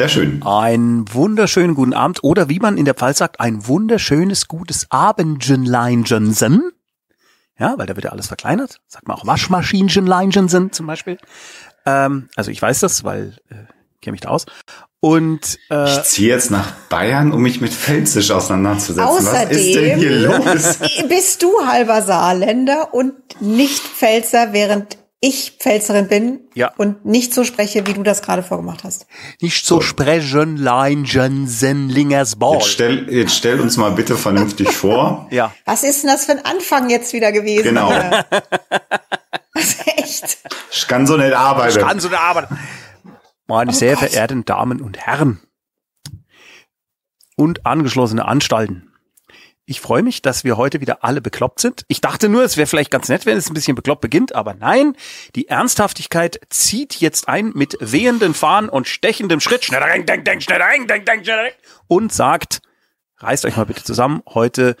Ja, sehr schön. Einen wunderschönen guten Abend oder wie man in der Pfalz sagt, ein wunderschönes gutes Abendgenleingensen. Ja, weil da wird ja alles verkleinert. Sagt man auch Waschmaschinenleingensen zum Beispiel. Ähm, also ich weiß das, weil äh, kenne mich da aus. Und äh, Ich ziehe jetzt nach Bayern, um mich mit Pfälzisch auseinanderzusetzen. Außerdem Was ist denn hier los? bist du halber Saarländer und nicht Pfälzer, während ich Pfälzerin bin Ja. und nicht so spreche, wie du das gerade vorgemacht hast. nicht so sprechen, Leingensen, Lingersball. Jetzt stell, jetzt stell uns mal bitte vernünftig vor. Ja, Was ist denn das für ein Anfang jetzt wieder gewesen? Genau. ist echt. Ich kann so nicht arbeiten. kann so eine Arbeit. Meine Oh sehr Gott. verehrten Damen und Herren und angeschlossene Anstalten. Ich freue mich, dass wir heute wieder alle bekloppt sind. Ich dachte nur, es wäre vielleicht ganz nett, wenn es ein bisschen bekloppt beginnt, aber nein, die Ernsthaftigkeit zieht jetzt ein mit wehenden Fahnen und stechendem Schritt, schneller rein, denk, denk, schneller rein, denk, denk, schneller rein, und sagt, reißt euch mal bitte zusammen, heute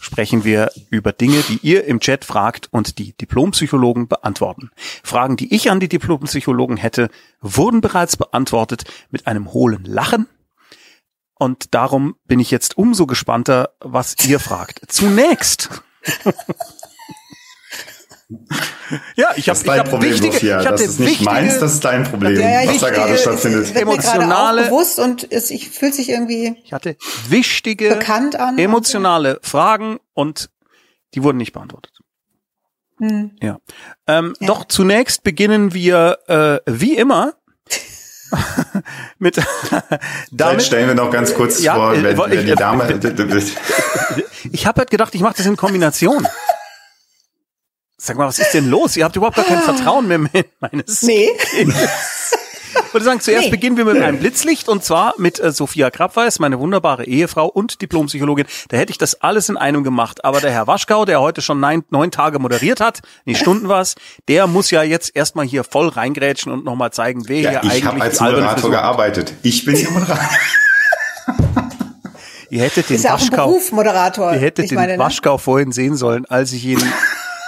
sprechen wir über Dinge, die ihr im Chat fragt und die Diplompsychologen beantworten. Fragen, die ich an die Diplompsychologen hätte, wurden bereits beantwortet mit einem hohlen Lachen. Und darum bin ich jetzt umso gespannter, was ihr fragt. Zunächst. ja, ich habe ist dein hab Problem, wichtige, Sophia. ich Das ist nicht wichtige, meins, das ist dein Problem, Ja, ja, was da ich- gerade stattfindet. Gerade Emotionale- bewusst und es ich, fühlt sich irgendwie ich hatte wichtige, bekannt an. emotionale Fragen und die wurden nicht beantwortet. Hm. Ja. Ähm, Ja. Doch zunächst beginnen wir äh, wie immer mit Vielleicht damit. stellen wir noch ganz kurz Ja, vor, äh, wenn, wo- wenn ich- die Dame... Ich habe halt gedacht, ich mache das in Kombination. Sag mal, was ist denn los? Ihr habt überhaupt gar kein Vertrauen mehr in meines. Nee. Ich würde sagen, zuerst Nee. beginnen wir mit einem Blitzlicht und zwar mit äh, Sophia Krabweis, meine wunderbare Ehefrau und Diplompsychologin. Da hätte ich das alles in einem gemacht. Aber der Herr Waschkau, der heute schon neun, neun Tage moderiert hat, nee, Stunden war's, der muss ja jetzt erstmal hier voll reingrätschen und nochmal zeigen, wer Ja, hier ich eigentlich habe als Moderator gearbeitet. Ich bin der Moderator. Ihr hättet den Ist ja auch ein Waschkau, Beruf, Moderator. ihr hättet ich den meine, ne? Waschkau vorhin sehen sollen, als ich ihn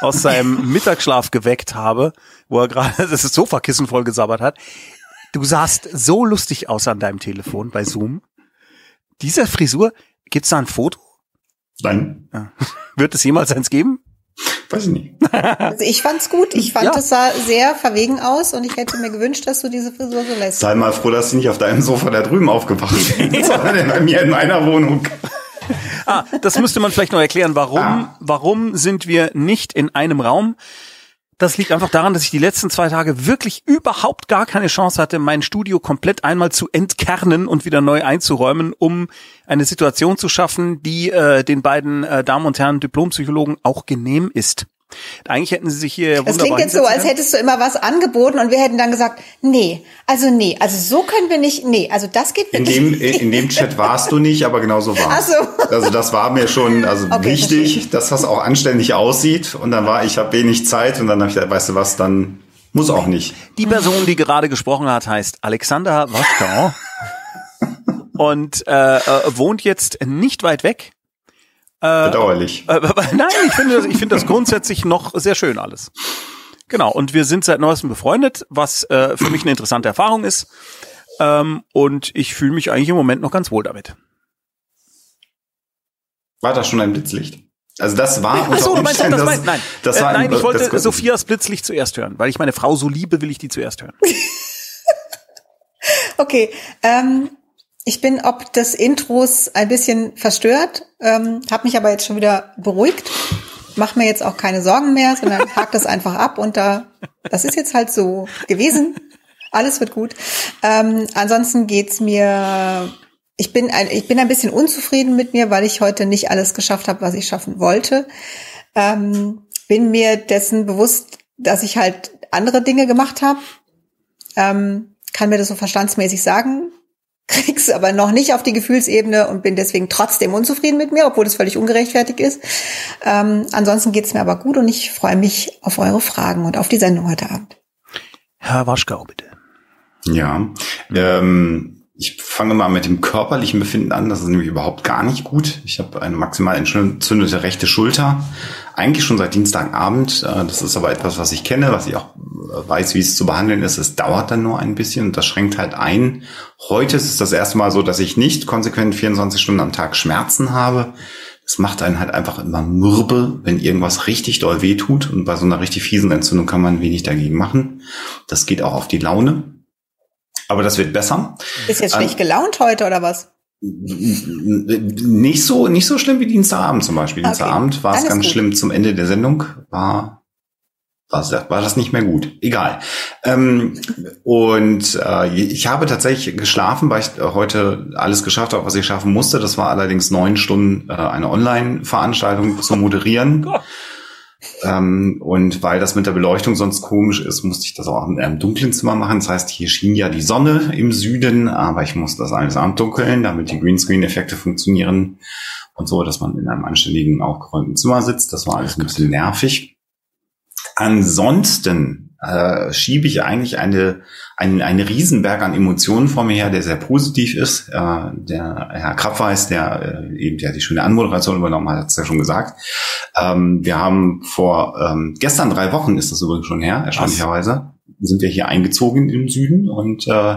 aus seinem Mittagsschlaf geweckt habe, wo er gerade das Sofakissen voll gesabbert hat. Du sahst so lustig aus an deinem Telefon bei Zoom. Dieser Frisur, gibt's da ein Foto? Nein, Wird es jemals eins geben? weiß ich nicht. Also ich fand's gut. Ich fand, Ja. es sah sehr verwegen aus und ich hätte mir gewünscht, dass du diese Frisur so lässt. Sei mal froh, dass du nicht auf deinem Sofa da drüben aufgewacht bist, sondern bei mir in meiner Wohnung. Ah, das müsste man vielleicht noch erklären. Warum, Ah. warum sind wir nicht in einem Raum? Das liegt einfach daran, dass ich die letzten zwei Tage wirklich überhaupt gar keine Chance hatte, mein Studio komplett einmal zu entkernen und wieder neu einzuräumen, um eine Situation zu schaffen, die äh, den beiden äh, Damen und Herren Diplompsychologen auch genehm ist. Eigentlich hätten sie sich hier Das wunderbar klingt jetzt so, als hättest du immer was angeboten und wir hätten dann gesagt, nee, also nee, also so können wir nicht, nee, also das geht In wirklich dem, in dem Chat warst du nicht, aber genauso war Ach so. Also das war mir schon also Okay, wichtig, verstehe. dass das auch anständig aussieht. Und dann war, ich habe wenig Zeit und dann habe ich gedacht, weißt du was, dann muss auch nicht. Die Person, die gerade gesprochen hat, heißt Alexander Waschkau und äh, äh, wohnt jetzt nicht weit weg. Bedauerlich. Äh, aber nein, ich finde, das- ich finde das grundsätzlich noch sehr schön alles. Genau, und wir sind seit neuestem befreundet, was äh, für mich eine interessante Erfahrung ist. Ähm, und ich fühle mich eigentlich im Moment noch ganz wohl damit. War das schon ein Blitzlicht? Also das war Ach so, du meinst das, Umständen- meinst, nein. das äh, war nein, ein- ich wollte das- Sophias Blitzlicht zuerst hören, weil ich meine Frau so liebe, will ich die zuerst hören. Okay, ähm, ich bin ob des Intros ein bisschen verstört, ähm, habe mich aber jetzt schon wieder beruhigt. Mach mir jetzt auch keine Sorgen mehr, sondern hakt das einfach ab und da, das ist jetzt halt so gewesen. Alles wird gut. Ähm, ansonsten geht's mir, ich bin ein, ich bin ein bisschen unzufrieden mit mir, weil ich heute nicht alles geschafft habe, was ich schaffen wollte. Ähm, bin mir dessen bewusst, dass ich halt andere Dinge gemacht habe. Ähm, kann mir das so verstandsmäßig sagen, krieg's aber noch nicht auf die Gefühlsebene und bin deswegen trotzdem unzufrieden mit mir, obwohl das völlig ungerechtfertigt ist. Ähm, ansonsten geht's mir aber gut und ich freue mich auf eure Fragen und auf die Sendung heute Abend. Herr Waschkau, bitte. Ja, ähm, ich fange mal mit dem körperlichen Befinden an. Das ist nämlich überhaupt gar nicht gut. Ich habe eine maximal entzündete rechte Schulter. Eigentlich schon seit Dienstagabend. Äh, das ist aber etwas, was ich kenne, was ich auch äh, weiß, wie es zu behandeln ist. Es dauert dann nur ein bisschen und das schränkt halt ein. Heute ist es das erste Mal so, dass ich nicht konsequent 24 Stunden am Tag Schmerzen habe. Es macht einen halt einfach immer mürbe, wenn irgendwas richtig doll weh tut. Und bei so einer richtig fiesen Entzündung kann man wenig dagegen machen. Das geht auch auf die Laune. Aber das wird besser. Ist jetzt schlecht ähm, gelaunt heute oder was? Nicht so, nicht so schlimm wie Dienstagabend zum Beispiel. Okay. Dienstagabend war es ganz gut. schlimm zum Ende der Sendung. War, war, war das nicht mehr gut. Egal. Ähm, und äh, ich habe tatsächlich geschlafen, weil ich heute alles geschafft habe, was ich schaffen musste. Das war allerdings neun Stunden äh, eine Online-Veranstaltung zu moderieren. Ähm, und weil das mit der Beleuchtung sonst komisch ist, musste ich das auch in einem dunklen Zimmer machen. Das heißt, hier schien ja die Sonne im Süden, aber ich musste das alles abdunkeln, damit die Greenscreen-Effekte funktionieren und so, dass man in einem anständigen, aufgeräumten Zimmer sitzt. Das war alles ein bisschen nervig. Ansonsten äh, schiebe ich eigentlich eine, einen, einen Riesenberg an Emotionen vor mir her, der sehr positiv ist. Äh, der Herr Krappweis, der äh, eben der die schöne Anmoderation übernommen hat, hat es ja schon gesagt. Ähm, wir haben vor ähm, gestern drei Wochen ist das übrigens schon her, erstaunlicherweise, sind wir hier eingezogen im Süden und äh,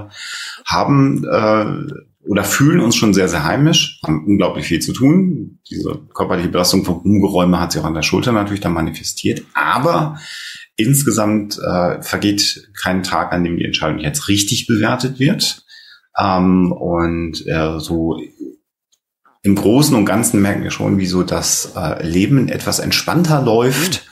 haben äh, oder fühlen uns schon sehr, sehr heimisch, haben unglaublich viel zu tun. Diese körperliche Belastung von Umgeräume hat sich auch an der Schulter natürlich dann manifestiert. Aber insgesamt äh, vergeht kein Tag, an dem die Entscheidung jetzt richtig bewertet wird. Ähm, und äh, so im Großen und Ganzen merken wir schon, wie so das äh, Leben etwas entspannter läuft.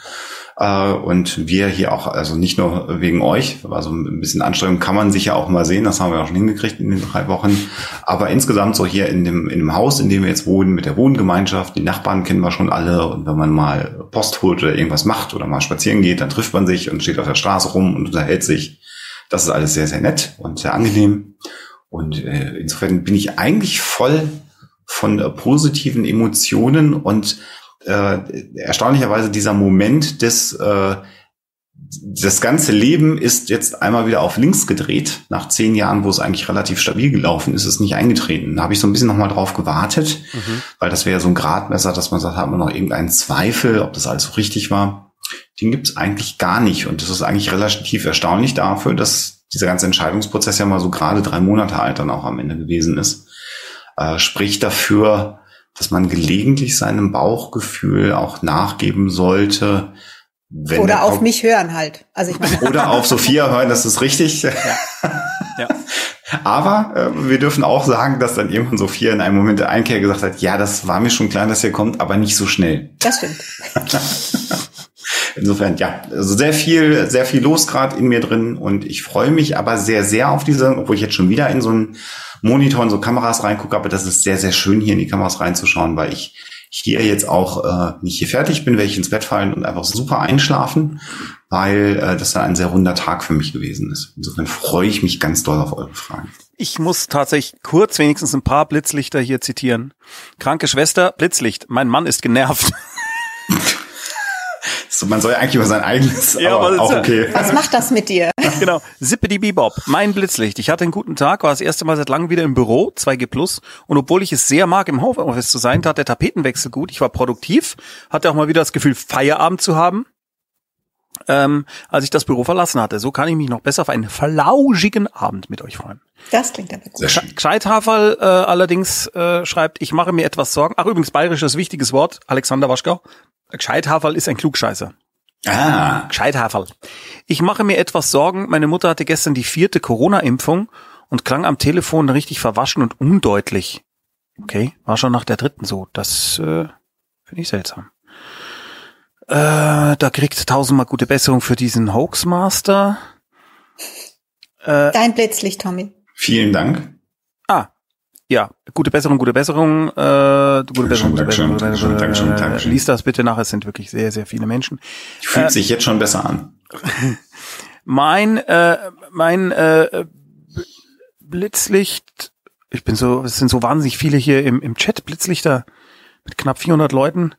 Äh, und wir hier auch, also nicht nur wegen euch, also ein bisschen Anstrengung kann man sicher auch mal sehen, das haben wir auch schon hingekriegt in den drei Wochen. Aber insgesamt so hier in dem, in dem Haus, in dem wir jetzt wohnen, mit der Wohngemeinschaft, die Nachbarn kennen wir schon alle. Und wenn man mal Post holt oder irgendwas macht oder mal spazieren geht, dann trifft man sich und steht auf der Straße rum und unterhält sich. Das ist alles sehr, sehr nett und sehr angenehm. Und äh, insofern bin ich eigentlich voll von äh, positiven Emotionen und äh, erstaunlicherweise dieser Moment des äh, das ganze Leben ist jetzt einmal wieder auf links gedreht. Nach zehn Jahren, wo es eigentlich relativ stabil gelaufen ist, ist es nicht eingetreten. Da habe ich so ein bisschen nochmal drauf gewartet, mhm. weil das wäre ja so ein Gradmesser, dass man sagt, hat man noch irgendeinen Zweifel, ob das alles so richtig war. Den gibt es eigentlich gar nicht. Und das ist eigentlich relativ erstaunlich dafür, dass dieser ganze Entscheidungsprozess ja mal so gerade drei Monate alt dann auch am Ende gewesen ist. Äh, spricht dafür, dass man gelegentlich seinem Bauchgefühl auch nachgeben sollte. Wenn oder auf mich hören halt. Also ich meine. Oder auf Sophia hören, das ist richtig. Ja. ja. Aber äh, wir dürfen auch sagen, dass dann irgendwann Sophia in einem Moment der Einkehr gesagt hat, ja, das war mir schon klar, dass ihr kommt, aber nicht so schnell. Das stimmt. Insofern, ja, also sehr viel, sehr viel los gerade in mir drin und ich freue mich aber sehr, sehr auf diese, obwohl ich jetzt schon wieder in so einen Monitor und so Kameras reingucke, aber das ist sehr, sehr schön, hier in die Kameras reinzuschauen, weil ich hier jetzt auch äh, nicht hier fertig bin, werde ich ins Bett fallen und einfach super einschlafen, weil äh, das dann ein sehr runder Tag für mich gewesen ist. Insofern freue ich mich ganz doll auf eure Fragen. Ich muss tatsächlich kurz wenigstens ein paar Blitzlichter hier zitieren. Kranke Schwester, Blitzlicht, mein Mann ist genervt. So, man soll ja eigentlich über sein eigenes, ja, aber, auch okay. Was macht das mit dir? genau. Sippe die Bebop. Mein Blitzlicht. Ich hatte einen guten Tag, war das erste Mal seit langem wieder im Büro, 2G Plus. Und obwohl ich es sehr mag, im Homeoffice zu sein, tat der Tapetenwechsel gut. Ich war produktiv, hatte auch mal wieder das Gefühl, Feierabend zu haben. Ähm, als ich das Büro verlassen hatte. So kann ich mich noch besser auf einen verlauschigen Abend mit euch freuen. Das klingt aber gut. Gescheithaferl äh, allerdings äh, schreibt, ich mache mir etwas Sorgen. Ach übrigens, bayerisches wichtiges Wort, Alexander Waschgau. Gescheithaferl ist ein Klugscheißer. Ah. Gescheithaferl. Ich mache mir etwas Sorgen. Meine Mutter hatte gestern die vierte Corona-Impfung und klang am Telefon richtig verwaschen und undeutlich. Okay, war schon nach der dritten so. Das äh, finde ich seltsam. Äh, da kriegt tausendmal gute Besserung für diesen Hoaxmaster. Äh, Dein Blitzlicht, Tommy. Vielen Dank. Ah, ja, gute Besserung, gute Besserung, äh, gute Besserung, gute Besserung, Besserung. Dankeschön, Dankeschön. Lies das bitte nach, es sind wirklich sehr, sehr viele Menschen. Fühlt äh, sich jetzt schon besser an. mein, äh, mein äh, Blitzlicht, ich bin so, es sind so wahnsinnig viele hier im, im Chat, Blitzlichter mit knapp 400 Leuten.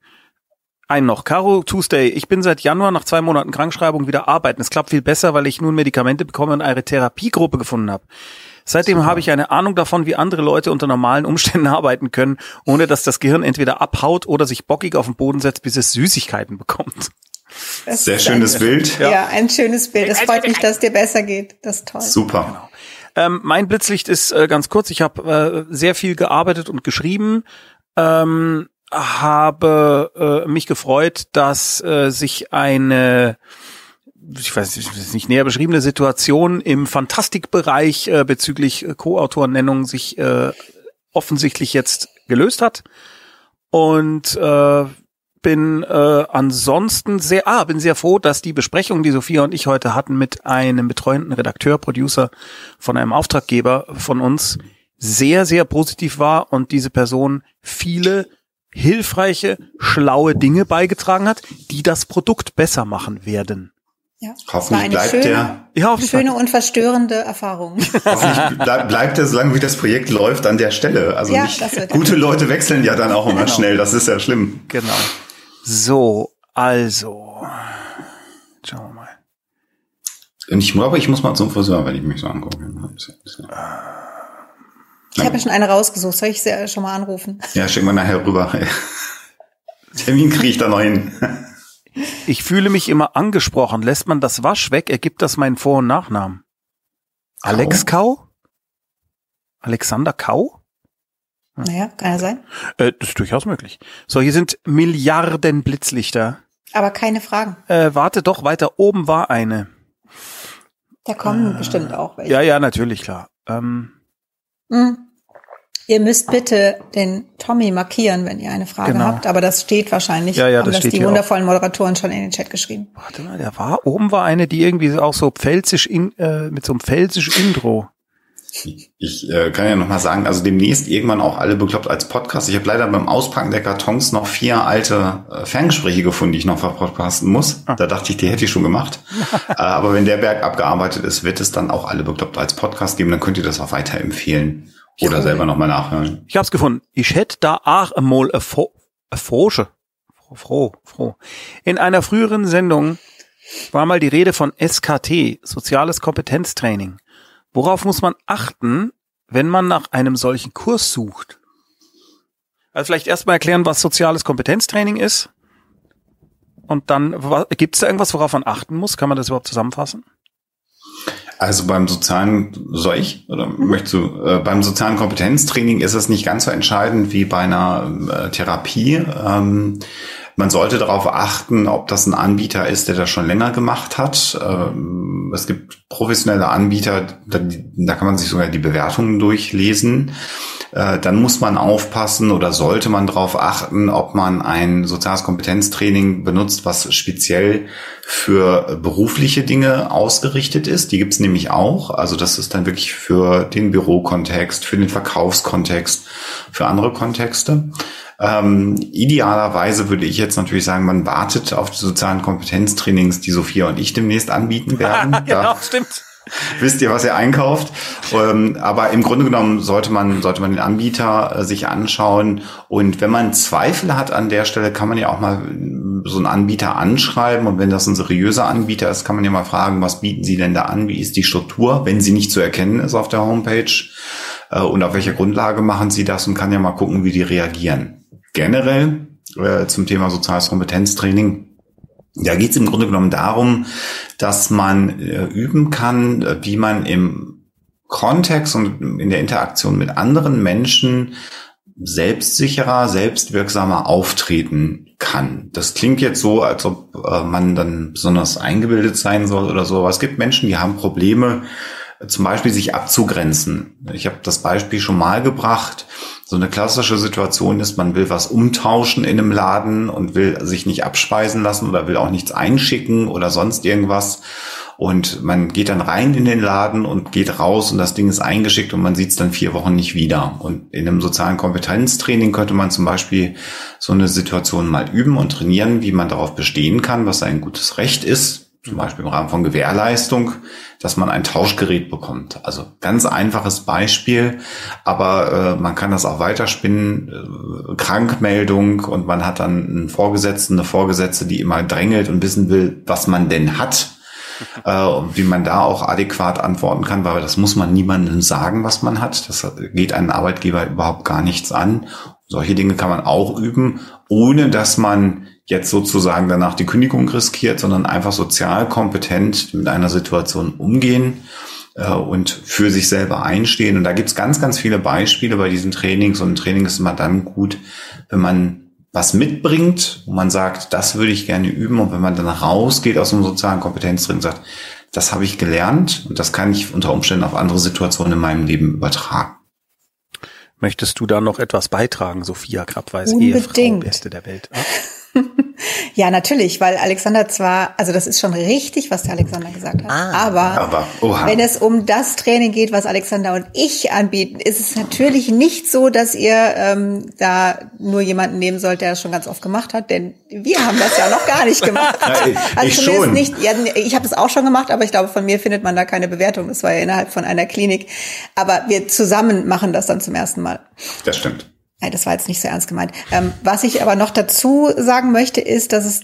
Ein noch. Caro Tuesday. Ich bin seit Januar nach zwei Monaten Krankschreibung wieder arbeiten. Es klappt viel besser, weil ich nun Medikamente bekomme und eine Therapiegruppe gefunden habe. Seitdem Super. habe ich eine Ahnung davon, wie andere Leute unter normalen Umständen arbeiten können, ohne dass das Gehirn entweder abhaut oder sich bockig auf den Boden setzt, bis es Süßigkeiten bekommt. Das Sehr schönes ein, Bild. Ja. ja. ein schönes Bild. Es freut mich, dass es dir besser geht. Das ist toll. Super. Genau. Ähm, mein Blitzlicht ist äh, ganz kurz. Ich habe äh, sehr viel gearbeitet und geschrieben. Ähm, habe äh, mich gefreut, dass äh, sich eine ich weiß nicht, nicht näher beschriebene Situation im Fantastikbereich äh, bezüglich Co-Autorennennung sich äh, offensichtlich jetzt gelöst hat. Und äh, bin äh, ansonsten sehr, ah, bin sehr froh, dass die Besprechung, die Sophia und ich heute hatten mit einem betreuenden Redakteur, Producer von einem Auftraggeber von uns, sehr, sehr positiv war und diese Person viele hilfreiche, schlaue Dinge beigetragen hat, die das Produkt besser machen werden. Ja, hoffentlich bleibt schöne, der. Ja, hoffentlich schöne und verstörende Erfahrung. hoffentlich bleib, bleibt er, solange wie das Projekt läuft, an der Stelle. Also ja, nicht, gute Leute wechseln ja dann auch immer genau. schnell. Das ist ja schlimm. Genau. So, also. Schauen wir mal. Und ich glaube, ich muss mal zum Friseur, wenn ich mich so angucke. Ich habe ja schon eine rausgesucht. Soll ich sie schon mal anrufen? Ja, schick mal nachher rüber. Termin kriege ich da noch hin. Ich fühle mich immer angesprochen. Lässt man das Wasch weg, ergibt das meinen Vor- und Nachnamen. Alex Kau? Alexander Kau? Hm. Naja, kann ja sein. Äh, das ist durchaus möglich. So, hier sind Milliarden Blitzlichter. Aber keine Fragen. Äh, warte doch, weiter oben war eine. Da kommen äh, bestimmt auch welche. Ja, ja, natürlich, klar. Ähm, mhm. Ihr müsst bitte den Tommy markieren, wenn ihr eine Frage genau. habt, aber das steht wahrscheinlich. Ja, ja, das haben steht das die wundervollen auch. Moderatoren schon in den Chat geschrieben. Warte mal, der war oben war eine, die irgendwie auch so pfälzisch in, äh, mit so einem pfälzisch Intro. Ich äh, kann ja noch mal sagen, also demnächst irgendwann auch alle bekloppt als Podcast. Ich habe leider beim Auspacken der Kartons noch vier alte äh, Ferngespräche gefunden, die ich noch verpodcasten muss. Ah. Da dachte ich, die hätte ich schon gemacht. äh, aber wenn der Berg abgearbeitet ist, wird es dann auch alle bekloppt als Podcast geben. Dann könnt ihr das auch weiterempfehlen. Oder ja. selber nochmal nachhören. Ich hab's gefunden. Ich hätte da auch einmal Frosch. Froh, froh. In einer früheren Sendung war mal die Rede von SKT, Soziales Kompetenztraining. Worauf muss man achten, wenn man nach einem solchen Kurs sucht? Also vielleicht erstmal erklären, was soziales Kompetenztraining ist. Und dann, gibt es da irgendwas, worauf man achten muss? Kann man das überhaupt zusammenfassen? Also beim sozialen, soll ich oder mhm. möchtest du? Äh, beim sozialen Kompetenztraining ist es nicht ganz so entscheidend wie bei einer äh, Therapie. Ähm, man sollte darauf achten, ob das ein Anbieter ist, der das schon länger gemacht hat. Ähm, es gibt professionelle Anbieter, da, kann man sich sogar die Bewertungen durchlesen. Äh, dann muss man aufpassen oder sollte man darauf achten, ob man ein soziales Kompetenztraining benutzt, was speziell für berufliche Dinge ausgerichtet ist. Die gibt es nämlich auch. Also das ist dann wirklich für den Bürokontext, für den Verkaufskontext, für andere Kontexte. Ähm, idealerweise würde ich jetzt natürlich sagen, man wartet auf die sozialen Kompetenztrainings, die Sophia und ich demnächst anbieten werden. genau, stimmt. wisst ihr, was ihr einkauft. Ähm, aber im Grunde genommen sollte man, sollte man den Anbieter äh, sich anschauen. Und wenn man Zweifel hat an der Stelle, kann man ja auch mal äh, so einen Anbieter anschreiben. Und wenn das ein seriöser Anbieter ist, kann man ja mal fragen, was bieten Sie denn da an? Wie ist die Struktur, wenn sie nicht zu erkennen ist auf der Homepage? Äh, und auf welcher Grundlage machen Sie das? Und kann ja mal gucken, wie die reagieren. Generell äh, zum Thema soziales Kompetenztraining da geht es im Grunde genommen darum, dass man äh, üben kann, äh, wie man im Kontext und in der Interaktion mit anderen Menschen selbstsicherer, selbstwirksamer auftreten kann. Das klingt jetzt so, als ob äh, man dann besonders eingebildet sein soll oder so, aber es gibt Menschen, die haben Probleme, zum Beispiel sich abzugrenzen. Ich habe das Beispiel schon mal gebracht. So eine klassische Situation ist, man will was umtauschen in einem Laden und will sich nicht abspeisen lassen oder will auch nichts einschicken oder sonst irgendwas. Und man geht dann rein in den Laden und geht raus und das Ding ist eingeschickt und man sieht es dann vier Wochen nicht wieder. Und in einem sozialen Kompetenztraining könnte man zum Beispiel so eine Situation mal üben und trainieren, wie man darauf bestehen kann, was ein gutes Recht ist, zum Beispiel im Rahmen von Gewährleistung, dass man ein Tauschgerät bekommt. Also ganz einfaches Beispiel, aber äh, man kann das auch weiterspinnen. Äh, Krankmeldung und man hat dann einen Vorgesetzten, eine Vorgesetzte, die immer drängelt und wissen will, was man denn hat. äh, wie man da auch adäquat antworten kann, weil das muss man niemandem sagen, was man hat. Das geht einen Arbeitgeber überhaupt gar nichts an. Solche Dinge kann man auch üben, ohne dass man jetzt sozusagen danach die Kündigung riskiert, sondern einfach sozial kompetent mit einer Situation umgehen äh, und für sich selber einstehen. Und da gibt's ganz, ganz viele Beispiele bei diesen Trainings. Und ein Training ist immer dann gut, wenn man was mitbringt, wo man sagt, das würde ich gerne üben. Und wenn man dann rausgeht aus dem sozialen Kompetenztraining und sagt, das habe ich gelernt und das kann ich unter Umständen auf andere Situationen in meinem Leben übertragen. Möchtest du da noch etwas beitragen, Sophia Krabweis, Ehefrau, Beste der Welt? ja, natürlich, weil Alexander zwar, also das ist schon richtig, was der Alexander gesagt hat, ah, aber, aber wenn es um das Training geht, was Alexander und ich anbieten, ist es natürlich nicht so, dass ihr ähm, da nur jemanden nehmen sollt, der das schon ganz oft gemacht hat, denn wir haben das ja noch gar nicht gemacht. ich, also ich schon. nicht, ja, ich habe es auch schon gemacht, aber ich glaube, von mir findet man da keine Bewertung. Das war ja innerhalb von einer Klinik. Aber wir zusammen machen das dann zum ersten Mal. Das stimmt. Nein, das war jetzt nicht so ernst gemeint. Ähm, was ich aber noch dazu sagen möchte, ist, dass es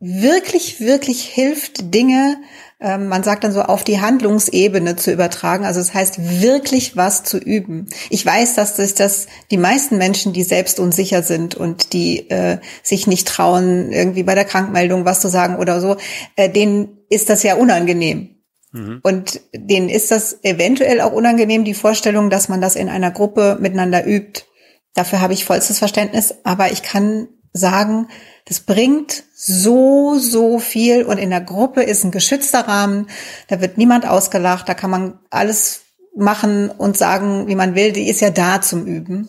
wirklich, wirklich hilft, Dinge, ähm, man sagt dann so, auf die Handlungsebene zu übertragen. Also es das heißt, wirklich was zu üben. Ich weiß, dass das, dass die meisten Menschen, die selbst unsicher sind und die äh, sich nicht trauen, irgendwie bei der Krankmeldung was zu sagen oder so, äh, denen ist das ja unangenehm. Mhm. Und denen ist das eventuell auch unangenehm, die Vorstellung, dass man das in einer Gruppe miteinander übt. Dafür habe ich vollstes Verständnis, aber ich kann sagen, das bringt so, so viel und in der Gruppe ist ein geschützter Rahmen, da wird niemand ausgelacht, da kann man alles machen und sagen, wie man will, die ist ja da zum Üben.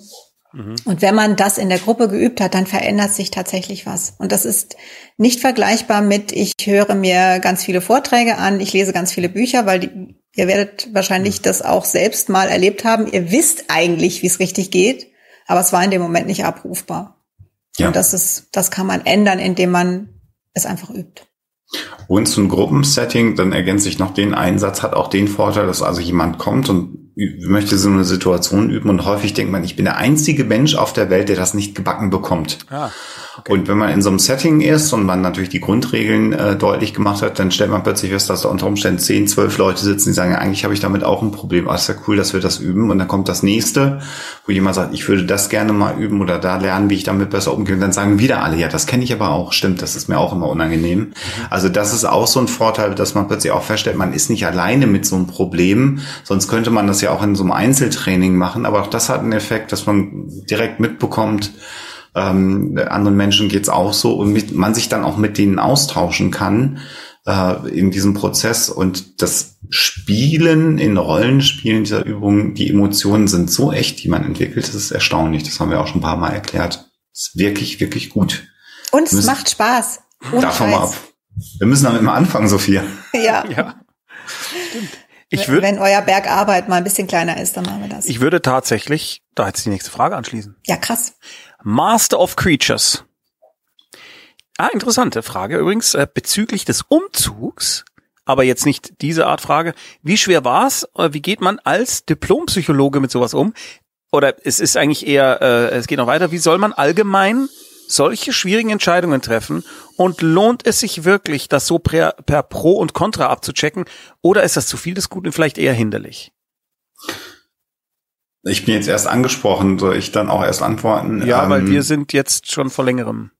Mhm. Und wenn man das in der Gruppe geübt hat, dann verändert sich tatsächlich was. Und das ist nicht vergleichbar mit, ich höre mir ganz viele Vorträge an, ich lese ganz viele Bücher, weil die, ihr werdet wahrscheinlich mhm. das auch selbst mal erlebt haben. Ihr wisst eigentlich, wie es richtig geht aber es war in dem Moment nicht abrufbar. Ja. Und das ist, das kann man ändern, indem man es einfach übt. Und zum Gruppensetting, dann ergänze ich noch den Einsatz, hat auch den Vorteil, dass also jemand kommt und möchte so eine Situation üben und häufig denkt man, ich bin der einzige Mensch auf der Welt, der das nicht gebacken bekommt. Ah, okay. Und wenn man in so einem Setting ist und man natürlich die Grundregeln äh, deutlich gemacht hat, dann stellt man plötzlich fest, dass da unter Umständen zehn, zwölf Leute sitzen, die sagen, ja, eigentlich habe ich damit auch ein Problem. Ah, ist ja cool, dass wir das üben. Und dann kommt das nächste, wo jemand sagt, ich würde das gerne mal üben oder da lernen, wie ich damit besser umgehe. Und dann sagen wieder alle, ja, das kenne ich aber auch. Stimmt, das ist mir auch immer unangenehm. Mhm. Also das ist auch so ein Vorteil, dass man plötzlich auch feststellt, man ist nicht alleine mit so einem Problem, sonst könnte man das ja auch in so einem Einzeltraining machen, aber auch das hat einen Effekt, dass man direkt mitbekommt, ähm, anderen Menschen geht's auch so und mit, man sich dann auch mit denen austauschen kann äh, in diesem Prozess und das Spielen in Rollenspielen dieser Übung, die Emotionen sind so echt, die man entwickelt, das ist erstaunlich. Das haben wir auch schon ein paar Mal erklärt. Das ist wirklich, wirklich gut. Und es macht Spaß. Davon mal ab. Wir müssen damit mal anfangen, Sophia. Ja. ja. Stimmt. Ich würd, Wenn euer Bergarbeit mal ein bisschen kleiner ist, dann machen wir das. Ich würde tatsächlich, da jetzt die nächste Frage anschließen. Ja, krass. Master of Creatures. Ah, interessante Frage übrigens äh, bezüglich des Umzugs, aber jetzt nicht diese Art Frage. Wie schwer war es? Wie geht man als Diplompsychologe mit sowas um? Oder es ist eigentlich eher, äh, es geht noch weiter. Wie soll man allgemein solche schwierigen Entscheidungen treffen und lohnt es sich wirklich, das so per, per Pro und Contra abzuchecken oder ist das zu viel des Guten vielleicht eher hinderlich? Ich bin jetzt erst angesprochen, soll ich dann auch erst antworten? Ja, ähm, weil wir sind jetzt schon vor längerem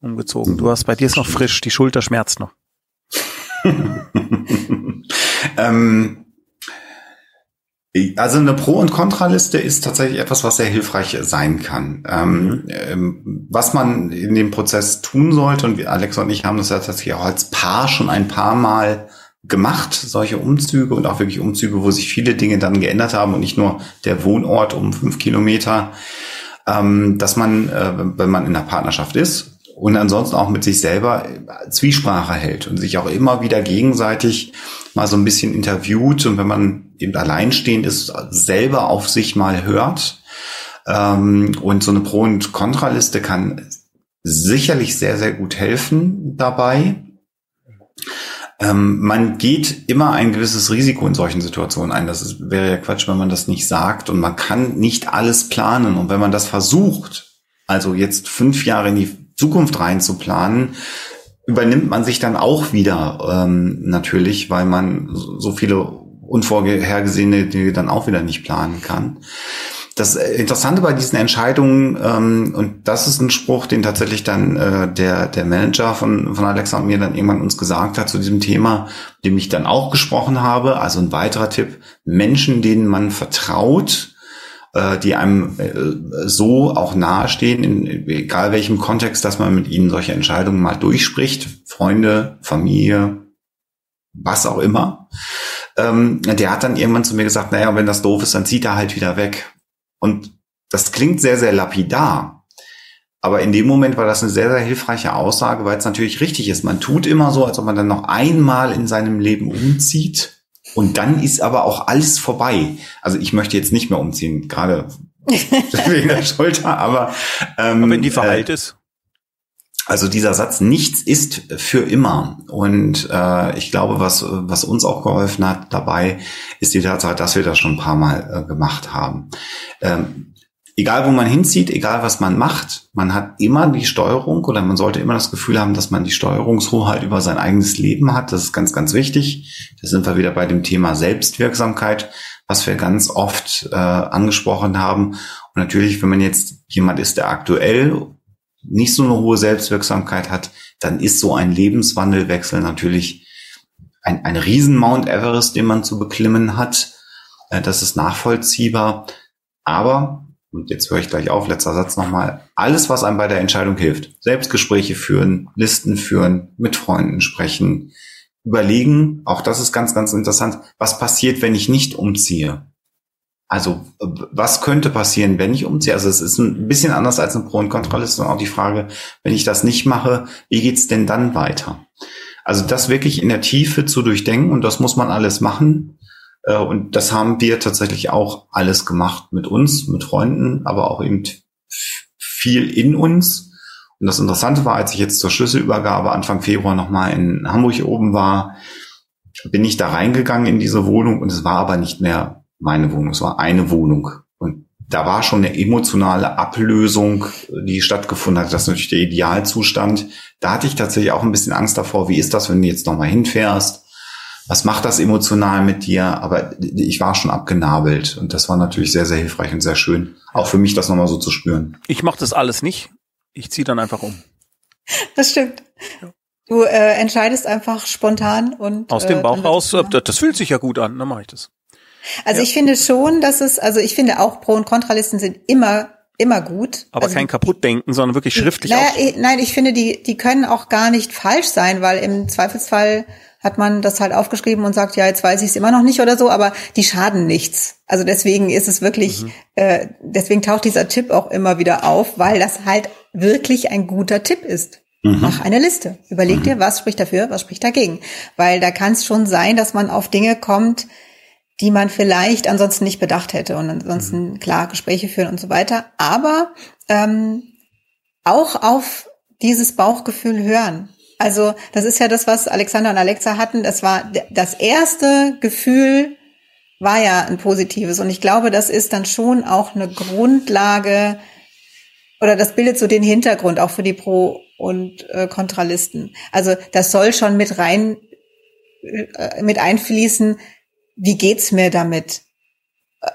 umgezogen. Du hast bei dir ist noch frisch, die Schulter schmerzt noch. ähm, also eine Pro- und Kontraliste ist tatsächlich etwas, was sehr hilfreich sein kann. Ähm, mhm. ähm, was man in dem Prozess tun sollte, und Alex und ich haben das ja tatsächlich auch als Paar schon ein paar Mal gemacht, solche Umzüge und auch wirklich Umzüge, wo sich viele Dinge dann geändert haben und nicht nur der Wohnort um fünf Kilometer, ähm, dass man, äh, wenn man in einer Partnerschaft ist, und ansonsten auch mit sich selber Zwiesprache hält und sich auch immer wieder gegenseitig mal so ein bisschen interviewt und wenn man eben alleinstehend ist, selber auf sich mal hört. Ähm, und so eine Pro- und Kontraliste kann sicherlich sehr, sehr gut helfen dabei. Ähm, man geht immer ein gewisses Risiko in solchen Situationen ein. Das ist, wäre ja Quatsch, wenn man das nicht sagt. Und man kann nicht alles planen. Und wenn man das versucht, also jetzt fünf Jahre in die Zukunft rein zu planen, übernimmt man sich dann auch wieder ähm, natürlich, weil man so viele unvorhergesehene Dinge dann auch wieder nicht planen kann. Das Interessante bei diesen Entscheidungen, ähm, und das ist ein Spruch, den tatsächlich dann äh, der, der Manager von, von Alexa und mir dann irgendwann uns gesagt hat zu diesem Thema, dem ich dann auch gesprochen habe. Also ein weiterer Tipp, Menschen, denen man vertraut, äh, die einem äh, so auch nahestehen, in egal welchem Kontext, dass man mit ihnen solche Entscheidungen mal durchspricht, Freunde, Familie, was auch immer. Ähm, der hat dann irgendwann zu mir gesagt, naja, wenn das doof ist, dann zieht er halt wieder weg. Und das klingt sehr, sehr lapidar. Aber in dem Moment war das eine sehr, sehr hilfreiche Aussage, weil es natürlich richtig ist. Man tut immer so, als ob man dann noch einmal in seinem Leben umzieht. Und dann ist aber auch alles vorbei. Also ich möchte jetzt nicht mehr umziehen, gerade wegen der Schulter, aber, ähm, aber wenn die verheilt äh, ist. Also dieser Satz, nichts ist für immer. Und äh, ich glaube, was, was uns auch geholfen hat dabei, ist die Tatsache, dass wir das schon ein paar Mal äh, gemacht haben. Ähm, egal wo man hinzieht, egal was man macht, man hat immer die Steuerung oder man sollte immer das Gefühl haben, dass man die Steuerungshoheit über sein eigenes Leben hat. Das ist ganz, ganz wichtig. Da sind wir wieder bei dem Thema Selbstwirksamkeit, was wir ganz oft äh, angesprochen haben. Und natürlich, wenn man jetzt jemand ist, der aktuell nicht so eine hohe Selbstwirksamkeit hat, dann ist so ein Lebenswandelwechsel natürlich ein, ein riesen Mount Everest, den man zu beklimmen hat. Äh, das ist nachvollziehbar. Aber, und jetzt höre ich gleich auf, letzter Satz nochmal, alles, was einem bei der Entscheidung hilft, Selbstgespräche führen, Listen führen, mit Freunden sprechen, überlegen, auch das ist ganz, ganz interessant, was passiert, wenn ich nicht umziehe? Also was könnte passieren, wenn ich umziehe? Also es ist ein bisschen anders als ein Pro- und Kontraliste und auch die Frage, wenn ich das nicht mache, wie geht's denn dann weiter? Also das wirklich in der Tiefe zu durchdenken und das muss man alles machen. Äh, und das haben wir tatsächlich auch alles gemacht mit uns, mit Freunden, aber auch eben viel in uns. Und das Interessante war, als ich jetzt zur Schlüsselübergabe Anfang Februar nochmal in Hamburg oben war, bin ich da reingegangen in diese Wohnung und es war aber nicht mehr meine Wohnung. Es war eine Wohnung. Und da war schon eine emotionale Ablösung, die stattgefunden hat. Das ist natürlich der Idealzustand. Da hatte ich tatsächlich auch ein bisschen Angst davor. Wie ist das, wenn du jetzt nochmal hinfährst? Was macht das emotional mit dir? Aber ich war schon abgenabelt. Und das war natürlich sehr, sehr hilfreich und sehr schön. Auch für mich, das nochmal so zu spüren. Ich mache das alles nicht. Ich ziehe dann einfach um. Das stimmt. Du äh, entscheidest einfach spontan und aus dem äh, Bauch raus. Das, das fühlt sich ja gut an. Dann mache ich das. Also ja. ich finde schon, dass es, also ich finde auch Pro- und Kontralisten sind immer immer gut. Aber also kein Kaputtdenken, sondern wirklich schriftlich. Naja, ich, nein, ich finde, die, die können auch gar nicht falsch sein, weil im Zweifelsfall hat man das halt aufgeschrieben und sagt, ja, jetzt weiß ich es immer noch nicht oder so, aber die schaden nichts. Also deswegen ist es wirklich, mhm. äh, deswegen taucht dieser Tipp auch immer wieder auf, weil das halt wirklich ein guter Tipp ist. Mhm. Mach eine Liste. Überleg mhm. dir, was spricht dafür, was spricht dagegen. Weil da kann es schon sein, dass man auf Dinge kommt, die man vielleicht ansonsten nicht bedacht hätte und ansonsten mhm. klar Gespräche führen und so weiter. Aber ähm, auch auf dieses Bauchgefühl hören. Also das ist ja das, was Alexander und Alexa hatten. Das war das erste Gefühl war ja ein positives und ich glaube, das ist dann schon auch eine Grundlage oder das bildet so den Hintergrund auch für die Pro und äh, Kontralisten. Also das soll schon mit rein äh, mit einfließen, wie geht's mir damit?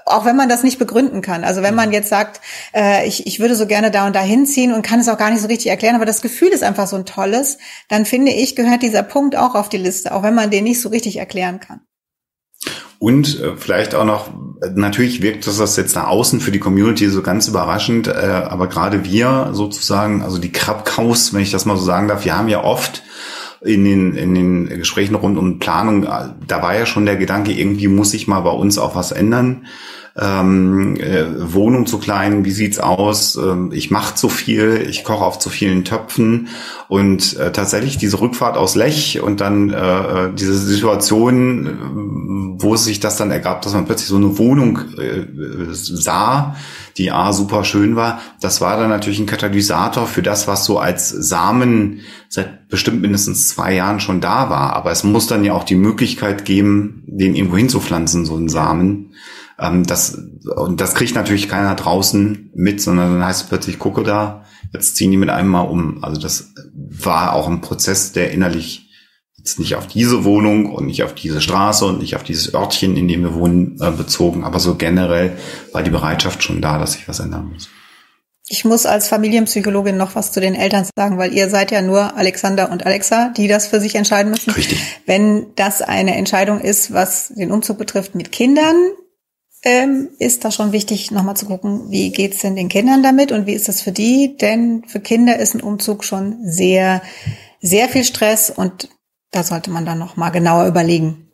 Auch wenn man das nicht begründen kann. Also wenn man mhm. jetzt sagt, äh, ich, ich würde so gerne da und da hinziehen und kann es auch gar nicht so richtig erklären, aber das Gefühl ist einfach so ein tolles, dann finde ich, gehört dieser Punkt auch auf die Liste, auch wenn man den nicht so richtig erklären kann. Und äh, vielleicht auch noch, natürlich wirkt das jetzt nach außen für die Community so ganz überraschend, äh, aber gerade wir sozusagen, also die Krabkaus, wenn ich das mal so sagen darf, wir haben ja oft in den, in den Gesprächen rund um Planung, da war ja schon der Gedanke, irgendwie muss ich mal bei uns auch was ändern. Ähm, äh, Wohnung zu klein, wie sieht's aus? Ähm, ich mache zu viel, ich koche auf zu vielen Töpfen und äh, tatsächlich diese Rückfahrt aus Lech und dann äh, äh diese Situation, wo sich das dann ergab, dass man plötzlich so eine Wohnung äh, sah, die A super schön war. Das war dann natürlich ein Katalysator für das, was so als Samen seit bestimmt mindestens zwei Jahren schon da war. Aber es muss dann ja auch die Möglichkeit geben, den irgendwo hinzupflanzen, so einen Samen. Ähm, das, und das kriegt natürlich keiner draußen mit, sondern dann heißt es plötzlich, gucke da, jetzt ziehen die mit einem mal um. Also das war auch ein Prozess, der innerlich jetzt nicht auf diese Wohnung und nicht auf diese Straße und nicht auf dieses Örtchen, in dem wir wohnen, äh, bezogen, aber so generell war die Bereitschaft schon da, dass sich was ändern muss. Ich muss als Familienpsychologin noch was zu den Eltern sagen, weil ihr seid ja nur Alexander und Alexa, die das für sich entscheiden müssen. Richtig. Wenn das eine Entscheidung ist, was den Umzug betrifft mit Kindern, ähm, ist das schon wichtig, nochmal zu gucken, wie geht's denn den Kindern damit und wie ist das für die? Denn für Kinder ist ein Umzug schon sehr, sehr viel Stress und da sollte man dann noch mal genauer überlegen.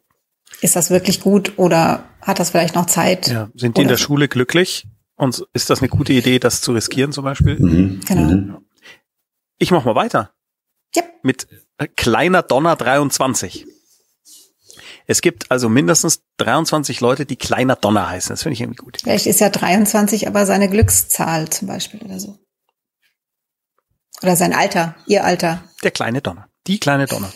Ist das wirklich gut oder hat das vielleicht noch Zeit? Ja, sind die in der? Schule glücklich? Und ist das eine gute Idee, das zu riskieren zum Beispiel? Mhm. Genau. Mhm. Ich mach mal weiter. Ja. Mit kleiner Donner 23. Es gibt also mindestens 23 Leute, die kleiner Donner heißen. Das finde ich irgendwie gut. Vielleicht ist ja 23 aber seine Glückszahl zum Beispiel oder so. Oder sein Alter, ihr Alter. Der kleine Donner. Die kleine Donner.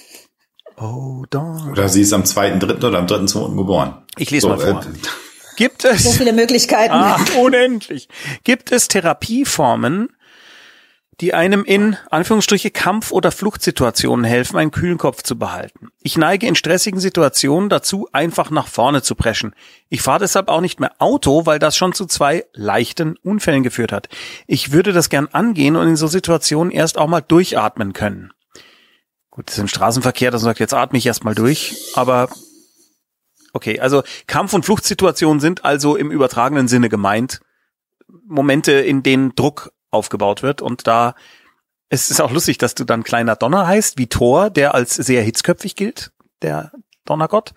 Oh, Donner. Oder sie ist am 2.3. oder am 3.2. geboren. Ich lese so, mal vor. Äh, Gibt es so viele Möglichkeiten? Ah, unendlich. Gibt es Therapieformen, die einem in Anführungsstriche Kampf- oder Fluchtsituationen helfen, einen kühlen Kopf zu behalten. Ich neige in stressigen Situationen dazu, einfach nach vorne zu preschen. Ich fahre deshalb auch nicht mehr Auto, weil das schon zu zwei leichten Unfällen geführt hat. Ich würde das gern angehen und in so Situationen erst auch mal durchatmen können. Gut, das ist im Straßenverkehr, das sagt, jetzt atme ich erstmal durch, aber Okay, also Kampf- und Fluchtsituationen sind also im übertragenen Sinne gemeint. Momente, in denen Druck aufgebaut wird und da es ist auch lustig, dass du dann kleiner Donner heißt, wie Thor, der als sehr hitzköpfig gilt, der Donnergott,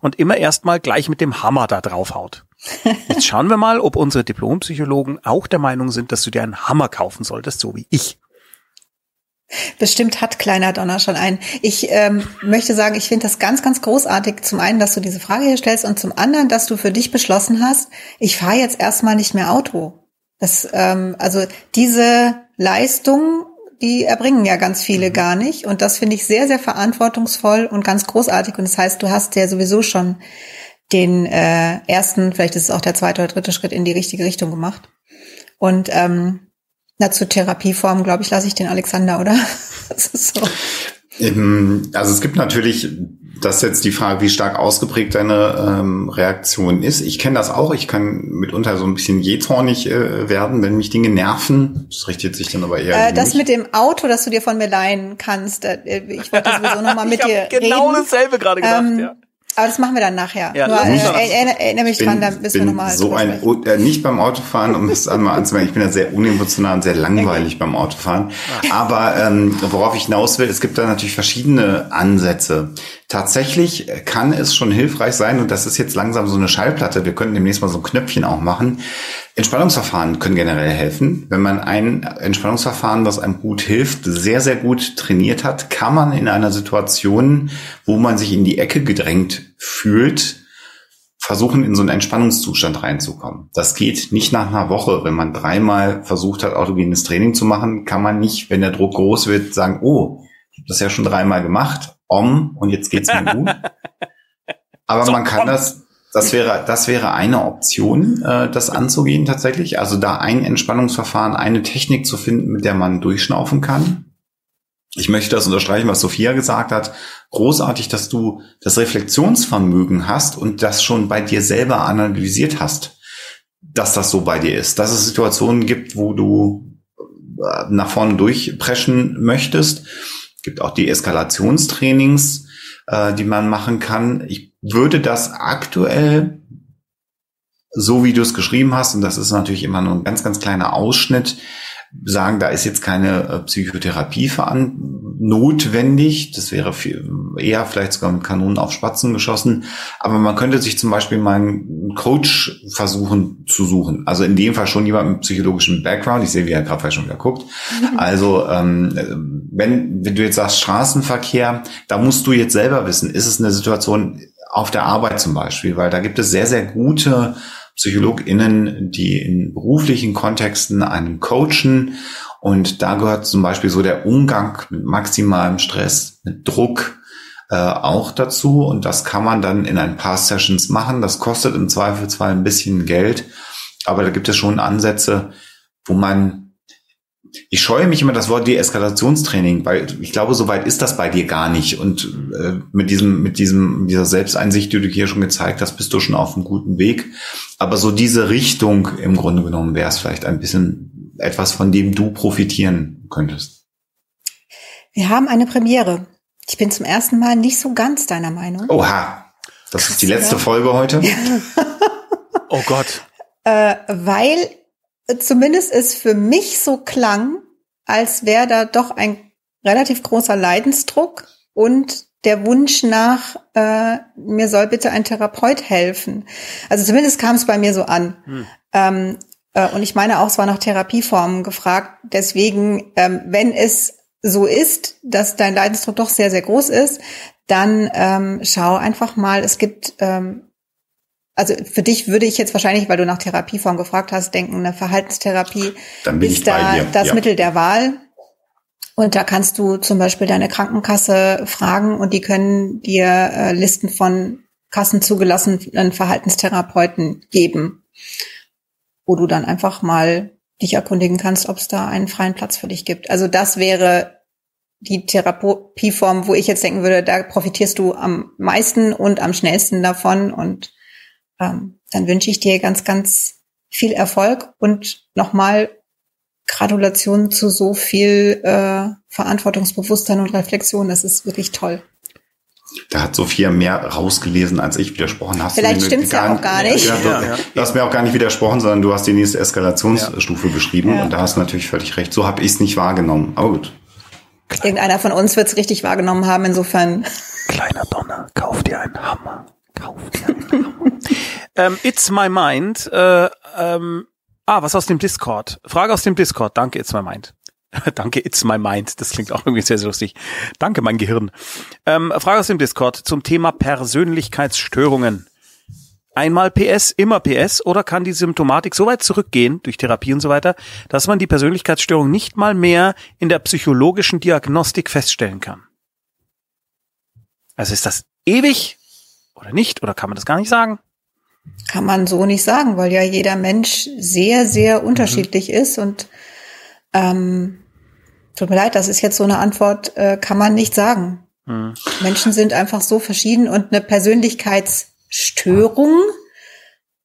und immer erstmal gleich mit dem Hammer da draufhaut. Jetzt schauen wir mal, ob unsere Diplompsychologen auch der Meinung sind, dass du dir einen Hammer kaufen solltest, so wie ich. Bestimmt hat kleiner Donner schon einen. Ich ähm, möchte sagen, ich finde das ganz, ganz großartig. Zum einen, dass du diese Frage hier stellst und zum anderen, dass du für dich beschlossen hast, ich fahre jetzt erstmal nicht mehr Auto. Das, ähm, also diese Leistung, die erbringen ja ganz viele mhm. gar nicht. Und das finde ich sehr, sehr verantwortungsvoll und ganz großartig. Und das heißt, du hast ja sowieso schon den äh, ersten, vielleicht ist es auch der zweite oder dritte Schritt in die richtige Richtung gemacht. Und ähm, na, zur Therapieform, glaube ich, lasse ich den Alexander, oder? so. Also es gibt natürlich, das ist jetzt die Frage, wie stark ausgeprägt deine ähm, Reaktion ist. Ich kenne das auch. Ich kann mitunter so ein bisschen jähzornig äh, werden, wenn mich Dinge nerven. Das richtet sich dann aber eher. Äh, das mit dem Auto, das du dir von mir leihen kannst. Äh, ich wollte sowieso nochmal mit dir genau reden. Genau dasselbe gerade gedacht. Ähm, ja. Aber das machen wir dann nachher. Ja, Nur, äh, erinnere, erinnere mich dran, dann müssen wir nochmal. So ein, äh, nicht beim Autofahren, um es einmal anzumerken, ich bin ja sehr unemotional und sehr langweilig okay. beim Autofahren. Aber ähm, worauf ich hinaus will, es gibt da natürlich verschiedene Ansätze. Tatsächlich kann es schon hilfreich sein, und das ist jetzt langsam so eine Schallplatte, wir könnten demnächst mal so ein Knöpfchen auch machen. Entspannungsverfahren können generell helfen. Wenn man ein Entspannungsverfahren, das einem gut hilft, sehr, sehr gut trainiert hat, kann man in einer Situation, wo man sich in die Ecke gedrängt fühlt, versuchen, in so einen Entspannungszustand reinzukommen. Das geht nicht nach einer Woche. Wenn man dreimal versucht hat, autogenes Training zu machen, kann man nicht, wenn der Druck groß wird, sagen, oh, ich habe das ja schon dreimal gemacht om und jetzt geht's mir gut. Aber so, man kann om. das, das wäre, das wäre eine Option, äh, das anzugehen tatsächlich. Also da ein Entspannungsverfahren, eine Technik zu finden, mit der man durchschnaufen kann. Ich möchte das unterstreichen, was Sophia gesagt hat. Großartig, dass du das Reflexionsvermögen hast und das schon bei dir selber analysiert hast, dass das so bei dir ist. Dass es Situationen gibt, wo du äh, nach vorne durchpreschen möchtest gibt auch die Eskalationstrainings, äh, die man machen kann. Ich würde das aktuell, so wie du es geschrieben hast, und das ist natürlich immer nur ein ganz, ganz kleiner Ausschnitt, sagen, da ist jetzt keine äh, Psychotherapie notwendig. Das wäre viel, eher vielleicht sogar mit Kanonen auf Spatzen geschossen. Aber man könnte sich zum Beispiel mal einen Coach versuchen zu suchen. Also in dem Fall schon jemand mit psychologischem Background. Ich sehe, wie er gerade schon wieder guckt. Also ähm, wenn, wenn du jetzt sagst Straßenverkehr, da musst du jetzt selber wissen, ist es eine Situation auf der Arbeit zum Beispiel, weil da gibt es sehr, sehr gute PsychologInnen, die in beruflichen Kontexten einen coachen. Und da gehört zum Beispiel so der Umgang mit maximalem Stress, mit Druck, äh, auch dazu und das kann man dann in ein paar Sessions machen. Das kostet im Zweifelsfall ein bisschen Geld, aber da gibt es schon Ansätze, wo man ich scheue mich immer das Wort Deeskalationstraining, weil ich glaube, so weit ist das bei dir gar nicht. Und äh, mit diesem, mit diesem, dieser Selbsteinsicht, die du hier schon gezeigt hast, bist du schon auf einem guten Weg. Aber so diese Richtung im Grunde genommen wäre es vielleicht ein bisschen etwas, von dem du profitieren könntest. Wir haben eine Premiere. Ich bin zum ersten Mal nicht so ganz deiner Meinung. Oha, das Krass, ist die letzte ja. Folge heute. oh Gott. Äh, weil zumindest es für mich so klang, als wäre da doch ein relativ großer Leidensdruck und der Wunsch nach, äh, mir soll bitte ein Therapeut helfen. Also zumindest kam es bei mir so an. Hm. Ähm, äh, und ich meine auch, es war nach Therapieformen gefragt. Deswegen, ähm, wenn es so ist, dass dein Leidensdruck doch sehr, sehr groß ist, dann ähm, schau einfach mal, es gibt ähm, also für dich würde ich jetzt wahrscheinlich, weil du nach Therapieform gefragt hast, denken, eine Verhaltenstherapie ist da das ja. Mittel der Wahl. Und da kannst du zum Beispiel deine Krankenkasse fragen und die können dir äh, Listen von kassenzugelassenen Verhaltenstherapeuten geben, wo du dann einfach mal dich erkundigen kannst, ob es da einen freien Platz für dich gibt. Also das wäre die Therapieform, wo ich jetzt denken würde, da profitierst du am meisten und am schnellsten davon und ähm, dann wünsche ich dir ganz, ganz viel Erfolg und nochmal Gratulation zu so viel äh, Verantwortungsbewusstsein und Reflexion. Das ist wirklich toll. Da hat Sophia mehr rausgelesen, als ich widersprochen hast. Vielleicht stimmt es ja auch gar nicht. Ja, du, ja. du hast mir auch gar nicht widersprochen, sondern du hast die nächste Eskalationsstufe ja. beschrieben und da hast du natürlich völlig recht. So habe ich es nicht wahrgenommen. Aber gut. Irgendeiner von uns wird es richtig wahrgenommen haben, insofern. Kleiner Donner, kauf dir einen Hammer. Kauf dir einen Hammer ähm, It's My Mind. Äh, ähm, ah, was aus dem Discord? Frage aus dem Discord. Danke, It's My Mind. Danke, It's My Mind. Das klingt auch irgendwie sehr, sehr lustig. Danke, mein Gehirn. Ähm, Frage aus dem Discord zum Thema Persönlichkeitsstörungen. Einmal PS, immer PS oder kann die Symptomatik so weit zurückgehen durch Therapie und so weiter, dass man die Persönlichkeitsstörung nicht mal mehr in der psychologischen Diagnostik feststellen kann? Also ist das ewig oder nicht? Oder kann man das gar nicht sagen? Kann man so nicht sagen, weil ja jeder Mensch sehr, sehr mhm. unterschiedlich ist und ähm, tut mir leid, das ist jetzt so eine Antwort, äh, kann man nicht sagen. Mhm. Menschen sind einfach so verschieden und eine Persönlichkeitsstörung,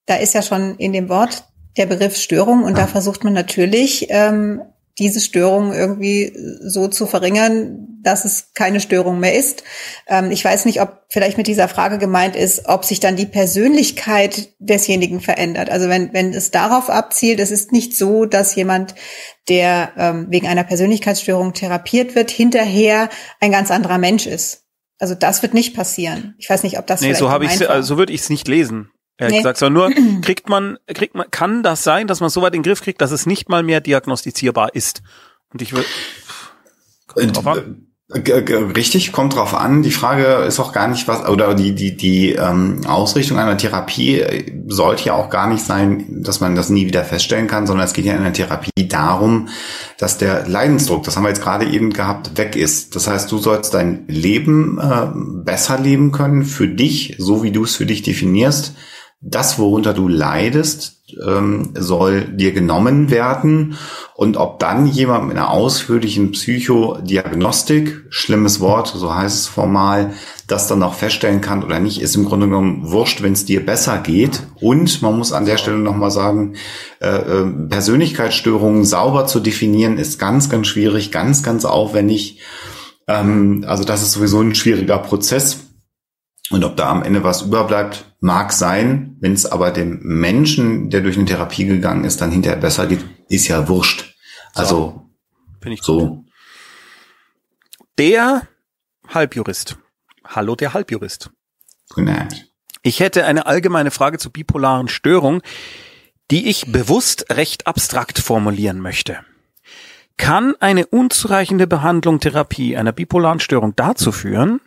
da ist ja schon in dem Wort der Begriff Störung und da versucht man natürlich ähm, diese Störung irgendwie so zu verringern, dass es keine Störung mehr ist. Ähm, ich weiß nicht, ob vielleicht mit dieser Frage gemeint ist, ob sich dann die Persönlichkeit desjenigen verändert. Also wenn, wenn es darauf abzielt, es ist nicht so, dass jemand, der ähm, wegen einer Persönlichkeitsstörung therapiert wird, hinterher ein ganz anderer Mensch ist. Also das wird nicht passieren. Ich weiß nicht, ob das nee, so habe ich also so würde ich es nicht lesen ehrlich nee. gesagt, sondern nur kriegt man, kriegt man, kann das sein, dass man so weit in den Griff kriegt, dass es nicht mal mehr diagnostizierbar ist? Und ich will. Richtig, kommt drauf an. Die Frage ist auch gar nicht was, oder die, die, die ähm, Ausrichtung einer Therapie äh, sollte ja auch gar nicht sein, dass man das nie wieder feststellen kann, sondern es geht ja in der Therapie darum, dass der Leidensdruck, das haben wir jetzt gerade eben gehabt, weg ist. Das heißt, du sollst dein Leben äh, besser leben können für dich, so wie du es für dich definierst das, worunter du leidest, ähm, soll dir genommen werden. Und ob dann jemand mit einer ausführlichen Psychodiagnostik, schlimmes Wort, so heißt es formal, das dann noch feststellen kann oder nicht, ist im Grunde genommen wurscht, wenn es dir besser geht. Und man muss an der Stelle nochmal sagen, äh, äh, Persönlichkeitsstörungen sauber zu definieren, ist ganz, ganz schwierig, ganz, ganz aufwendig. Ähm, also das ist sowieso ein schwieriger Prozess. Und ob da am Ende was überbleibt, mag sein. Wenn es aber dem Menschen, der durch eine Therapie gegangen ist, dann hinterher besser geht, ist ja wurscht. Also so, ich so. Gut. Der Halbjurist. Hallo, der Halbjurist. Guten Ich hätte eine allgemeine Frage zur bipolaren Störung, die ich bewusst recht abstrakt formulieren möchte. Kann eine unzureichende Behandlung Therapie einer bipolaren Störung dazu führen,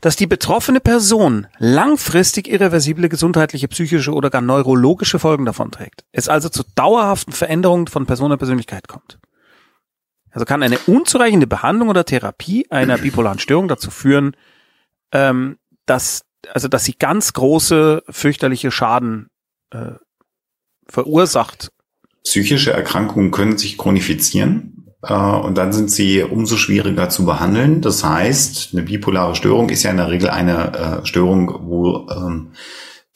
dass die betroffene Person langfristig irreversible gesundheitliche, psychische oder gar neurologische Folgen davon trägt. Es also zu dauerhaften Veränderungen von Person und Persönlichkeit kommt. Also kann eine unzureichende Behandlung oder Therapie einer bipolaren Störung dazu führen, ähm, dass also dass sie ganz große fürchterliche Schaden äh, verursacht. Psychische Erkrankungen können sich chronifizieren und dann sind sie umso schwieriger zu behandeln. Das heißt, eine bipolare Störung ist ja in der Regel eine äh, Störung, wo ähm,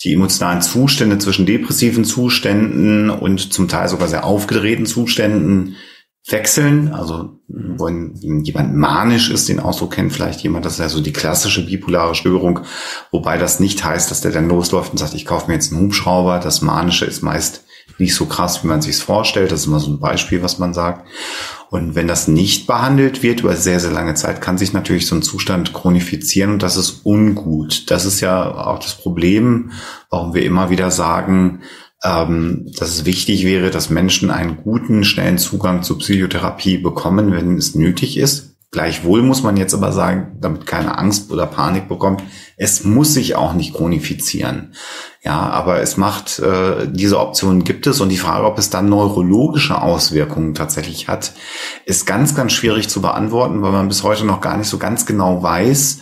die emotionalen Zustände zwischen depressiven Zuständen und zum Teil sogar sehr aufgedrehten Zuständen wechseln. Also wenn jemand manisch ist, den Ausdruck kennt vielleicht jemand, das ist ja so die klassische bipolare Störung, wobei das nicht heißt, dass der dann losläuft und sagt, ich kaufe mir jetzt einen Hubschrauber. Das Manische ist meist nicht so krass, wie man sich vorstellt. Das ist immer so ein Beispiel, was man sagt. Und wenn das nicht behandelt wird über sehr, sehr lange Zeit, kann sich natürlich so ein Zustand chronifizieren und das ist ungut. Das ist ja auch das Problem, warum wir immer wieder sagen, ähm, dass es wichtig wäre, dass Menschen einen guten, schnellen Zugang zur Psychotherapie bekommen, wenn es nötig ist. Gleichwohl muss man jetzt aber sagen, damit keine Angst oder Panik bekommt, es muss sich auch nicht chronifizieren. Ja, aber es macht, äh, diese Option gibt es. Und die Frage, ob es dann neurologische Auswirkungen tatsächlich hat, ist ganz, ganz schwierig zu beantworten, weil man bis heute noch gar nicht so ganz genau weiß,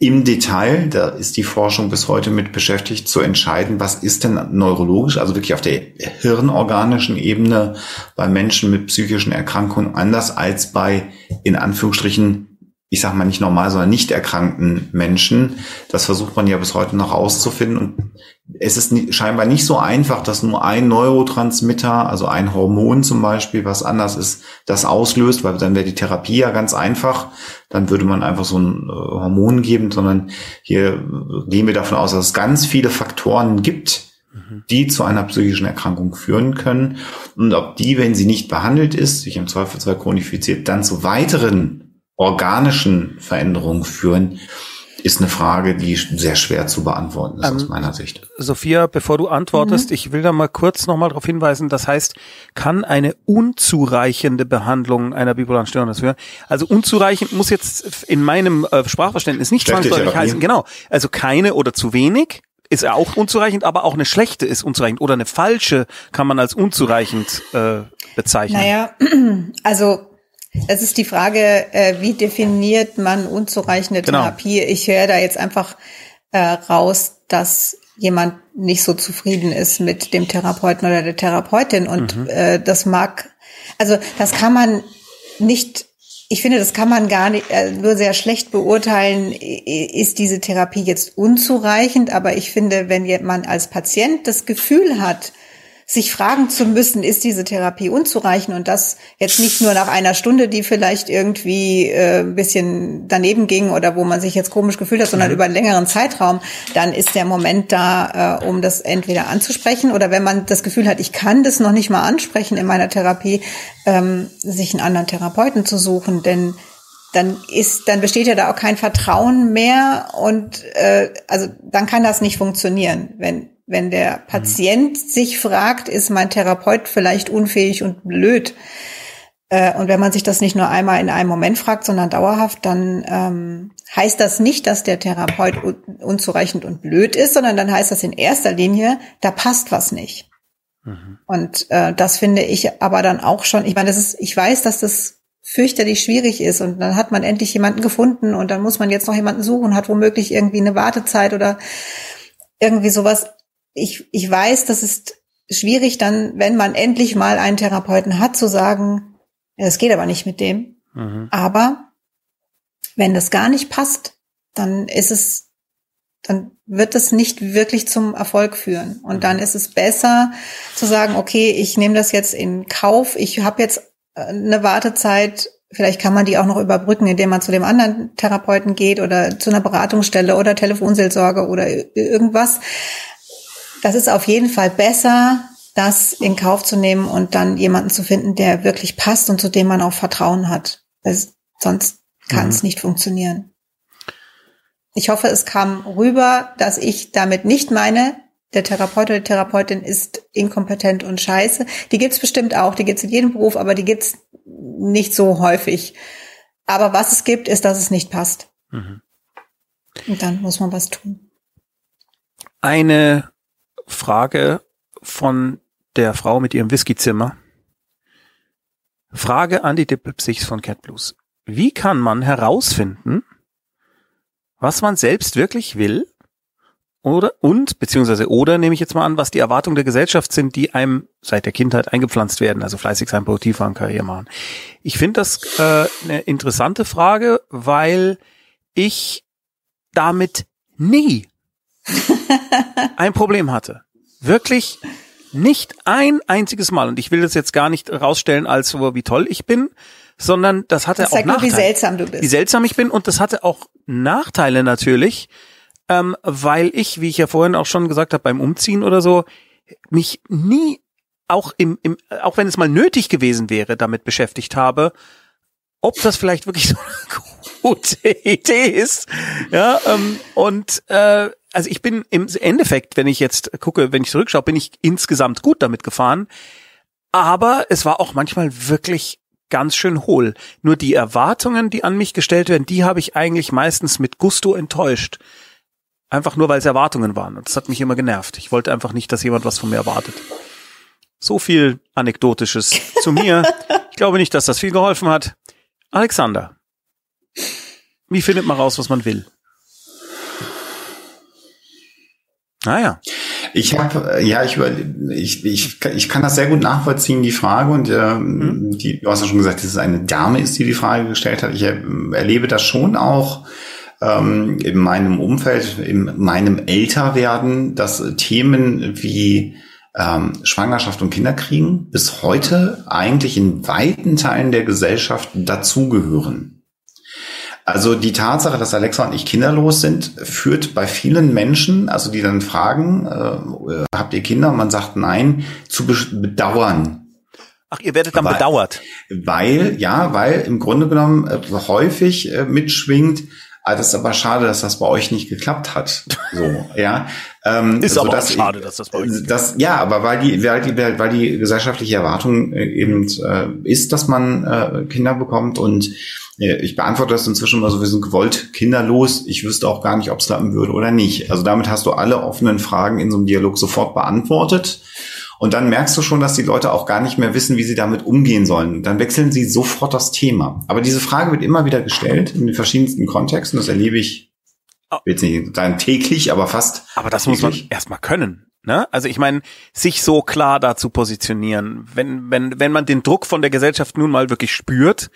im Detail, da ist die Forschung bis heute mit beschäftigt, zu entscheiden, was ist denn neurologisch, also wirklich auf der hirnorganischen Ebene bei Menschen mit psychischen Erkrankungen anders als bei, in Anführungsstrichen, ich sage mal nicht normal, sondern nicht erkrankten Menschen. Das versucht man ja bis heute noch auszufinden. Und es ist scheinbar nicht so einfach, dass nur ein Neurotransmitter, also ein Hormon zum Beispiel, was anders ist, das auslöst, weil dann wäre die Therapie ja ganz einfach. Dann würde man einfach so ein äh, Hormon geben, sondern hier gehen wir davon aus, dass es ganz viele Faktoren gibt, die zu einer psychischen Erkrankung führen können. Und ob die, wenn sie nicht behandelt ist, sich im Zweifelsfall chronifiziert, dann zu weiteren organischen Veränderungen führen, ist eine Frage, die sehr schwer zu beantworten ist ähm, aus meiner Sicht. Sophia, bevor du antwortest, mhm. ich will da mal kurz nochmal darauf hinweisen, das heißt, kann eine unzureichende Behandlung einer bipolaren Störung das führen? Also unzureichend muss jetzt in meinem äh, Sprachverständnis nicht zwangsläufig heißen, genau, also keine oder zu wenig, ist auch unzureichend, aber auch eine schlechte ist unzureichend oder eine falsche kann man als unzureichend äh, bezeichnen. Naja, also es ist die Frage, äh, wie definiert man unzureichende genau. Therapie? Ich höre da jetzt einfach äh, raus, dass jemand nicht so zufrieden ist mit dem Therapeuten oder der Therapeutin und mhm. äh, das mag, also das kann man nicht ich finde, das kann man gar nicht, äh, nur sehr schlecht beurteilen, ist diese Therapie jetzt unzureichend. Aber ich finde, wenn man als Patient das Gefühl hat, sich fragen zu müssen, ist diese Therapie unzureichend und das jetzt nicht nur nach einer Stunde, die vielleicht irgendwie äh, ein bisschen daneben ging oder wo man sich jetzt komisch gefühlt hat, sondern mhm. über einen längeren Zeitraum, dann ist der Moment da, äh, um das entweder anzusprechen oder wenn man das Gefühl hat, ich kann das noch nicht mal ansprechen in meiner Therapie, ähm, sich einen anderen Therapeuten zu suchen, denn dann ist, dann besteht ja da auch kein Vertrauen mehr und äh, also dann kann das nicht funktionieren, wenn wenn der Patient mhm. sich fragt, ist mein Therapeut vielleicht unfähig und blöd? Äh, und wenn man sich das nicht nur einmal in einem Moment fragt, sondern dauerhaft, dann ähm, heißt das nicht, dass der Therapeut unzureichend und blöd ist, sondern dann heißt das in erster Linie, da passt was nicht. Mhm. Und äh, das finde ich aber dann auch schon, ich meine, das ist, ich weiß, dass das fürchterlich schwierig ist und dann hat man endlich jemanden gefunden und dann muss man jetzt noch jemanden suchen, hat womöglich irgendwie eine Wartezeit oder irgendwie sowas ich, ich weiß, das ist schwierig dann, wenn man endlich mal einen Therapeuten hat, zu sagen, das geht aber nicht mit dem. Mhm. Aber wenn das gar nicht passt, dann ist es, dann wird es nicht wirklich zum Erfolg führen. Und mhm. dann ist es besser zu sagen, okay, ich nehme das jetzt in Kauf, ich habe jetzt äh, eine Wartezeit, vielleicht kann man die auch noch überbrücken, indem man zu dem anderen Therapeuten geht oder zu einer Beratungsstelle oder Telefonseelsorge oder irgendwas. Das ist auf jeden Fall besser, das in Kauf zu nehmen und dann jemanden zu finden, der wirklich passt und zu dem man auch Vertrauen hat. Das, sonst kann es mhm. nicht funktionieren. Ich hoffe, es kam rüber, dass ich damit nicht meine, der Therapeut oder die Therapeutin ist inkompetent und scheiße. Die gibt's bestimmt auch, die gibt's in jedem Beruf, aber die gibt's nicht so häufig. Aber was es gibt, ist, dass es nicht passt. Mhm. Und dann muss man was tun. Eine Frage von der Frau mit ihrem Whiskyzimmer. Frage an die Dippelpsichs von Cat Blues. Wie kann man herausfinden, was man selbst wirklich will oder und beziehungsweise oder nehme ich jetzt mal an, was die Erwartungen der Gesellschaft sind, die einem seit der Kindheit eingepflanzt werden, also fleißig sein, produktiv sein, Karriere machen. Ich finde das äh, eine interessante Frage, weil ich damit nie ein Problem hatte. Wirklich nicht ein einziges Mal. Und ich will das jetzt gar nicht rausstellen als so, wie toll ich bin, sondern das hatte das auch Nachteile. Nur, wie seltsam du bist. Wie seltsam ich bin und das hatte auch Nachteile natürlich, ähm, weil ich, wie ich ja vorhin auch schon gesagt habe, beim Umziehen oder so, mich nie auch im, im auch wenn es mal nötig gewesen wäre, damit beschäftigt habe, ob das vielleicht wirklich so eine gute Idee ist. Ja, ähm, und äh, also ich bin im Endeffekt, wenn ich jetzt gucke, wenn ich zurückschaue, bin ich insgesamt gut damit gefahren. Aber es war auch manchmal wirklich ganz schön hohl. Nur die Erwartungen, die an mich gestellt werden, die habe ich eigentlich meistens mit Gusto enttäuscht. Einfach nur, weil es Erwartungen waren. Und das hat mich immer genervt. Ich wollte einfach nicht, dass jemand was von mir erwartet. So viel Anekdotisches zu mir. Ich glaube nicht, dass das viel geholfen hat. Alexander, wie findet man raus, was man will? Ah, ich habe, ja, ich, ich, ich, ich kann das sehr gut nachvollziehen, die Frage. Und äh, mhm. die, du hast ja schon gesagt, dass es eine Dame ist, die die Frage gestellt hat. Ich äh, erlebe das schon auch ähm, in meinem Umfeld, in meinem Älterwerden, dass Themen wie ähm, Schwangerschaft und Kinderkriegen bis heute eigentlich in weiten Teilen der Gesellschaft dazugehören. Also die Tatsache, dass Alexa und ich kinderlos sind, führt bei vielen Menschen, also die dann fragen, äh, habt ihr Kinder? Und man sagt nein, zu bedauern. Ach, ihr werdet dann weil, bedauert. Weil, ja, weil im Grunde genommen äh, häufig äh, mitschwingt, Ah, das ist aber schade, dass das bei euch nicht geklappt hat. So, ja. Ähm, ist aber auch schade, dass das bei euch nicht das, Ja, aber weil die, weil die, weil die gesellschaftliche Erwartung äh, eben äh, ist, dass man äh, Kinder bekommt und äh, ich beantworte das inzwischen mal so, wir sind gewollt kinderlos. Ich wüsste auch gar nicht, ob es klappen würde oder nicht. Also damit hast du alle offenen Fragen in so einem Dialog sofort beantwortet. Und dann merkst du schon, dass die Leute auch gar nicht mehr wissen, wie sie damit umgehen sollen. Dann wechseln sie sofort das Thema. Aber diese Frage wird immer wieder gestellt in den verschiedensten Kontexten. Das erlebe ich oh. jetzt nicht dann täglich, aber fast. Aber das täglich. muss man erstmal können. Ne? Also ich meine, sich so klar da zu positionieren, wenn, wenn, wenn man den Druck von der Gesellschaft nun mal wirklich spürt,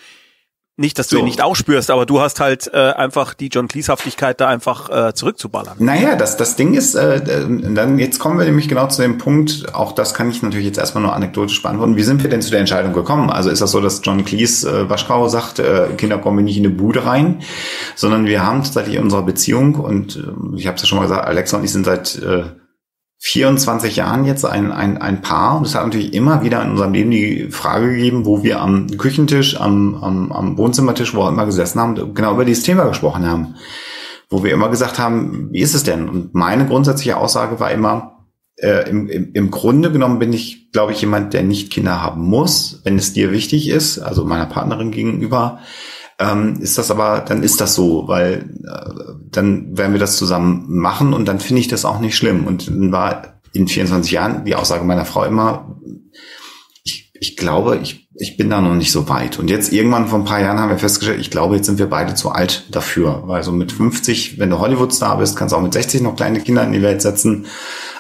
nicht, dass du so. ihn nicht ausspürst, aber du hast halt äh, einfach die John Cleese-Haftigkeit da einfach äh, zurückzuballern. Naja, das, das Ding ist, äh, dann jetzt kommen wir nämlich genau zu dem Punkt, auch das kann ich natürlich jetzt erstmal nur anekdotisch beantworten. Wie sind wir denn zu der Entscheidung gekommen? Also ist das so, dass John Cleese äh, Waschkau sagt, äh, Kinder kommen nicht in eine Bude rein, sondern wir haben tatsächlich in unserer Beziehung und äh, ich habe es ja schon mal gesagt, Alexa und ich sind seit äh, 24 Jahren jetzt ein, ein, ein Paar. Und es hat natürlich immer wieder in unserem Leben die Frage gegeben, wo wir am Küchentisch, am, am, am Wohnzimmertisch, wo wir immer gesessen haben, genau über dieses Thema gesprochen haben. Wo wir immer gesagt haben, wie ist es denn? Und meine grundsätzliche Aussage war immer, äh, im, im, im Grunde genommen bin ich, glaube ich, jemand, der nicht Kinder haben muss, wenn es dir wichtig ist, also meiner Partnerin gegenüber ähm, ist das aber, dann ist das so, weil äh, dann werden wir das zusammen machen und dann finde ich das auch nicht schlimm. Und dann war in 24 Jahren die Aussage meiner Frau immer, ich, ich glaube, ich, ich bin da noch nicht so weit. Und jetzt irgendwann vor ein paar Jahren haben wir festgestellt, ich glaube, jetzt sind wir beide zu alt dafür. Weil so mit 50, wenn du Hollywood-Star bist, kannst du auch mit 60 noch kleine Kinder in die Welt setzen.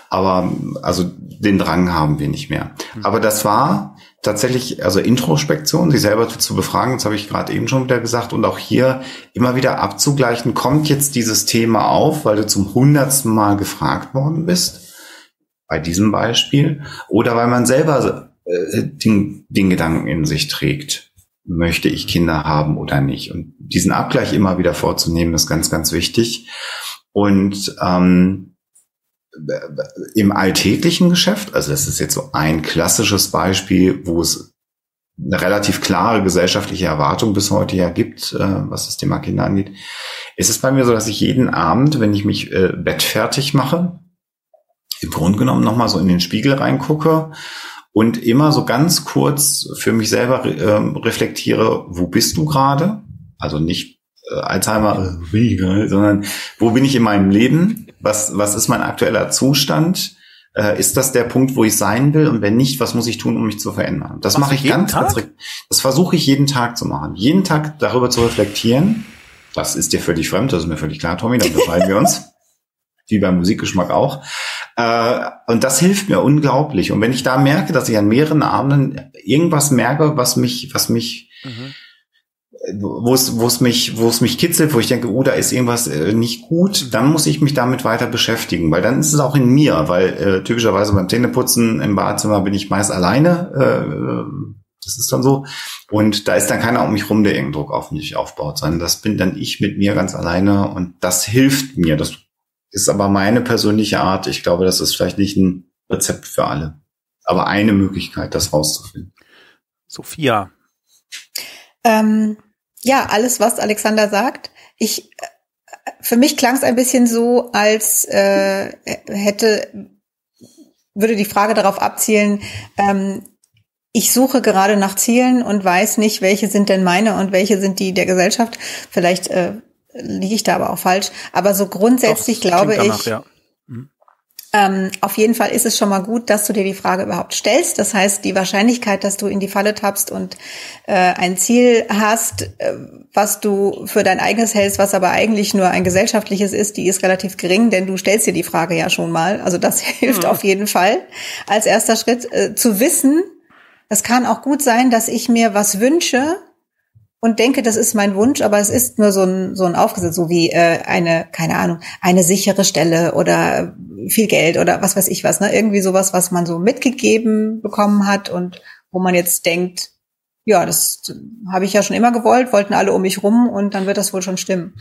Aber also den Drang haben wir nicht mehr. Mhm. Aber das war tatsächlich, also Introspektion, sich selber zu befragen, das habe ich gerade eben schon wieder gesagt, und auch hier immer wieder abzugleichen, kommt jetzt dieses Thema auf, weil du zum hundertsten Mal gefragt worden bist, bei diesem Beispiel, oder weil man selber äh, den, den Gedanken in sich trägt, möchte ich Kinder haben oder nicht. Und diesen Abgleich immer wieder vorzunehmen, ist ganz, ganz wichtig. Und ähm, im alltäglichen Geschäft, also das ist jetzt so ein klassisches Beispiel, wo es eine relativ klare gesellschaftliche Erwartung bis heute ja gibt, äh, was das Thema Kinder angeht, ist es bei mir so, dass ich jeden Abend, wenn ich mich äh, bettfertig mache, im Grunde genommen nochmal so in den Spiegel reingucke und immer so ganz kurz für mich selber äh, reflektiere, wo bist du gerade? Also nicht äh, Alzheimer, äh, sondern wo bin ich in meinem Leben? Was, was ist mein aktueller Zustand? Äh, ist das der Punkt, wo ich sein will? Und wenn nicht, was muss ich tun, um mich zu verändern? Das mache ich ganz, Tag? ganz, das versuche ich jeden Tag zu machen. Jeden Tag darüber zu reflektieren. Das ist dir völlig fremd, das ist mir völlig klar, Tommy, da unterscheiden wir uns. Wie beim Musikgeschmack auch. Äh, und das hilft mir unglaublich. Und wenn ich da merke, dass ich an mehreren Abenden irgendwas merke, was mich, was mich, mhm wo es, wo es mich, wo es mich kitzelt, wo ich denke, oh, da ist irgendwas äh, nicht gut, dann muss ich mich damit weiter beschäftigen, weil dann ist es auch in mir, weil äh, typischerweise beim Zähneputzen im Badezimmer bin ich meist alleine, äh, das ist dann so, und da ist dann keiner um mich rum, der irgendeinen Druck auf mich aufbaut, sondern das bin dann ich mit mir ganz alleine und das hilft mir. Das ist aber meine persönliche Art. Ich glaube, das ist vielleicht nicht ein Rezept für alle, aber eine Möglichkeit, das rauszufinden. Sophia. Ähm, ja, alles, was Alexander sagt. Ich, für mich klang es ein bisschen so, als äh, hätte, würde die Frage darauf abzielen, ähm, ich suche gerade nach Zielen und weiß nicht, welche sind denn meine und welche sind die der Gesellschaft. Vielleicht äh, liege ich da aber auch falsch. Aber so grundsätzlich Doch, glaube danach, ich, ja. Ähm, auf jeden Fall ist es schon mal gut, dass du dir die Frage überhaupt stellst. Das heißt, die Wahrscheinlichkeit, dass du in die Falle tappst und äh, ein Ziel hast, äh, was du für dein eigenes hältst, was aber eigentlich nur ein gesellschaftliches ist, die ist relativ gering, denn du stellst dir die Frage ja schon mal. Also das hilft mhm. auf jeden Fall als erster Schritt äh, zu wissen. Es kann auch gut sein, dass ich mir was wünsche, und denke, das ist mein Wunsch, aber es ist nur so ein, so ein Aufgesetz, so wie äh, eine, keine Ahnung, eine sichere Stelle oder viel Geld oder was weiß ich was, ne? Irgendwie sowas, was man so mitgegeben bekommen hat und wo man jetzt denkt, ja, das habe ich ja schon immer gewollt, wollten alle um mich rum und dann wird das wohl schon stimmen.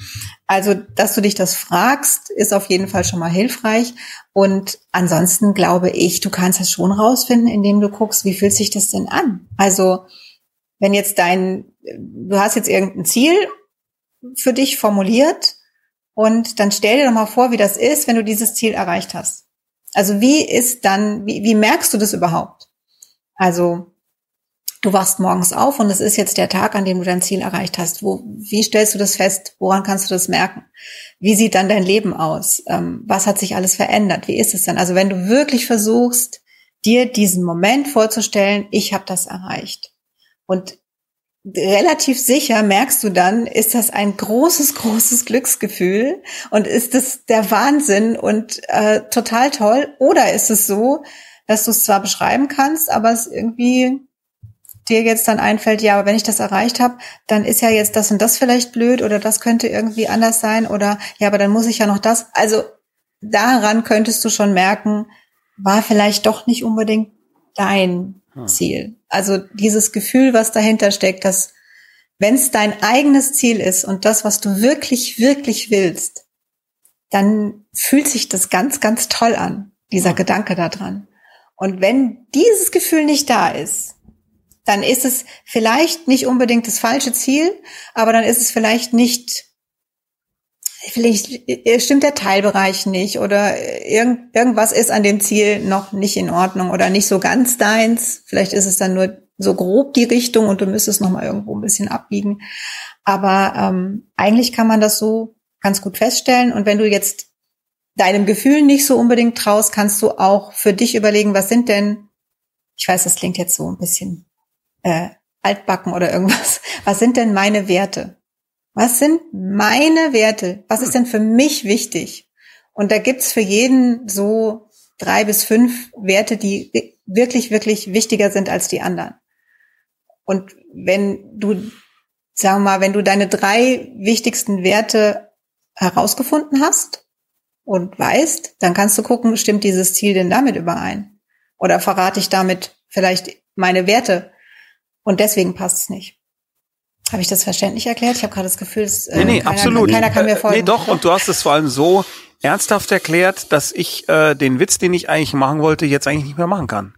Also, dass du dich das fragst, ist auf jeden Fall schon mal hilfreich. Und ansonsten glaube ich, du kannst das schon rausfinden, indem du guckst, wie fühlt sich das denn an? Also, wenn jetzt dein, du hast jetzt irgendein Ziel für dich formuliert und dann stell dir doch mal vor, wie das ist, wenn du dieses Ziel erreicht hast. Also wie ist dann, wie, wie merkst du das überhaupt? Also du wachst morgens auf und es ist jetzt der Tag, an dem du dein Ziel erreicht hast. Wo, wie stellst du das fest? Woran kannst du das merken? Wie sieht dann dein Leben aus? Ähm, was hat sich alles verändert? Wie ist es dann? Also wenn du wirklich versuchst, dir diesen Moment vorzustellen, ich habe das erreicht. Und relativ sicher merkst du dann, ist das ein großes, großes Glücksgefühl und ist das der Wahnsinn und äh, total toll? Oder ist es so, dass du es zwar beschreiben kannst, aber es irgendwie dir jetzt dann einfällt, ja, aber wenn ich das erreicht habe, dann ist ja jetzt das und das vielleicht blöd oder das könnte irgendwie anders sein oder ja, aber dann muss ich ja noch das. Also daran könntest du schon merken, war vielleicht doch nicht unbedingt dein. Ziel. Also dieses Gefühl, was dahinter steckt, dass wenn es dein eigenes Ziel ist und das, was du wirklich, wirklich willst, dann fühlt sich das ganz, ganz toll an, dieser hm. Gedanke daran. Und wenn dieses Gefühl nicht da ist, dann ist es vielleicht nicht unbedingt das falsche Ziel, aber dann ist es vielleicht nicht vielleicht stimmt der Teilbereich nicht oder irgend, irgendwas ist an dem Ziel noch nicht in Ordnung oder nicht so ganz deins. Vielleicht ist es dann nur so grob die Richtung und du müsstest noch mal irgendwo ein bisschen abbiegen. Aber ähm, eigentlich kann man das so ganz gut feststellen. Und wenn du jetzt deinem Gefühl nicht so unbedingt traust, kannst du auch für dich überlegen, was sind denn, ich weiß, das klingt jetzt so ein bisschen äh, altbacken oder irgendwas, was sind denn meine Werte? Was sind meine Werte? Was ist denn für mich wichtig? Und da gibt's für jeden so drei bis fünf Werte, die wirklich, wirklich wichtiger sind als die anderen. Und wenn du, sagen wir mal, wenn du deine drei wichtigsten Werte herausgefunden hast und weißt, dann kannst du gucken, stimmt dieses Ziel denn damit überein? Oder verrate ich damit vielleicht meine Werte? Und deswegen passt es nicht. Habe ich das verständlich erklärt? Ich habe gerade das Gefühl, dass, äh, nee, nee, keiner, absolut. keiner kann mir folgen. Nee, doch, und du hast es vor allem so ernsthaft erklärt, dass ich äh, den Witz, den ich eigentlich machen wollte, jetzt eigentlich nicht mehr machen kann.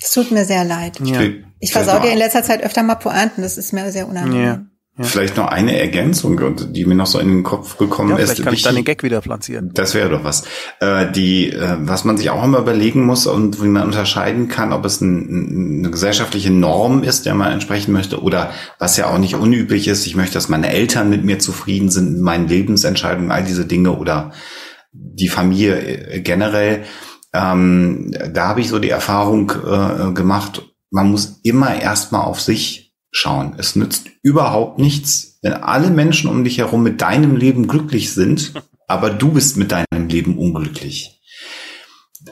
Es tut mir sehr leid. Ja. Ich dir in letzter Zeit öfter mal Pointen, das ist mir sehr unangenehm. Ja. Ja. Vielleicht noch eine Ergänzung, die mir noch so in den Kopf gekommen ja, vielleicht ist. Vielleicht kann ich dann den Gag wieder platzieren. Das wäre doch was. Äh, die, äh, was man sich auch immer überlegen muss und wie man unterscheiden kann, ob es ein, eine gesellschaftliche Norm ist, der man entsprechen möchte, oder was ja auch nicht unüblich ist, ich möchte, dass meine Eltern mit mir zufrieden sind, mit meinen Lebensentscheidungen, all diese Dinge oder die Familie äh, generell. Ähm, da habe ich so die Erfahrung äh, gemacht, man muss immer erstmal auf sich schauen. Es nützt überhaupt nichts, wenn alle Menschen um dich herum mit deinem Leben glücklich sind, aber du bist mit deinem Leben unglücklich.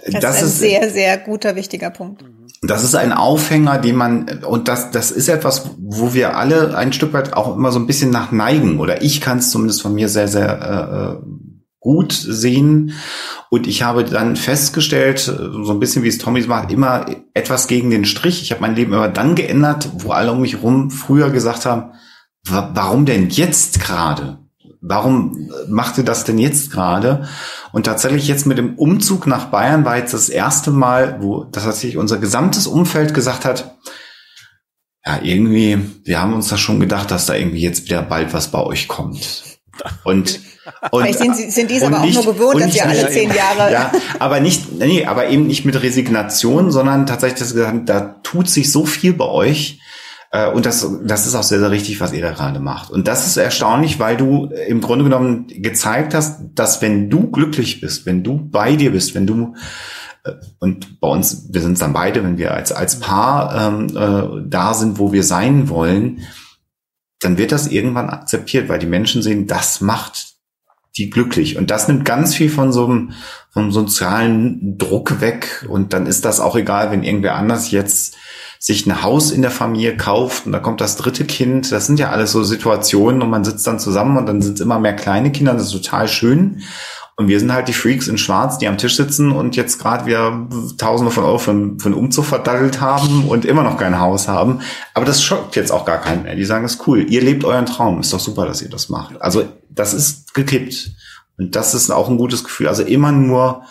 Das, das ist ein ist, sehr, sehr guter, wichtiger Punkt. Das ist ein Aufhänger, den man, und das, das ist etwas, wo wir alle ein Stück weit auch immer so ein bisschen nach neigen, oder ich kann es zumindest von mir sehr, sehr äh, gut sehen. Und ich habe dann festgestellt, so ein bisschen wie es Tommy macht, immer etwas gegen den Strich. Ich habe mein Leben immer dann geändert, wo alle um mich herum früher gesagt haben, warum denn jetzt gerade? Warum macht ihr das denn jetzt gerade? Und tatsächlich jetzt mit dem Umzug nach Bayern war jetzt das erste Mal, wo tatsächlich unser gesamtes Umfeld gesagt hat, ja, irgendwie, wir haben uns da schon gedacht, dass da irgendwie jetzt wieder bald was bei euch kommt. Und, und Vielleicht sind, sind die es aber auch nicht, nur gewohnt, dass ihr alle zehn Jahre. Ja, aber nicht, nee, aber eben nicht mit Resignation, sondern tatsächlich, da tut sich so viel bei euch. Äh, und das, das ist auch sehr, sehr richtig, was ihr da gerade macht. Und das ist erstaunlich, weil du im Grunde genommen gezeigt hast, dass wenn du glücklich bist, wenn du bei dir bist, wenn du äh, und bei uns, wir sind dann beide, wenn wir als, als Paar ähm, äh, da sind, wo wir sein wollen, dann wird das irgendwann akzeptiert, weil die Menschen sehen, das macht die glücklich. Und das nimmt ganz viel von so einem, vom sozialen Druck weg. Und dann ist das auch egal, wenn irgendwer anders jetzt sich ein Haus in der Familie kauft und da kommt das dritte Kind. Das sind ja alles so Situationen und man sitzt dann zusammen und dann sind es immer mehr kleine Kinder. Das ist total schön. Und wir sind halt die Freaks in Schwarz, die am Tisch sitzen und jetzt gerade wieder Tausende von Euro für, für einen Umzug verdattelt haben und immer noch kein Haus haben. Aber das schockt jetzt auch gar keinen mehr. Die sagen, es ist cool. Ihr lebt euren Traum. Ist doch super, dass ihr das macht. Also das ist gekippt. Und das ist auch ein gutes Gefühl. Also immer nur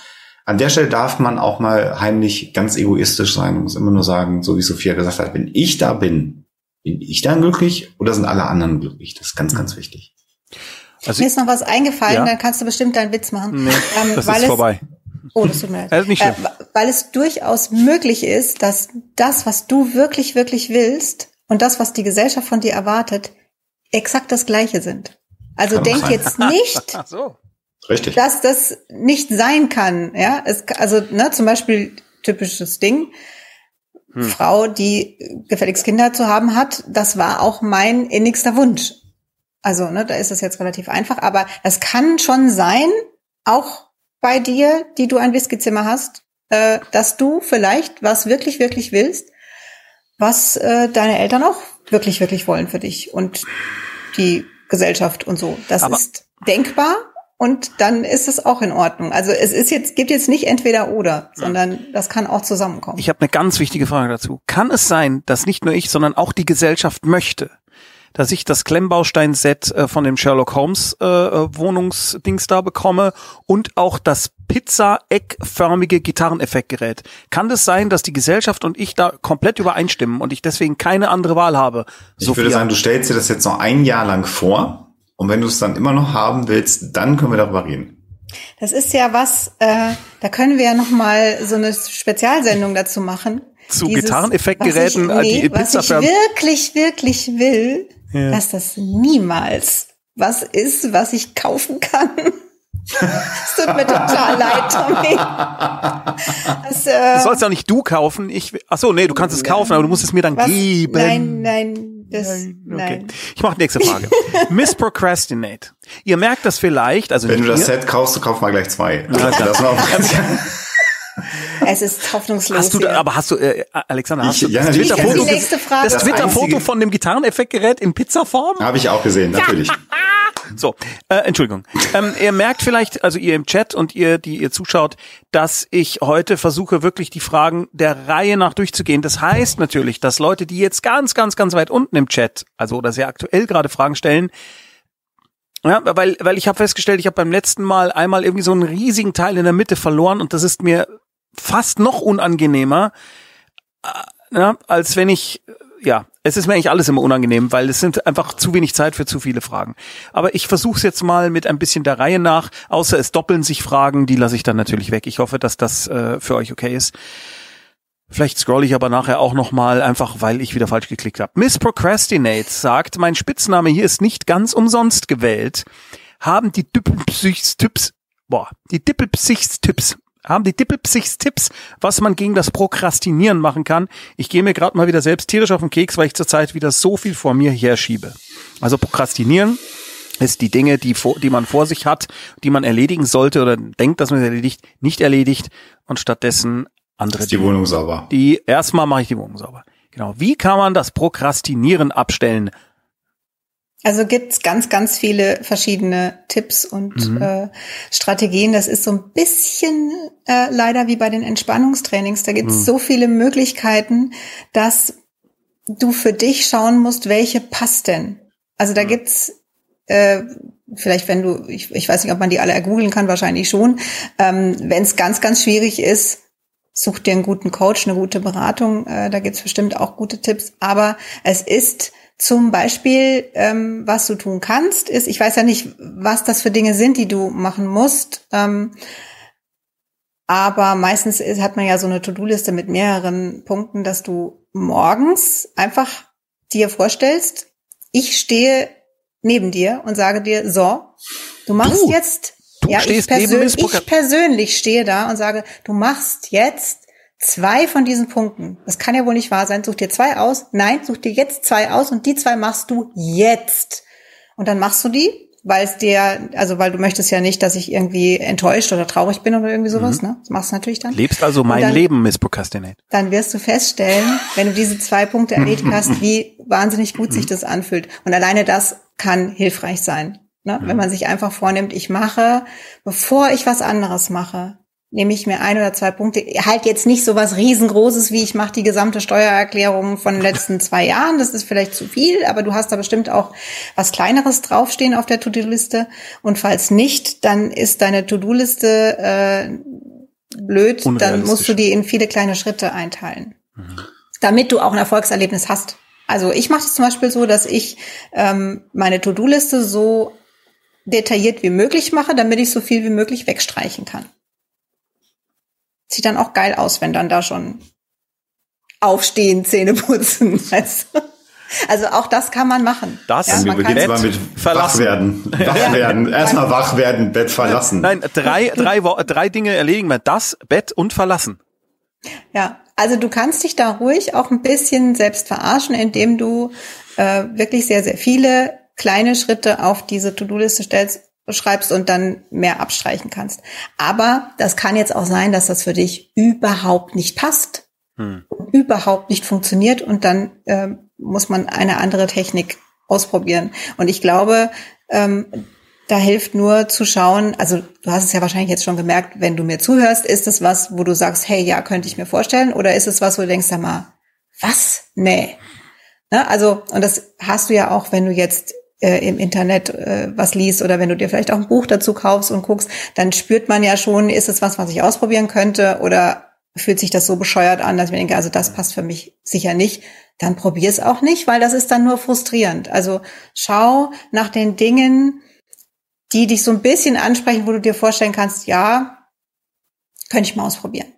an der Stelle darf man auch mal heimlich ganz egoistisch sein und muss immer nur sagen, so wie Sophia gesagt hat, wenn ich da bin, bin ich dann glücklich oder sind alle anderen glücklich? Das ist ganz, ganz wichtig. Also Mir ist noch was eingefallen, ja. dann kannst du bestimmt deinen Witz machen. Nee, ähm, das ist vorbei. Oh, das tut mir leid. Das ist nicht schlimm. Äh, weil es durchaus möglich ist, dass das, was du wirklich, wirklich willst und das, was die Gesellschaft von dir erwartet, exakt das Gleiche sind. Also Kann denk jetzt nicht, so. Richtig. Dass das nicht sein kann, ja. Es, also, ne, zum Beispiel typisches Ding. Hm. Frau, die gefälligst Kinder zu haben hat, das war auch mein innigster Wunsch. Also, ne, da ist es jetzt relativ einfach, aber es kann schon sein, auch bei dir, die du ein Whiskyzimmer hast, äh, dass du vielleicht was wirklich, wirklich willst, was äh, deine Eltern auch wirklich, wirklich wollen für dich und die Gesellschaft und so. Das aber ist denkbar und dann ist es auch in Ordnung. Also es ist jetzt gibt jetzt nicht entweder oder, sondern das kann auch zusammenkommen. Ich habe eine ganz wichtige Frage dazu. Kann es sein, dass nicht nur ich, sondern auch die Gesellschaft möchte, dass ich das Klemmbaustein-Set äh, von dem Sherlock Holmes äh, äh, Wohnungsdings da bekomme und auch das Pizza-eckförmige Gitarreneffektgerät. Kann das sein, dass die Gesellschaft und ich da komplett übereinstimmen und ich deswegen keine andere Wahl habe? Ich Sophia? würde sagen, du stellst dir das jetzt noch ein Jahr lang vor und wenn du es dann immer noch haben willst, dann können wir darüber reden. Das ist ja was, äh, da können wir ja noch mal so eine Spezialsendung dazu machen. Zu Gitarreneffektgeräten, nee, die Pizza Was ich wirklich, wirklich will, ja. dass das niemals was ist, was ich kaufen kann. Es tut mir total leid, Tommy. Das, äh, das sollst ja nicht du kaufen. Ich, ach so, nee, du kannst es kaufen, aber du musst es mir dann was? geben. Nein, nein, das, nein. Okay. nein. Ich mache nächste Frage. Miss Procrastinate. Ihr merkt das vielleicht, also wenn du das Set kaufst, du kauf mal gleich zwei. Also, das war es ist hoffnungslos. Hast du da, aber hast du, äh, Alexander, hast ich, du ja, das Twitter-Foto das Twitter-Foto von dem Gitarreneffektgerät in Pizzaform? Habe ich auch gesehen, natürlich. So, äh, Entschuldigung. Ähm, ihr merkt vielleicht, also ihr im Chat und ihr, die ihr zuschaut, dass ich heute versuche, wirklich die Fragen der Reihe nach durchzugehen. Das heißt natürlich, dass Leute, die jetzt ganz, ganz, ganz weit unten im Chat, also oder sehr aktuell gerade Fragen stellen, ja, weil, weil ich habe festgestellt, ich habe beim letzten Mal einmal irgendwie so einen riesigen Teil in der Mitte verloren und das ist mir fast noch unangenehmer, äh, ja, als wenn ich ja, es ist mir eigentlich alles immer unangenehm, weil es sind einfach zu wenig Zeit für zu viele Fragen. Aber ich versuche es jetzt mal mit ein bisschen der Reihe nach, außer es doppeln sich Fragen, die lasse ich dann natürlich weg. Ich hoffe, dass das äh, für euch okay ist. Vielleicht scroll ich aber nachher auch noch mal, einfach weil ich wieder falsch geklickt habe. Miss Procrastinate sagt, mein Spitzname hier ist nicht ganz umsonst gewählt. Haben die Düppelpsichs-Tipps, boah, die Dippelpsichs-Tipps haben die Dippelpsichs-Tipps, was man gegen das Prokrastinieren machen kann. Ich gehe mir gerade mal wieder selbst tierisch auf den Keks, weil ich zurzeit wieder so viel vor mir herschiebe. Also Prokrastinieren ist die Dinge, die, vor, die man vor sich hat, die man erledigen sollte oder denkt, dass man sie erledigt, nicht erledigt und stattdessen andere Ist die Wohnung sauber. Die erstmal mache ich die Wohnung sauber. Genau. Wie kann man das Prokrastinieren abstellen? Also gibt's ganz, ganz viele verschiedene Tipps und Mhm. äh, Strategien. Das ist so ein bisschen äh, leider wie bei den Entspannungstrainings. Da gibt's Mhm. so viele Möglichkeiten, dass du für dich schauen musst, welche passt denn. Also Mhm. da gibt's äh, vielleicht, wenn du, ich, ich weiß nicht, ob man die alle ergoogeln kann, wahrscheinlich schon. Ähm, wenn es ganz, ganz schwierig ist, such dir einen guten Coach, eine gute Beratung. Äh, da gibt's bestimmt auch gute Tipps. Aber es ist zum Beispiel, ähm, was du tun kannst, ist, ich weiß ja nicht, was das für Dinge sind, die du machen musst. Ähm, aber meistens ist, hat man ja so eine To-Do-Liste mit mehreren Punkten, dass du morgens einfach dir vorstellst, ich stehe neben dir und sage dir, so, du machst Du? jetzt, Du ja, ich, persön ich persönlich stehe da und sage, du machst jetzt zwei von diesen Punkten. Das kann ja wohl nicht wahr sein. Such dir zwei aus. Nein, such dir jetzt zwei aus und die zwei machst du jetzt. Und dann machst du die, weil es dir, also weil du möchtest ja nicht, dass ich irgendwie enttäuscht oder traurig bin oder irgendwie sowas, ne? Das machst du natürlich dann. Lebst also mein dann- Leben, Miss Procrastinate. Dann wirst du feststellen, wenn du diese zwei Punkte erledigt hast, wie wahnsinnig gut sich das anfühlt. Und alleine das kann hilfreich sein. Ne? Wenn man sich einfach vornimmt, ich mache, bevor ich was anderes mache, nehme ich mir ein oder zwei Punkte. Halt jetzt nicht so was riesengroßes, wie ich mache die gesamte Steuererklärung von den letzten zwei Jahren. Das ist vielleicht zu viel, aber du hast da bestimmt auch was Kleineres draufstehen auf der To-Do-Liste. Und falls nicht, dann ist deine To-Do-Liste äh, blöd. Dann musst du die in viele kleine Schritte einteilen, damit du auch ein Erfolgserlebnis hast. Also ich mache es zum Beispiel so, dass ich ähm, meine To-Do-Liste so detailliert wie möglich mache, damit ich so viel wie möglich wegstreichen kann. Sieht dann auch geil aus, wenn dann da schon aufstehen, Zähne putzen. Weißt du? Also auch das kann man machen. Das- ja, Also man kann beginnen mal mit verlassen. wach werden. Wach werden. Erstmal wach werden, Bett verlassen. Nein, drei, drei, drei Dinge erledigen wir. Das, Bett und verlassen. Ja, also du kannst dich da ruhig auch ein bisschen selbst verarschen, indem du äh, wirklich sehr, sehr viele kleine Schritte auf diese To-Do-Liste stellst, schreibst und dann mehr abstreichen kannst. Aber das kann jetzt auch sein, dass das für dich überhaupt nicht passt, Hm. überhaupt nicht funktioniert und dann äh, muss man eine andere Technik ausprobieren. Und ich glaube, ähm, da hilft nur zu schauen, also du hast es ja wahrscheinlich jetzt schon gemerkt, wenn du mir zuhörst, ist es was, wo du sagst, hey, ja, könnte ich mir vorstellen, oder ist es was, wo du denkst, sag mal, was? Nee. Ne? Also, und das hast du ja auch, wenn du jetzt äh, im Internet äh, was liest oder wenn du dir vielleicht auch ein Buch dazu kaufst und guckst, dann spürt man ja schon, ist es was, was ich ausprobieren könnte oder fühlt sich das so bescheuert an, dass ich mir denke, also das passt für mich sicher nicht, dann probier es auch nicht, weil das ist dann nur frustrierend. Also schau nach den Dingen, die dich so ein bisschen ansprechen, wo du dir vorstellen kannst, ja, könnte ich mal ausprobieren.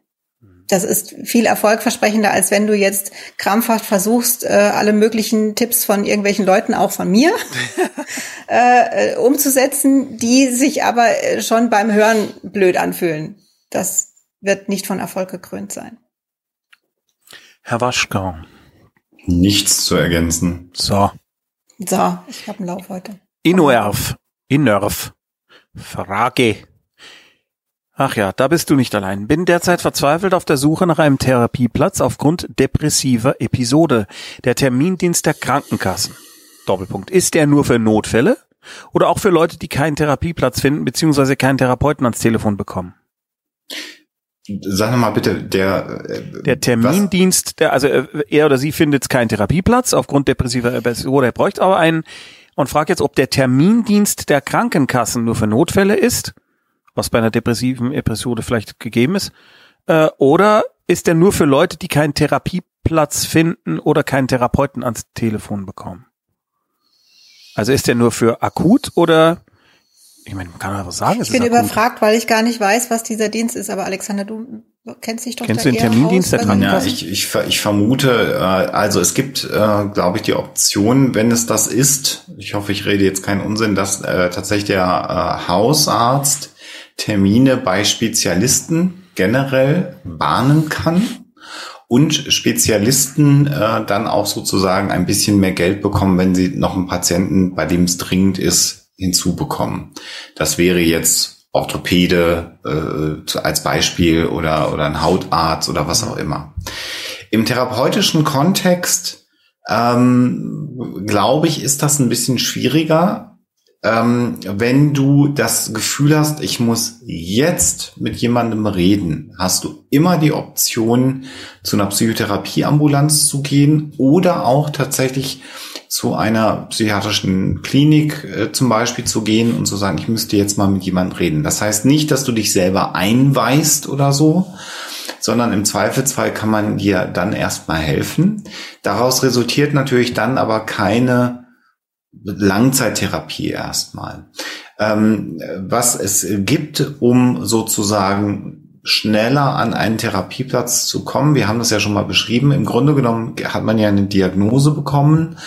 Das ist viel erfolgversprechender, als wenn du jetzt krampfhaft versuchst, äh, alle möglichen Tipps von irgendwelchen Leuten, auch von mir, äh, äh, umzusetzen, die sich aber äh, schon beim Hören blöd anfühlen. Das wird nicht von Erfolg gekrönt sein. Herr Waschkau. Nichts zu ergänzen. So. So, ich habe einen Lauf heute. Innerv. Innerv. Frage. Ach ja, da bist du nicht allein. Bin derzeit verzweifelt auf der Suche nach einem Therapieplatz aufgrund depressiver Episode. Der Termindienst der Krankenkassen. Doppelpunkt. Ist der nur für Notfälle? Oder auch für Leute, die keinen Therapieplatz finden, beziehungsweise keinen Therapeuten ans Telefon bekommen? Sag noch mal bitte, der, äh, Der Termindienst, der, also äh, er oder sie findet keinen Therapieplatz aufgrund depressiver Episode, er bräuchte aber einen und fragt jetzt, ob der Termindienst der Krankenkassen nur für Notfälle ist, was bei einer depressiven Episode vielleicht gegeben ist, äh, oder ist der nur für Leute, die keinen Therapieplatz finden oder keinen Therapeuten ans Telefon bekommen? Also ist der nur für akut oder ich meine, man kann einfach sagen, es Ich bin ist akut. überfragt, weil ich gar nicht weiß, was dieser Dienst ist. Aber Alexander, du kennst dich doch Kennst da du den Termindienst der weil- Ja, ich, ich, ich vermute, äh, also es gibt, äh, glaube ich, die Option, wenn es das ist, ich hoffe, ich rede jetzt keinen Unsinn, dass äh, tatsächlich der äh, Hausarzt Termine bei Spezialisten generell bahnen kann und Spezialisten äh, dann auch sozusagen ein bisschen mehr Geld bekommen, wenn sie noch einen Patienten, bei dem es dringend ist, hinzubekommen. Das wäre jetzt Orthopäde äh, als Beispiel oder, oder ein Hautarzt oder was auch immer. Im therapeutischen Kontext ähm, glaube ich, ist das ein bisschen schwieriger, ähm, wenn du das Gefühl hast, ich muss jetzt mit jemandem reden, hast du immer die Option, zu einer Psychotherapieambulanz zu gehen oder auch tatsächlich zu einer psychiatrischen Klinik äh, zum Beispiel zu gehen und zu sagen, ich müsste jetzt mal mit jemandem reden. Das heißt nicht, dass du dich selber einweist oder so, sondern im Zweifelsfall kann man dir dann erstmal helfen. Daraus resultiert natürlich dann aber keine Langzeittherapie erstmal. Ähm, was es gibt, um sozusagen schneller an einen Therapieplatz zu kommen. Wir haben das ja schon mal beschrieben. Im Grunde genommen hat man ja eine Diagnose bekommen.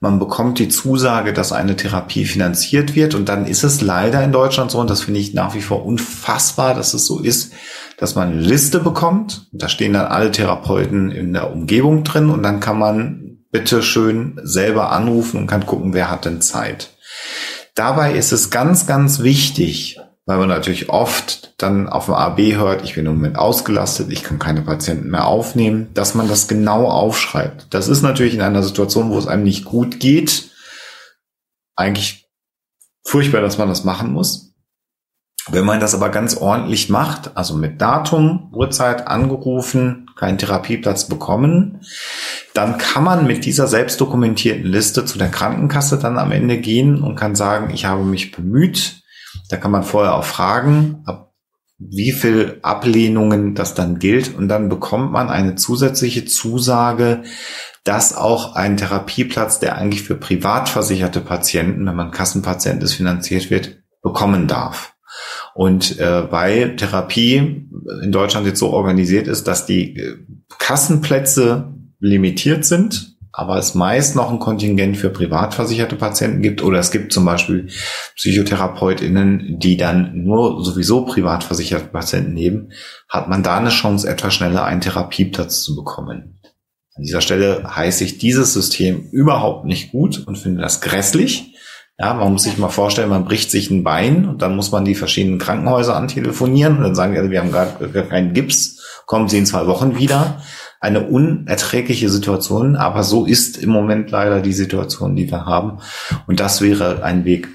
Man bekommt die Zusage, dass eine Therapie finanziert wird. Und dann ist es leider in Deutschland so, und das finde ich nach wie vor unfassbar, dass es so ist, dass man eine Liste bekommt. Da stehen dann alle Therapeuten in der Umgebung drin und dann kann man bitte schön selber anrufen und kann gucken, wer hat denn Zeit. Dabei ist es ganz, ganz wichtig, weil man natürlich oft dann auf dem AB hört, ich bin im Moment ausgelastet, ich kann keine Patienten mehr aufnehmen, dass man das genau aufschreibt. Das ist natürlich in einer Situation, wo es einem nicht gut geht, eigentlich furchtbar, dass man das machen muss. Wenn man das aber ganz ordentlich macht, also mit Datum, Uhrzeit angerufen, keinen Therapieplatz bekommen, dann kann man mit dieser selbst dokumentierten Liste zu der Krankenkasse dann am Ende gehen und kann sagen, ich habe mich bemüht. Da kann man vorher auch fragen, ab wie viel Ablehnungen das dann gilt. Und dann bekommt man eine zusätzliche Zusage, dass auch ein Therapieplatz, der eigentlich für privat versicherte Patienten, wenn man Kassenpatient ist, finanziert wird, bekommen darf. Und äh, weil Therapie in Deutschland jetzt so organisiert ist, dass die äh, Kassenplätze limitiert sind, aber es meist noch ein Kontingent für privat versicherte Patienten gibt oder es gibt zum Beispiel PsychotherapeutInnen, die dann nur sowieso privat versicherte Patienten nehmen, hat man da eine Chance, etwas schneller einen Therapieplatz zu bekommen. An dieser Stelle heiße ich dieses System überhaupt nicht gut und finde das grässlich. Ja, man muss sich mal vorstellen, man bricht sich ein Bein und dann muss man die verschiedenen Krankenhäuser antelefonieren und dann sagen die, wir haben gar keinen Gips, kommen Sie in zwei Wochen wieder eine unerträgliche Situation, aber so ist im Moment leider die Situation, die wir haben. Und das wäre ein Weg,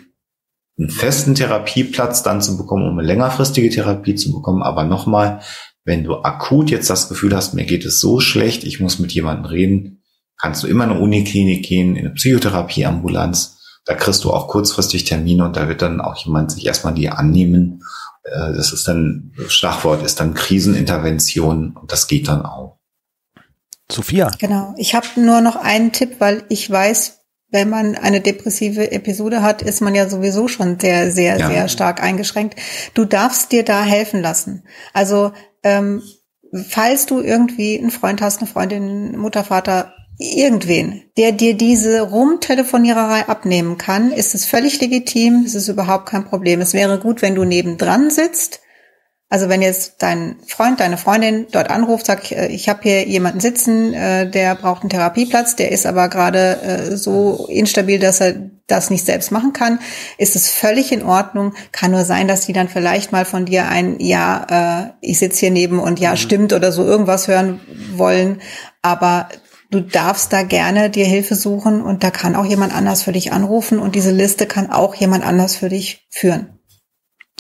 einen festen Therapieplatz dann zu bekommen, um eine längerfristige Therapie zu bekommen. Aber nochmal, wenn du akut jetzt das Gefühl hast, mir geht es so schlecht, ich muss mit jemandem reden, kannst du immer in eine Uniklinik gehen, in eine Psychotherapieambulanz. Da kriegst du auch kurzfristig Termine und da wird dann auch jemand sich erstmal die annehmen. Äh, das ist dann, Schlagwort ist dann Krisenintervention und das geht dann auch. Sophia. Genau. Ich habe nur noch einen Tipp, weil ich weiß, wenn man eine depressive Episode hat, ist man ja sowieso schon sehr, sehr, ja. sehr stark eingeschränkt. Du darfst dir da helfen lassen. Also ähm, falls du irgendwie einen Freund hast, eine Freundin, Mutter, Vater, irgendwen, der dir diese Rumtelefoniererei abnehmen kann, ist es völlig legitim. Es ist überhaupt kein Problem. Es wäre gut, wenn du nebendran sitzt also wenn jetzt dein Freund, deine Freundin dort anruft, sagt, äh, ich habe hier jemanden sitzen, äh, der braucht einen Therapieplatz, der ist aber gerade äh, so instabil, dass er das nicht selbst machen kann, ist es völlig in Ordnung. Kann nur sein, dass die dann vielleicht mal von dir ein Ja, ich sitze hier neben und Ja mhm. stimmt oder so irgendwas hören wollen. Aber du darfst da gerne dir Hilfe suchen und da kann auch jemand anders für dich anrufen und diese Liste kann auch jemand anders für dich führen.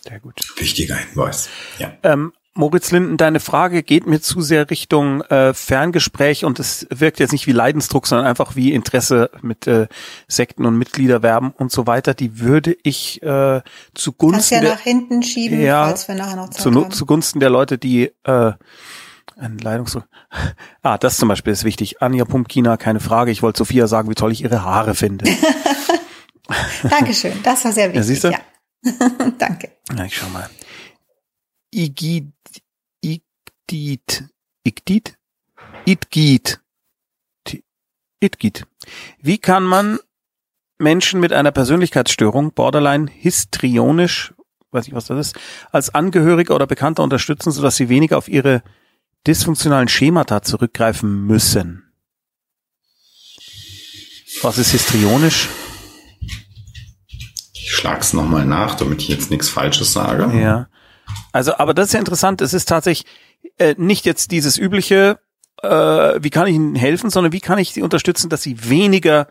Sehr gut. Wichtiger Hinweis. Ja. Ähm, Moritz Linden, deine Frage geht mir zu sehr Richtung äh, Ferngespräch und es wirkt jetzt nicht wie Leidensdruck, sondern einfach wie Interesse mit äh, Sekten und Mitgliederwerben und so weiter. Die würde ich äh, zugunsten Kannst ja der, nach hinten schieben, ja, falls wir nachher noch Zeit zu, haben. Zugunsten der Leute, die äh, ein Leidungsdruck. Ah, das zum Beispiel ist wichtig. Anja Pumpkina, keine Frage. Ich wollte Sophia sagen, wie toll ich ihre Haare finde. Dankeschön, das war sehr wichtig. Ja, siehst du? Ja. Danke. Na, ich schau mal. Igid, Igdit, Igdit, Itgit, Itgit. Wie kann man Menschen mit einer Persönlichkeitsstörung, borderline histrionisch, weiß ich was das ist, als Angehöriger oder Bekannter unterstützen, sodass sie weniger auf ihre dysfunktionalen Schemata zurückgreifen müssen. Was ist histrionisch? Ich schlag's nochmal nach, damit ich jetzt nichts Falsches sage. Ja. Also, aber das ist ja interessant. Es ist tatsächlich äh, nicht jetzt dieses übliche, äh, wie kann ich Ihnen helfen, sondern wie kann ich Sie unterstützen, dass Sie weniger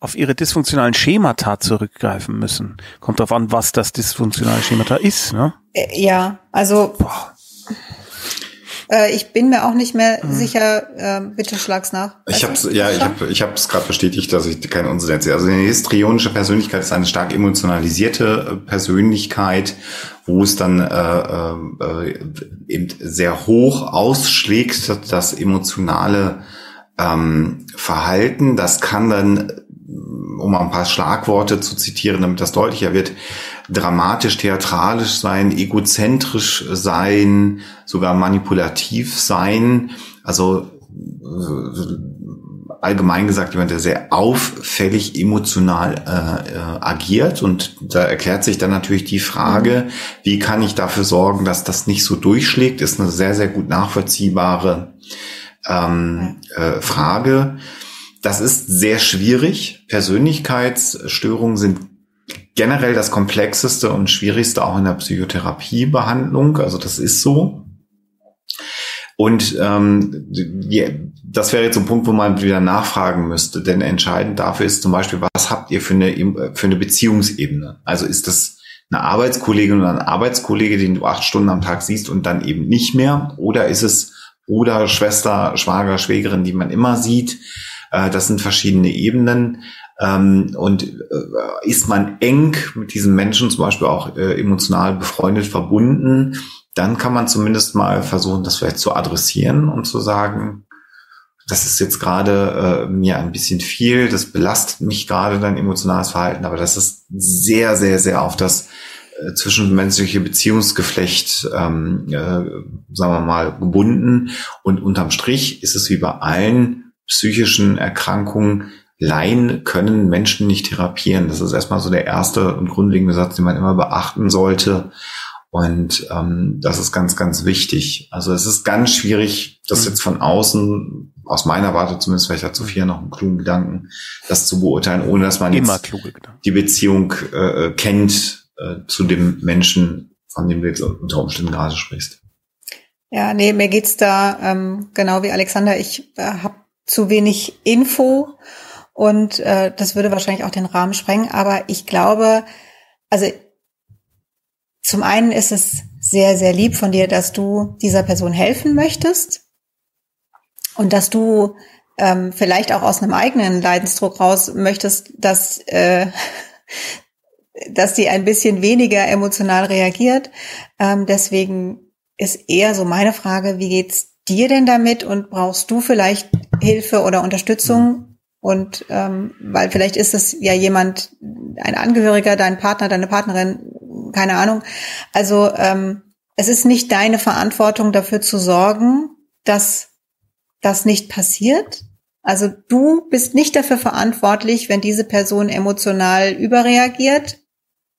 auf ihre dysfunktionalen Schemata zurückgreifen müssen. Kommt darauf an, was das dysfunktionale Schemata ist, ne? Äh, Ja, also Boah. Äh, ich bin mir auch nicht mehr sicher. Äh, bitte schlag's nach. Ich Weißt habe du? ja, ich habe ich habe es gerade bestätigt, dass ich keinen Unsinn erzähle. Also eine histrionische Persönlichkeit ist eine stark emotionalisierte äh, Persönlichkeit, wo es dann äh, äh, eben sehr hoch ausschlägt, das emotionale ähm, Verhalten. Das kann dann, um mal ein paar Schlagworte zu zitieren, damit das deutlicher wird, dramatisch, theatralisch sein, egozentrisch sein, sogar manipulativ sein. Also äh, allgemein gesagt jemand, der sehr auffällig emotional äh, äh, agiert. Und da erklärt sich dann natürlich die Frage, wie kann ich dafür sorgen, dass das nicht so durchschlägt, ist eine sehr, sehr gut nachvollziehbare ähm, äh, Frage. Das ist sehr schwierig. Persönlichkeitsstörungen sind generell das komplexeste und schwierigste auch in der Psychotherapiebehandlung. Also das ist so. Und ähm, das wäre jetzt ein Punkt, wo man wieder nachfragen müsste. Denn entscheidend dafür ist zum Beispiel, was habt ihr für eine, für eine Beziehungsebene? Also ist das eine Arbeitskollegin oder ein Arbeitskollege, den du acht Stunden am Tag siehst und dann eben nicht mehr? Oder ist es Bruder, Schwester, Schwager, Schwägerin, die man immer sieht? Äh, das sind verschiedene Ebenen. Ähm, und äh, ist man eng mit diesen Menschen zum Beispiel auch äh, emotional befreundet, verbunden, dann kann man zumindest mal versuchen, das vielleicht zu adressieren und zu sagen, das ist jetzt gerade äh, mir ein bisschen viel, das belastet mich gerade dein emotionales Verhalten, aber das ist sehr, sehr, sehr auf das äh, zwischenmenschliche Beziehungsgeflecht, ähm, äh, sagen wir mal, gebunden. Und unterm Strich ist es wie bei allen psychischen Erkrankungen, Laien können Menschen nicht therapieren. Das ist erstmal so der erste und grundlegende Satz, den man immer beachten sollte. Und ähm, das ist ganz, ganz wichtig. Also es ist ganz schwierig, das jetzt von außen, aus meiner Warte zumindest, vielleicht hat Sophia noch einen klugen Gedanken, das zu beurteilen, ohne dass man Immer jetzt die Beziehung äh, kennt äh, zu dem Menschen, von dem du jetzt unter Umständen gerade sprichst. Ja, nee, mir geht's da ähm, genau wie Alexander. Ich äh, habe zu wenig Info und äh, das würde wahrscheinlich auch den Rahmen sprengen. Aber ich glaube, also zum einen ist es sehr, sehr lieb von dir, dass du dieser Person helfen möchtest und dass du ähm, vielleicht auch aus einem eigenen Leidensdruck raus möchtest, dass äh, dass die ein bisschen weniger emotional reagiert. Ähm, deswegen ist eher so meine Frage, wie geht's dir denn damit und brauchst du vielleicht Hilfe oder Unterstützung? Und ähm, weil vielleicht ist es ja jemand, ein Angehöriger, dein Partner, deine Partnerin, keine Ahnung. Also ähm, es ist nicht deine Verantwortung dafür zu sorgen, dass das nicht passiert. Also du bist nicht dafür verantwortlich, wenn diese Person emotional überreagiert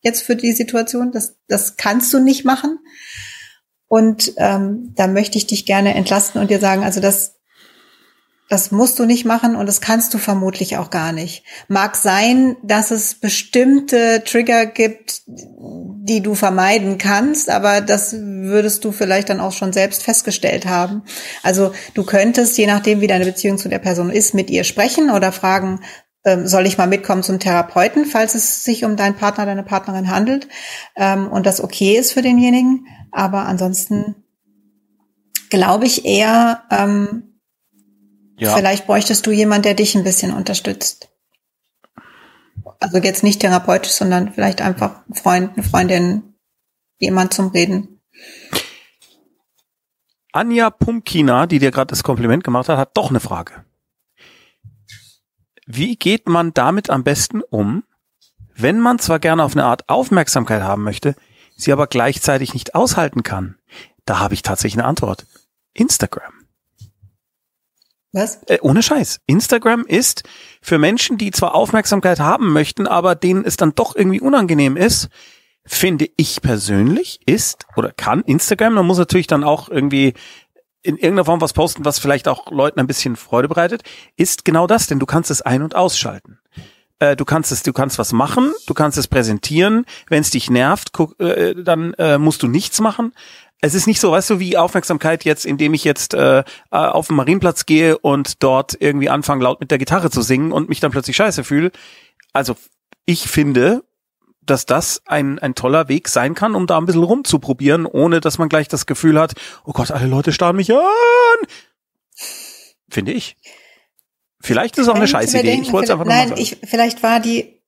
jetzt für die Situation. Das, das kannst du nicht machen. Und ähm, da möchte ich dich gerne entlasten und dir sagen, also das, das musst du nicht machen und das kannst du vermutlich auch gar nicht. Mag sein, dass es bestimmte Trigger gibt, die du vermeiden kannst, aber das würdest du vielleicht dann auch schon selbst festgestellt haben. Also du könntest, je nachdem, wie deine Beziehung zu der Person ist, mit ihr sprechen oder fragen, ähm, soll ich mal mitkommen zum Therapeuten, falls es sich um deinen Partner, deine Partnerin handelt ähm, und das okay ist für denjenigen. Aber ansonsten glaube ich eher, ähm, Ja. vielleicht bräuchtest du jemand, der dich ein bisschen unterstützt. Also jetzt nicht therapeutisch, sondern vielleicht einfach ein Freund, eine Freundin, jemand zum Reden. Anja Pumpkina, die dir gerade das Kompliment gemacht hat, hat doch eine Frage. Wie geht man damit am besten um, wenn man zwar gerne auf eine Art Aufmerksamkeit haben möchte, sie aber gleichzeitig nicht aushalten kann? Da habe ich tatsächlich eine Antwort. Instagram. Was? Äh, ohne Scheiß. Instagram ist für Menschen, die zwar Aufmerksamkeit haben möchten, aber denen es dann doch irgendwie unangenehm ist, finde ich persönlich, ist oder kann Instagram, man muss natürlich dann auch irgendwie in irgendeiner Form was posten, was vielleicht auch Leuten ein bisschen Freude bereitet, ist genau das, denn du kannst es ein- und ausschalten. Äh, du kannst es, du kannst was machen, du kannst es präsentieren. Wenn es dich nervt, guck, äh, dann äh, musst du nichts machen. Es ist nicht so, weißt du, wie Aufmerksamkeit jetzt, indem ich jetzt äh, äh auf den Marienplatz gehe und dort irgendwie anfange, laut mit der Gitarre zu singen und mich dann plötzlich scheiße fühle. Also ich finde, dass das ein, ein toller Weg sein kann, um da ein bisschen rumzuprobieren, ohne dass man gleich das Gefühl hat, oh Gott, alle Leute starren mich an. Finde ich. Vielleicht ist es auch eine Scheißidee. ich wollte es einfach Nein, ich, vielleicht war die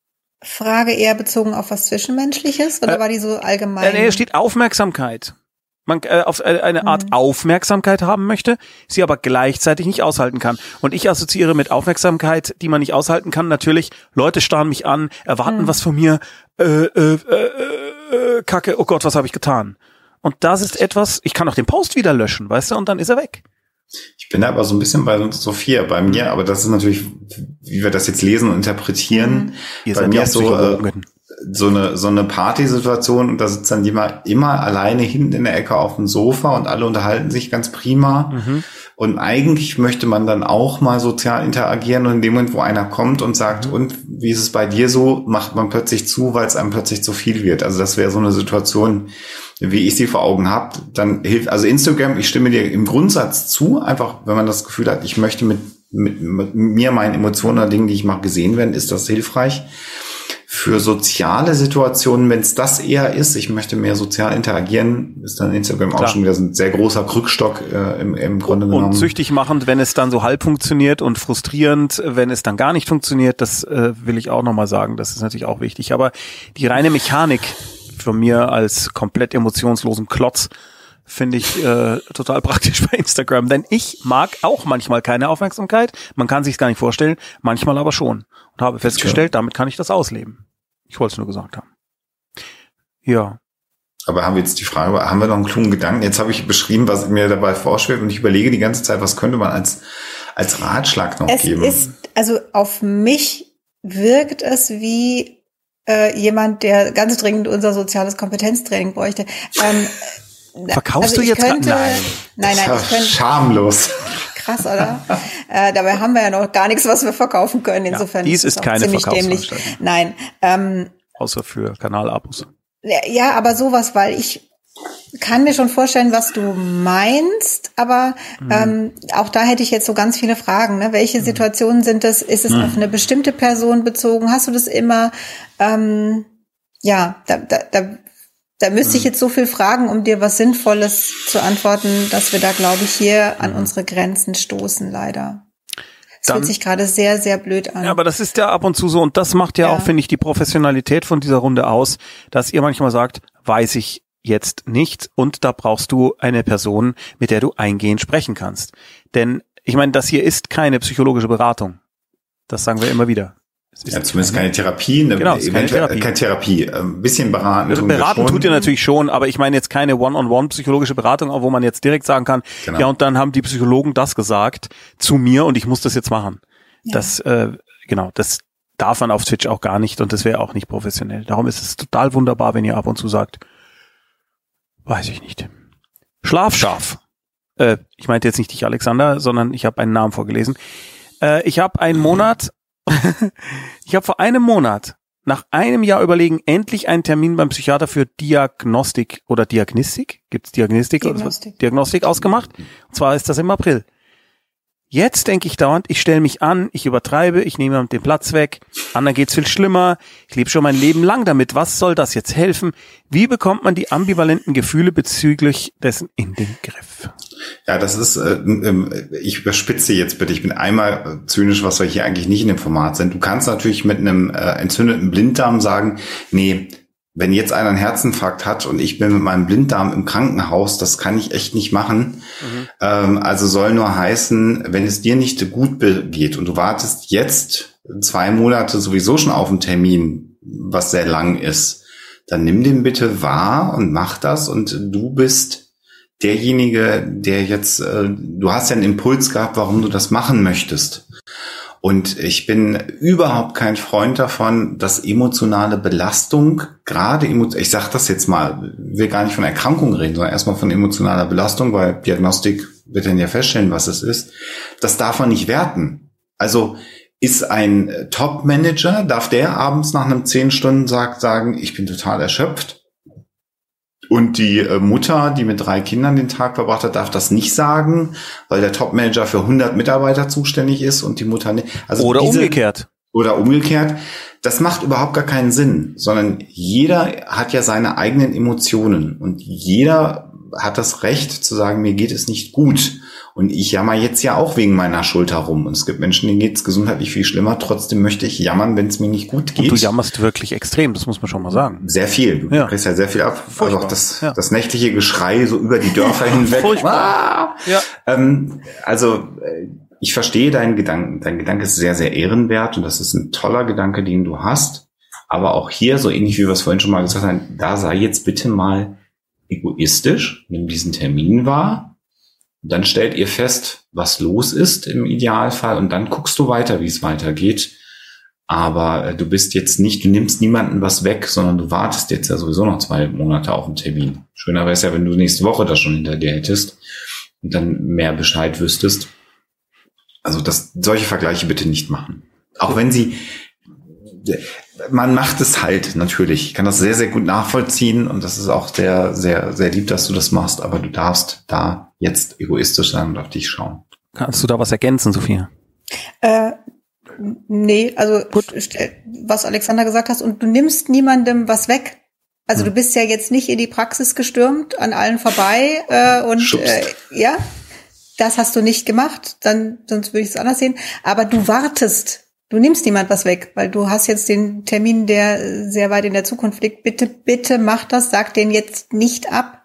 Frage eher bezogen auf was Zwischenmenschliches oder äh, war die so allgemein? Äh, nee, steht Aufmerksamkeit man äh, auf äh, eine Art mhm. Aufmerksamkeit haben möchte, sie aber gleichzeitig nicht aushalten kann. Und ich assoziiere mit Aufmerksamkeit, die man nicht aushalten kann, natürlich, Leute starren mich an, erwarten mhm. was von mir, äh, äh, äh, äh, Kacke, oh Gott, was habe ich getan? Und das ist etwas, ich kann auch den Post wieder löschen, weißt du, und dann ist er weg. Ich bin da aber so ein bisschen bei Sophia, bei mir, aber das ist natürlich, wie wir das jetzt lesen und interpretieren. Mhm. Bei mir ist so, äh, so eine, so eine Partysituation und da sitzt dann jemand immer alleine hinten in der Ecke auf dem Sofa und alle unterhalten sich ganz prima. Mhm. Und eigentlich möchte man dann auch mal sozial interagieren und in dem Moment, wo einer kommt und sagt, mhm. und wie ist es bei dir so, macht man plötzlich zu, weil es einem plötzlich zu viel wird. Also das wäre so eine Situation, wie ich sie vor Augen habe. Dann hilft, also Instagram, ich stimme dir im Grundsatz zu, einfach wenn man das Gefühl hat, ich möchte mit, mit, mit mir, meinen Emotionen oder Dingen, die ich mache, gesehen werden, ist das hilfreich für soziale Situationen, wenn es das eher ist, ich möchte mehr sozial interagieren, ist dann Instagram Klar. auch schon wieder ein sehr großer Krückstock äh, im, im Grunde genommen. Und süchtig machend, wenn es dann so halb funktioniert und frustrierend, wenn es dann gar nicht funktioniert, das äh, will ich auch nochmal sagen, das ist natürlich auch wichtig. Aber die reine Mechanik von mir als komplett emotionslosen Klotz finde ich äh, total praktisch bei Instagram, denn ich mag auch manchmal keine Aufmerksamkeit, man kann sich gar nicht vorstellen, manchmal aber schon und habe festgestellt, damit kann ich das ausleben. Ich wollte es nur gesagt haben. Ja. Aber haben wir jetzt die Frage, haben wir noch einen klugen Gedanken? Jetzt habe ich beschrieben, was mir dabei vorschwebt und ich überlege die ganze Zeit, was könnte man als, als Ratschlag noch es geben? Ist, also auf mich wirkt es wie äh, jemand, der ganz dringend unser soziales Kompetenztraining bräuchte. Ähm, Verkaufst also du jetzt könnte, Nein, nein, nein. Ich könnte, schamlos. Krass, oder? äh, dabei haben wir ja noch gar nichts, was wir verkaufen können. Insofern ja, dies ist, ist keine ziemlich dämlich. Nein. Ähm, Außer für Kanalabos. Ja, aber sowas, weil ich kann mir schon vorstellen, was du meinst, aber mhm. ähm, auch da hätte ich jetzt so ganz viele Fragen. Ne? Welche mhm. Situationen sind das? Ist es mhm. auf eine bestimmte Person bezogen? Hast du das immer? Ähm, ja, da, da, da da müsste ich mhm. jetzt so viel fragen, um dir was Sinnvolles zu antworten, dass wir da, glaube ich, hier an mhm. unsere Grenzen stoßen, leider. Es fühlt sich gerade sehr, sehr blöd an. Ja, aber das ist ja ab und zu so und das macht ja, ja. auch, finde ich, die Professionalität von dieser Runde aus, dass ihr manchmal sagt, weiß ich jetzt nicht und da brauchst du eine Person, mit der du eingehend sprechen kannst. Denn ich meine, das hier ist keine psychologische Beratung. Das sagen wir immer wieder. Ja, zumindest keine Therapie, eine, genau, keine Therapie. keine Therapie, ein ähm, bisschen beraten. Also beraten tut ihr natürlich schon, aber ich meine jetzt keine One-on-One psychologische Beratung, wo man jetzt direkt sagen kann, genau. ja und dann haben die Psychologen das gesagt zu mir und ich muss das jetzt machen. Ja. Das, äh, genau, das darf man auf Twitch auch gar nicht und das wäre auch nicht professionell. Darum ist es total wunderbar, wenn ihr ab und zu sagt, weiß ich nicht. Schlafschaf. Äh, ich meinte jetzt nicht dich, Alexander, sondern ich habe einen Namen vorgelesen. Äh, ich habe einen Monat ich habe vor einem Monat nach einem Jahr überlegen endlich einen Termin beim Psychiater für Diagnostik oder Diagnostik, gibt's Diagnostik, Diagnostik. Diagnostik ausgemacht. Und zwar ist das im April. Jetzt denke ich dauernd, ich stelle mich an, ich übertreibe, ich nehme den Platz weg, anderen geht's viel schlimmer, ich lebe schon mein Leben lang damit, was soll das jetzt helfen? Wie bekommt man die ambivalenten Gefühle bezüglich dessen in den Griff? Ja, das ist, äh, äh, ich überspitze jetzt bitte, ich bin einmal zynisch, was wir hier eigentlich nicht in dem Format sind. Du kannst natürlich mit einem äh, entzündeten Blinddarm sagen, nee, wenn jetzt einer einen Herzinfarkt hat und ich bin mit meinem Blinddarm im Krankenhaus, das kann ich echt nicht machen. Mhm. Ähm, also soll nur heißen, wenn es dir nicht gut geht und du wartest jetzt zwei Monate sowieso schon auf einen Termin, was sehr lang ist, dann nimm den bitte wahr und mach das und du bist derjenige, der jetzt, äh, du hast ja einen Impuls gehabt, warum du das machen möchtest. Und ich bin überhaupt kein Freund davon, dass emotionale Belastung, gerade, ich sage das jetzt mal, will gar nicht von Erkrankung reden, sondern erstmal von emotionaler Belastung, weil Diagnostik wird dann ja feststellen, was es ist. Das darf man nicht werten. Also ist ein Top-Manager, darf der abends nach einem zehn Stunden Tag sagen, ich bin total erschöpft? Und die äh, Mutter, die mit drei Kindern den Tag verbracht hat, darf das nicht sagen, weil der Top-Manager für 100 Mitarbeiter zuständig ist und die Mutter nicht. Also oder diese, umgekehrt. Oder umgekehrt. Das macht überhaupt gar keinen Sinn, sondern jeder hat ja seine eigenen Emotionen und jeder hat das Recht zu sagen, mir geht es nicht gut. Und ich jammer jetzt ja auch wegen meiner Schulter rum. Und es gibt Menschen, denen geht es gesundheitlich viel schlimmer. Trotzdem möchte ich jammern, wenn es mir nicht gut geht. Und du jammerst wirklich extrem, das muss man schon mal sagen. Sehr viel. Du ja. kriegst ja sehr viel ab. Furchtbar. Also auch das, ja. das nächtliche Geschrei so über die Dörfer hinweg. Ah! Ja. Ähm, also äh, ich verstehe deinen Gedanken. Dein Gedanke ist sehr, sehr ehrenwert und das ist ein toller Gedanke, den du hast. Aber auch hier, so ähnlich wie wir es vorhin schon mal gesagt haben, da sei jetzt bitte mal egoistisch, nimm diesen Termin wahr dann stellt ihr fest, was los ist im Idealfall und dann guckst du weiter, wie es weitergeht. Aber äh, du bist jetzt nicht, du nimmst niemanden was weg, sondern du wartest jetzt ja sowieso noch zwei Monate auf einen Termin. Schöner wäre es ja, wenn du nächste Woche das schon hinter dir hättest und dann mehr Bescheid wüsstest. Also das, solche Vergleiche bitte nicht machen. Auch wenn sie, man macht es halt natürlich. Ich kann das sehr, sehr gut nachvollziehen und das ist auch sehr, sehr, sehr lieb, dass du das machst, aber du darfst da jetzt egoistisch sein und auf dich schauen. Kannst du da was ergänzen, Sophia? Äh, nee, also Gut. was Alexander gesagt hast, und du nimmst niemandem was weg. Also hm. du bist ja jetzt nicht in die Praxis gestürmt, an allen vorbei äh, und äh, ja, das hast du nicht gemacht, dann sonst würde ich es anders sehen. Aber du wartest du nimmst niemand was weg, weil du hast jetzt den Termin, der sehr weit in der Zukunft liegt. Bitte, bitte mach das, sag den jetzt nicht ab.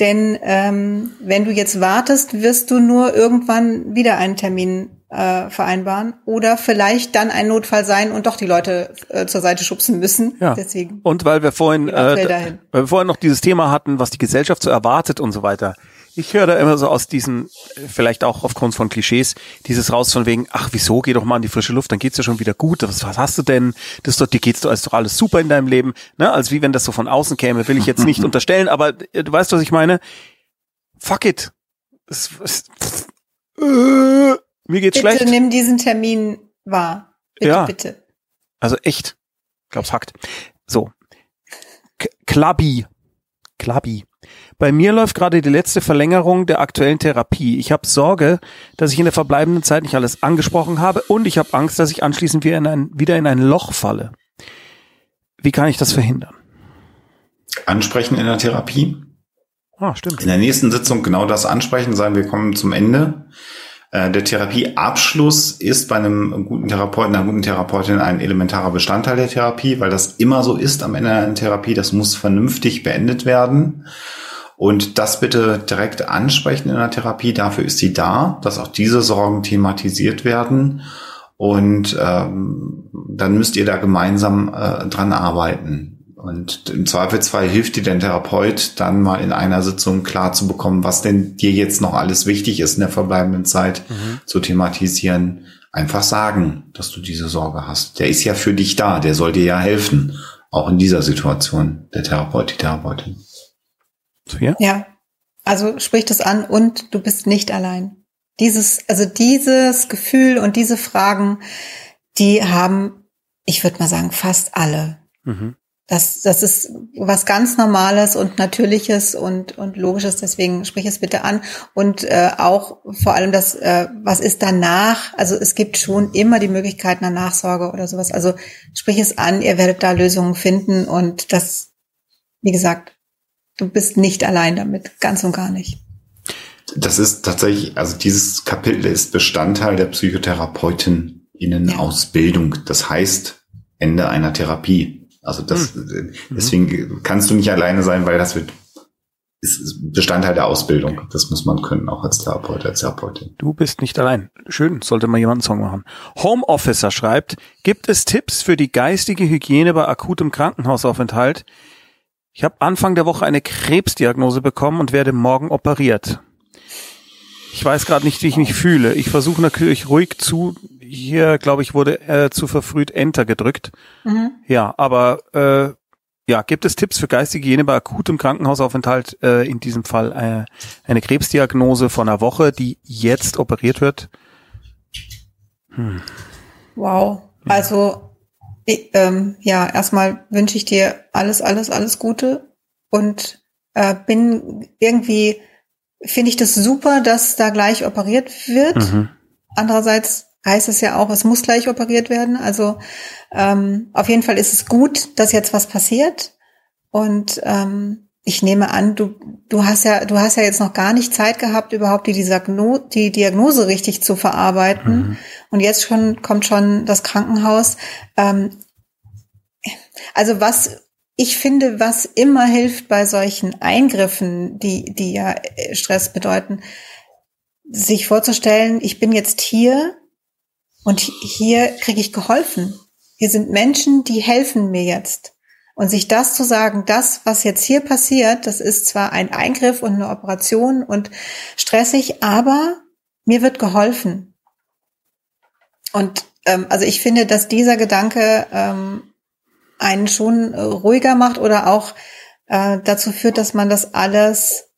Denn ähm, wenn du jetzt wartest, wirst du nur irgendwann wieder einen Termin äh, vereinbaren oder vielleicht dann ein Notfall sein und doch die Leute äh, zur Seite schubsen müssen. Ja. Deswegen. Und weil wir vorhin, äh, weil wir vorhin noch dieses Thema hatten, was die Gesellschaft so erwartet und so weiter. Ich höre da immer so aus diesen, vielleicht auch aufgrund von Klischees, dieses raus von wegen, ach wieso, geh doch mal in die frische Luft, dann geht's ja schon wieder gut. Was, was hast du denn? Das ist doch, dir geht's doch, ist doch alles super in deinem Leben. Ne? Als wie wenn das so von außen käme, will ich jetzt nicht unterstellen, aber äh, du weißt, was ich meine? Fuck it. Es, es, äh, mir geht's bitte schlecht. Bitte nimm diesen Termin wahr. Bitte, ja. bitte. Also echt. Ich glaub's hackt. So. Klabi. Klabi. Bei mir läuft gerade die letzte Verlängerung der aktuellen Therapie. Ich habe Sorge, dass ich in der verbleibenden Zeit nicht alles angesprochen habe und ich habe Angst, dass ich anschließend wieder in, ein, wieder in ein Loch falle. Wie kann ich das verhindern? Ansprechen in der Therapie. Ah, stimmt. In der nächsten Sitzung genau das ansprechen, sagen wir kommen zum Ende. Äh, der Therapieabschluss ist bei einem guten Therapeuten, einer guten Therapeutin ein elementarer Bestandteil der Therapie, weil das immer so ist am Ende einer Therapie. Das muss vernünftig beendet werden. Und das bitte direkt ansprechen in der Therapie. Dafür ist sie da, dass auch diese Sorgen thematisiert werden. Und ähm, dann müsst ihr da gemeinsam äh, dran arbeiten. Und im Zweifelsfall hilft dir der Therapeut dann mal in einer Sitzung klar zu bekommen, was denn dir jetzt noch alles wichtig ist in der verbleibenden Zeit mhm. zu thematisieren. Einfach sagen, dass du diese Sorge hast. Der ist ja für dich da, der soll dir ja helfen. Auch in dieser Situation, der Therapeut, die Therapeutin. Ja. ja. Also sprich das an und du bist nicht allein. Dieses, also dieses Gefühl und diese Fragen, die haben, ich würde mal sagen, fast alle. Mhm. Das, das ist was ganz Normales und Natürliches und, und Logisches, deswegen sprich es bitte an. Und äh, auch vor allem das, äh, was ist danach? Also es gibt schon immer die Möglichkeit einer Nachsorge oder sowas. Also sprich es an, ihr werdet da Lösungen finden und das, wie gesagt, du bist nicht allein damit, ganz und gar nicht. Das ist tatsächlich, also dieses Kapitel ist Bestandteil der Psychotherapeutin-Ausbildung. Ja. Das heißt, Ende einer Therapie. Also das, mhm. deswegen kannst du nicht alleine sein, weil das wird ist Bestandteil der Ausbildung. Das muss man können, auch als Therapeut, als Therapeutin. Du bist nicht allein. Schön, sollte mal jemand einen Song machen. Homeofficer schreibt, gibt es Tipps für die geistige Hygiene bei akutem Krankenhausaufenthalt? Ich habe Anfang der Woche eine Krebsdiagnose bekommen und werde morgen operiert. Ich weiß gerade nicht, wie ich mich fühle. Ich versuche natürlich ruhig zu. Hier, glaube ich, wurde äh, zu verfrüht Enter gedrückt. Mhm. Ja, aber äh, ja, gibt es Tipps für geistige Hygiene bei akutem Krankenhausaufenthalt, äh, in diesem Fall äh, eine Krebsdiagnose von einer Woche, die jetzt operiert wird? Hm. Wow. Also ich, ähm, ja, erstmal wünsche ich dir alles, alles, alles Gute und äh, bin irgendwie finde ich das super, dass da gleich operiert wird. Mhm. Andererseits heißt es ja auch, es muss gleich operiert werden. Also ähm, auf jeden Fall ist es gut, dass jetzt was passiert. Und ähm, ich nehme an, du, du hast ja, du hast ja jetzt noch gar nicht Zeit gehabt, überhaupt die, Diagno die Diagnose richtig zu verarbeiten. Mhm. Und jetzt schon kommt schon das Krankenhaus. Ähm, also was ich finde, was immer hilft bei solchen Eingriffen, die, die ja äh, Stress bedeuten, sich vorzustellen, ich bin jetzt hier und hier kriege ich geholfen. Hier sind Menschen, die helfen mir jetzt. Und sich das zu sagen, das, was jetzt hier passiert, das ist zwar ein Eingriff und eine Operation und stressig, aber mir wird geholfen. Und ähm, also ich finde, dass dieser Gedanke ähm, einen schon äh, ruhiger macht oder auch äh, dazu führt, dass man das alles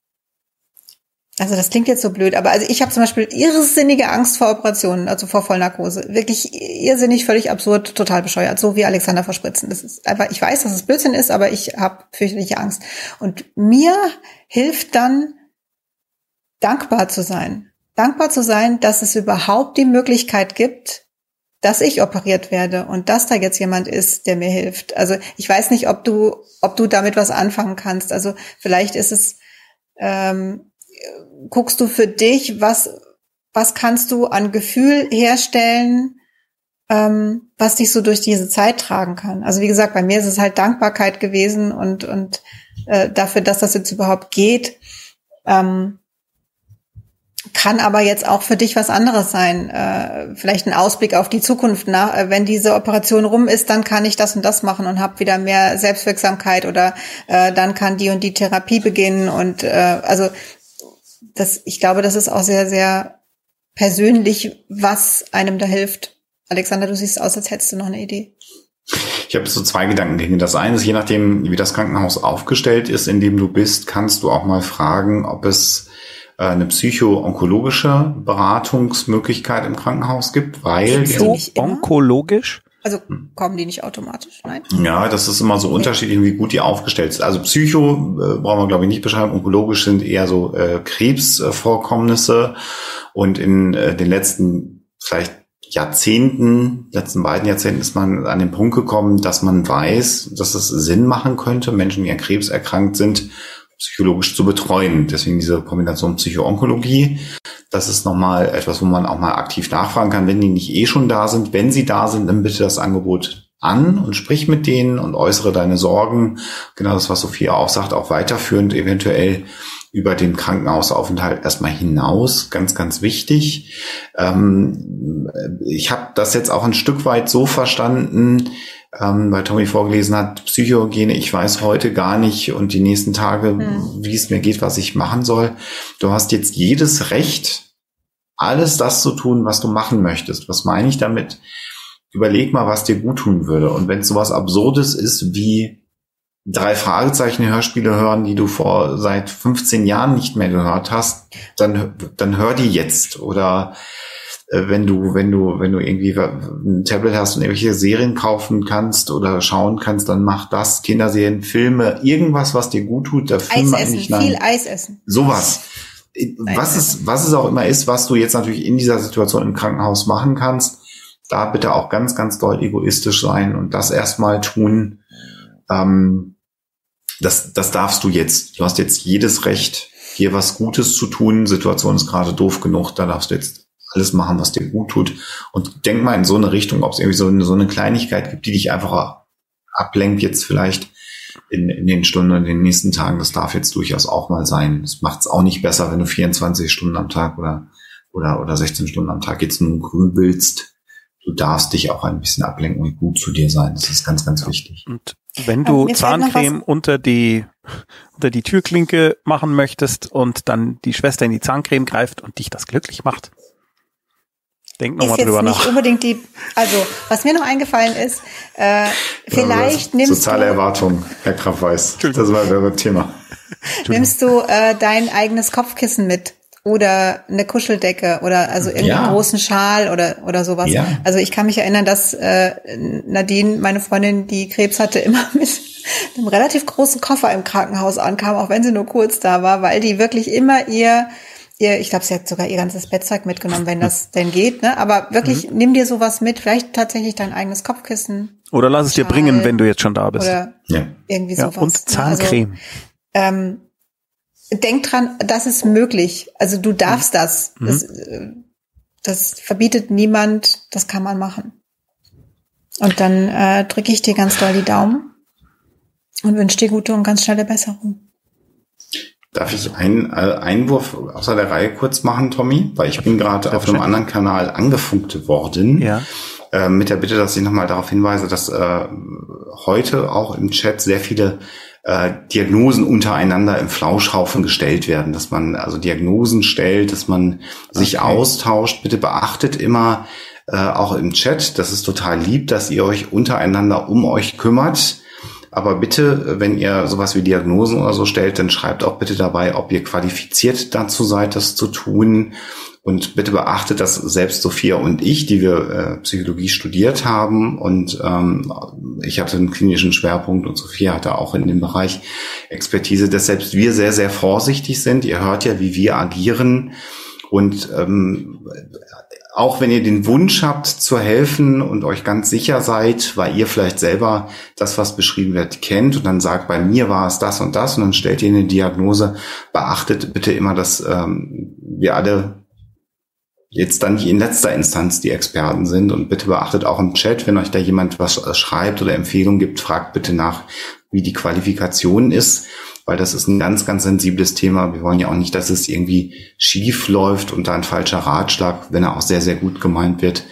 also das klingt jetzt so blöd, aber also ich habe zum Beispiel irrsinnige Angst vor Operationen, also vor Vollnarkose. Wirklich irrsinnig, völlig absurd, total bescheuert, so wie Alexander verspritzen. Das ist einfach, ich weiß, dass es Blödsinn ist, aber ich habe fürchterliche Angst. Und mir hilft dann, dankbar zu sein. Dankbar zu sein, dass es überhaupt die Möglichkeit gibt, dass ich operiert werde und dass da jetzt jemand ist, der mir hilft. Also ich weiß nicht, ob du, ob du damit was anfangen kannst. Also vielleicht ist es, ähm, guckst du für dich, was, was kannst du an Gefühl herstellen, ähm, was dich so durch diese Zeit tragen kann. Also wie gesagt, bei mir ist es halt Dankbarkeit gewesen und, und äh, dafür, dass das jetzt überhaupt geht. Ähm, kann aber jetzt auch für dich was anderes sein. Äh, vielleicht ein Ausblick auf die Zukunft. Nach, äh, wenn diese Operation rum ist, dann kann ich das und das machen und habe wieder mehr Selbstwirksamkeit oder äh, dann kann die und die Therapie beginnen. Und äh, also das, ich glaube, das ist auch sehr, sehr persönlich, was einem da hilft. Alexander, du siehst aus, als hättest du noch eine Idee. Ich habe so zwei Gedankengänge. Das eine ist, je nachdem, wie das Krankenhaus aufgestellt ist, in dem du bist, kannst du auch mal fragen, ob es äh, eine psycho-onkologische Beratungsmöglichkeit im Krankenhaus gibt, weil onkologisch also kommen die nicht automatisch, nein? Ja, das ist immer so unterschiedlich, wie gut die aufgestellt sind. Also Psycho äh, brauchen wir, glaube ich, nicht beschreiben. Onkologisch sind eher so äh, Krebsvorkommnisse. Und in äh, den letzten vielleicht Jahrzehnten, letzten beiden Jahrzehnten ist man an den Punkt gekommen, dass man weiß, dass es Sinn machen könnte, Menschen, die an Krebs erkrankt sind, psychologisch zu betreuen. Deswegen diese Kombination Psychoonkologie. Das ist nochmal etwas, wo man auch mal aktiv nachfragen kann, wenn die nicht eh schon da sind. Wenn sie da sind, dann bitte das Angebot an und sprich mit denen und äußere deine Sorgen. Genau das, was Sophia auch sagt, auch weiterführend eventuell über den Krankenhausaufenthalt erstmal hinaus. Ganz, ganz wichtig. Ähm, ich habe das jetzt auch ein Stück weit so verstanden, ähm, weil Tommy vorgelesen hat, Psychohygiene, ich weiß heute gar nicht und die nächsten Tage, mhm. wie es mir geht, was ich machen soll. Du hast jetzt jedes Recht, alles das zu tun, was du machen möchtest. Was meine ich damit? Überleg mal, was dir gut tun würde. Und wenn es sowas Absurdes ist wie drei Fragezeichen Hörspiele hören, die du vor seit 15 Jahren nicht mehr gehört hast, dann, dann hör die jetzt. Oder äh, wenn du, wenn du, wenn du irgendwie ein Tablet hast und irgendwelche Serien kaufen kannst oder schauen kannst, dann mach das, Kinderserien, Filme, irgendwas, was dir gut tut, dafür Eis essen, nicht viel Eis essen. Sowas. Was es, was es auch immer ist, was du jetzt natürlich in dieser Situation im Krankenhaus machen kannst, da bitte auch ganz, ganz doll egoistisch sein und das erstmal tun. Ähm, das, das darfst du jetzt. Du hast jetzt jedes Recht, hier was Gutes zu tun. Situation ist gerade doof genug, da darfst du jetzt alles machen, was dir gut tut. Und denk mal in so eine Richtung, ob es irgendwie so eine, so eine Kleinigkeit gibt, die dich einfach ablenkt jetzt vielleicht in, in den Stunden und in den nächsten Tagen. Das darf jetzt durchaus auch mal sein. Das macht es auch nicht besser, wenn du 24 Stunden am Tag oder, oder, oder 16 Stunden am Tag jetzt nur grübelst. Du darfst dich auch ein bisschen ablenken und gut zu dir sein. Das ist ganz, ganz wichtig. Und wenn du Zahncreme unter die, unter die Türklinke machen möchtest und dann die Schwester in die Zahncreme greift und dich das glücklich macht, Denk noch ist mal jetzt drüber nicht nach. unbedingt die, also was mir noch eingefallen ist, äh, vielleicht nimmst Soziale du, Erwartungen, Herr Kraft weiß. Das war das Thema. nimmst du äh, dein eigenes Kopfkissen mit oder eine Kuscheldecke oder also irgendeinen Ja. großen Schal oder oder sowas. Ja. Also ich kann mich erinnern, dass äh, Nadine, meine Freundin, die Krebs hatte, immer mit einem relativ großen Koffer im Krankenhaus ankam, auch wenn sie nur kurz da war, weil die wirklich immer ihr ihr, ich glaube, sie hat sogar ihr ganzes Bettzeug mitgenommen, wenn das denn geht, ne? Aber wirklich, Mhm. nimm dir sowas mit, vielleicht tatsächlich dein eigenes Kopfkissen Oder lass es dir Schal bringen, wenn du jetzt schon da bist. oder Ja. irgendwie Ja, sowas. und ne? Zahncreme. Also, ähm, denk dran, das ist möglich. Also du darfst das. Mhm. Das, äh, das verbietet niemand, das kann man machen. Und dann äh, drücke ich dir ganz doll die Daumen und wünsche dir gute und ganz schnelle Besserung. Darf ich einen äh, Einwurf außer der Reihe kurz machen, Tommy? Weil ich bin gerade auf einem anderen Kanal angefunkt worden. Ja. Äh, mit der Bitte, dass ich nochmal darauf hinweise, dass äh, heute auch im Chat sehr viele äh, Diagnosen untereinander im Flauschhaufen gestellt werden, dass man also Diagnosen stellt, dass man sich Okay. austauscht. Bitte beachtet immer äh, auch im Chat, das ist total lieb, dass ihr euch untereinander um euch kümmert. Aber bitte, wenn ihr sowas wie Diagnosen oder so stellt, dann schreibt auch bitte dabei, ob ihr qualifiziert dazu seid, das zu tun. Und bitte beachtet, dass selbst Sophia und ich, die wir äh, Psychologie studiert haben und ähm, ich hatte einen klinischen Schwerpunkt und Sophia hatte auch in dem Bereich Expertise, dass selbst wir sehr, sehr vorsichtig sind. Ihr hört ja, wie wir agieren. Und ähm, auch wenn ihr den Wunsch habt zu helfen und euch ganz sicher seid, weil ihr vielleicht selber das, was beschrieben wird, kennt und dann sagt, bei mir war es das und das und dann stellt ihr eine Diagnose, beachtet bitte immer, dass ähm, wir alle jetzt dann nicht in letzter Instanz die Experten sind und bitte beachtet auch im Chat, wenn euch da jemand was schreibt oder Empfehlungen gibt, fragt bitte nach, wie die Qualifikation ist, weil das ist ein ganz, ganz sensibles Thema. Wir wollen ja auch nicht, dass es irgendwie schief läuft und da ein falscher Ratschlag, wenn er auch sehr, sehr gut gemeint wird,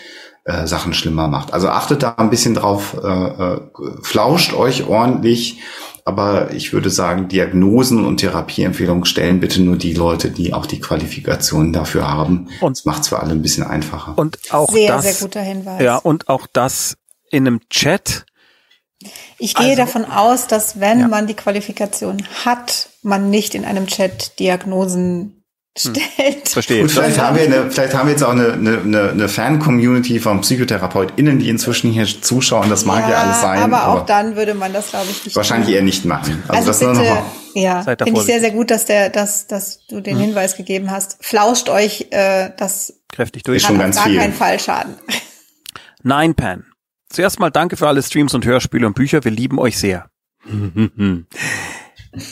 äh, Sachen schlimmer macht. Also achtet da ein bisschen drauf, äh, äh, flauscht euch ordentlich, aber ich würde sagen, Diagnosen und Therapieempfehlungen stellen bitte nur die Leute, die auch die Qualifikationen dafür haben. Und- das macht es für alle ein bisschen einfacher. Und auch sehr, das, sehr guter Hinweis. ja, und auch das in einem Chat. Ich gehe Also- davon aus, dass wenn Ja. man die Qualifikation hat, man nicht in einem Chat Diagnosen stellt. Verstehe. Und vielleicht haben wir, eine, vielleicht haben wir jetzt auch eine, eine, eine Fan-Community von PsychotherapeutInnen, die inzwischen hier zuschauen. Das mag ja, alles sein. Aber auch dann würde man das, glaube ich, nicht wahrscheinlich tun. eher nicht machen. Also, Also, das bitte, noch mal. ja, finde ich sehr, sehr gut, dass der, dass, dass du den Hinweis gegeben hast. Flauscht euch, äh, das Kräftig durch. Ist schon ganz gar viel. keinen Fall schaden. Nine Pan. Zuerst mal danke für alle Streams und Hörspiele und Bücher. Wir lieben euch sehr.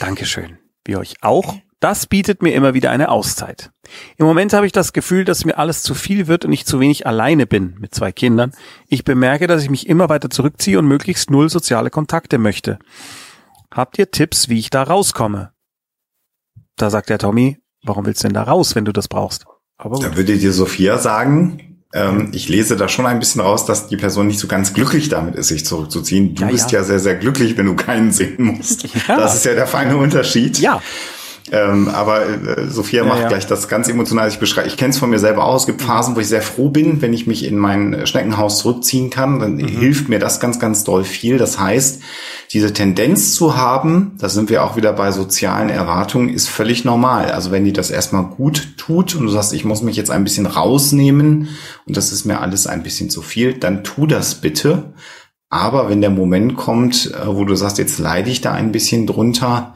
Dankeschön. Wir euch auch. Das bietet mir immer wieder eine Auszeit. Im Moment habe ich das Gefühl, dass mir alles zu viel wird und ich zu wenig alleine bin mit zwei Kindern. Ich bemerke, dass ich mich immer weiter zurückziehe und möglichst null soziale Kontakte möchte. Habt ihr Tipps, wie ich da rauskomme? Da sagt der Tommy, warum willst du denn da raus, wenn du das brauchst? Aber gut. Da würde dir Sophia sagen, ähm, ich lese da schon ein bisschen raus, dass die Person nicht so ganz glücklich damit ist, sich zurückzuziehen. Du Ja, bist ja. ja. sehr, sehr glücklich, wenn du keinen sehen musst. Ja. Das ist ja der feine Unterschied. ja, Ähm, aber äh, Sophia Ja, macht ja. gleich das ganz emotional. Ich beschreibe, ich kenne es von mir selber auch. Es gibt Phasen, wo ich sehr froh bin, wenn ich mich in mein Schneckenhaus zurückziehen kann. Dann hilft mir das ganz, ganz doll viel. Das heißt, diese Tendenz zu haben, da sind wir auch wieder bei sozialen Erwartungen, ist völlig normal. Also wenn die das erstmal gut tut und du sagst, ich muss mich jetzt ein bisschen rausnehmen und das ist mir alles ein bisschen zu viel, dann tu das bitte. Aber wenn der Moment kommt, äh, wo du sagst, jetzt leide ich da ein bisschen drunter,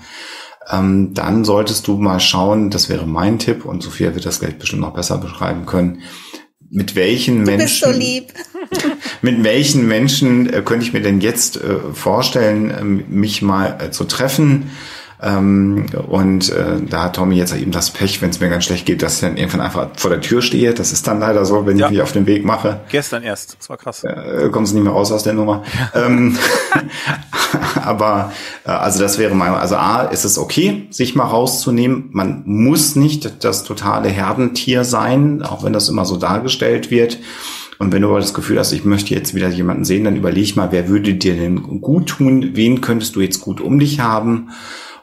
ähm, dann solltest du mal schauen, das wäre mein Tipp und Sophia wird das gleich bestimmt noch besser beschreiben können, mit welchen Du bist so Menschen, lieb. mit welchen Menschen äh, könnte ich mir denn jetzt äh, vorstellen, ähm, mich mal äh, zu treffen? Ähm, und äh, da hat Tommy jetzt eben das Pech, wenn es mir ganz schlecht geht, dass ich dann irgendwann einfach vor der Tür stehe. Das ist dann leider so, wenn Ja. ich mich auf den Weg mache gestern erst. Das war krass. äh, kommst du nicht mehr raus aus der Nummer. Ähm, aber äh, also das wäre mein, also A, ist es okay, sich mal rauszunehmen. Man muss nicht das totale Herdentier sein, auch wenn das immer so dargestellt wird. Und wenn du aber das Gefühl hast, ich möchte jetzt wieder jemanden sehen, dann überleg mal, wer würde dir denn gut tun, wen könntest du jetzt gut um dich haben?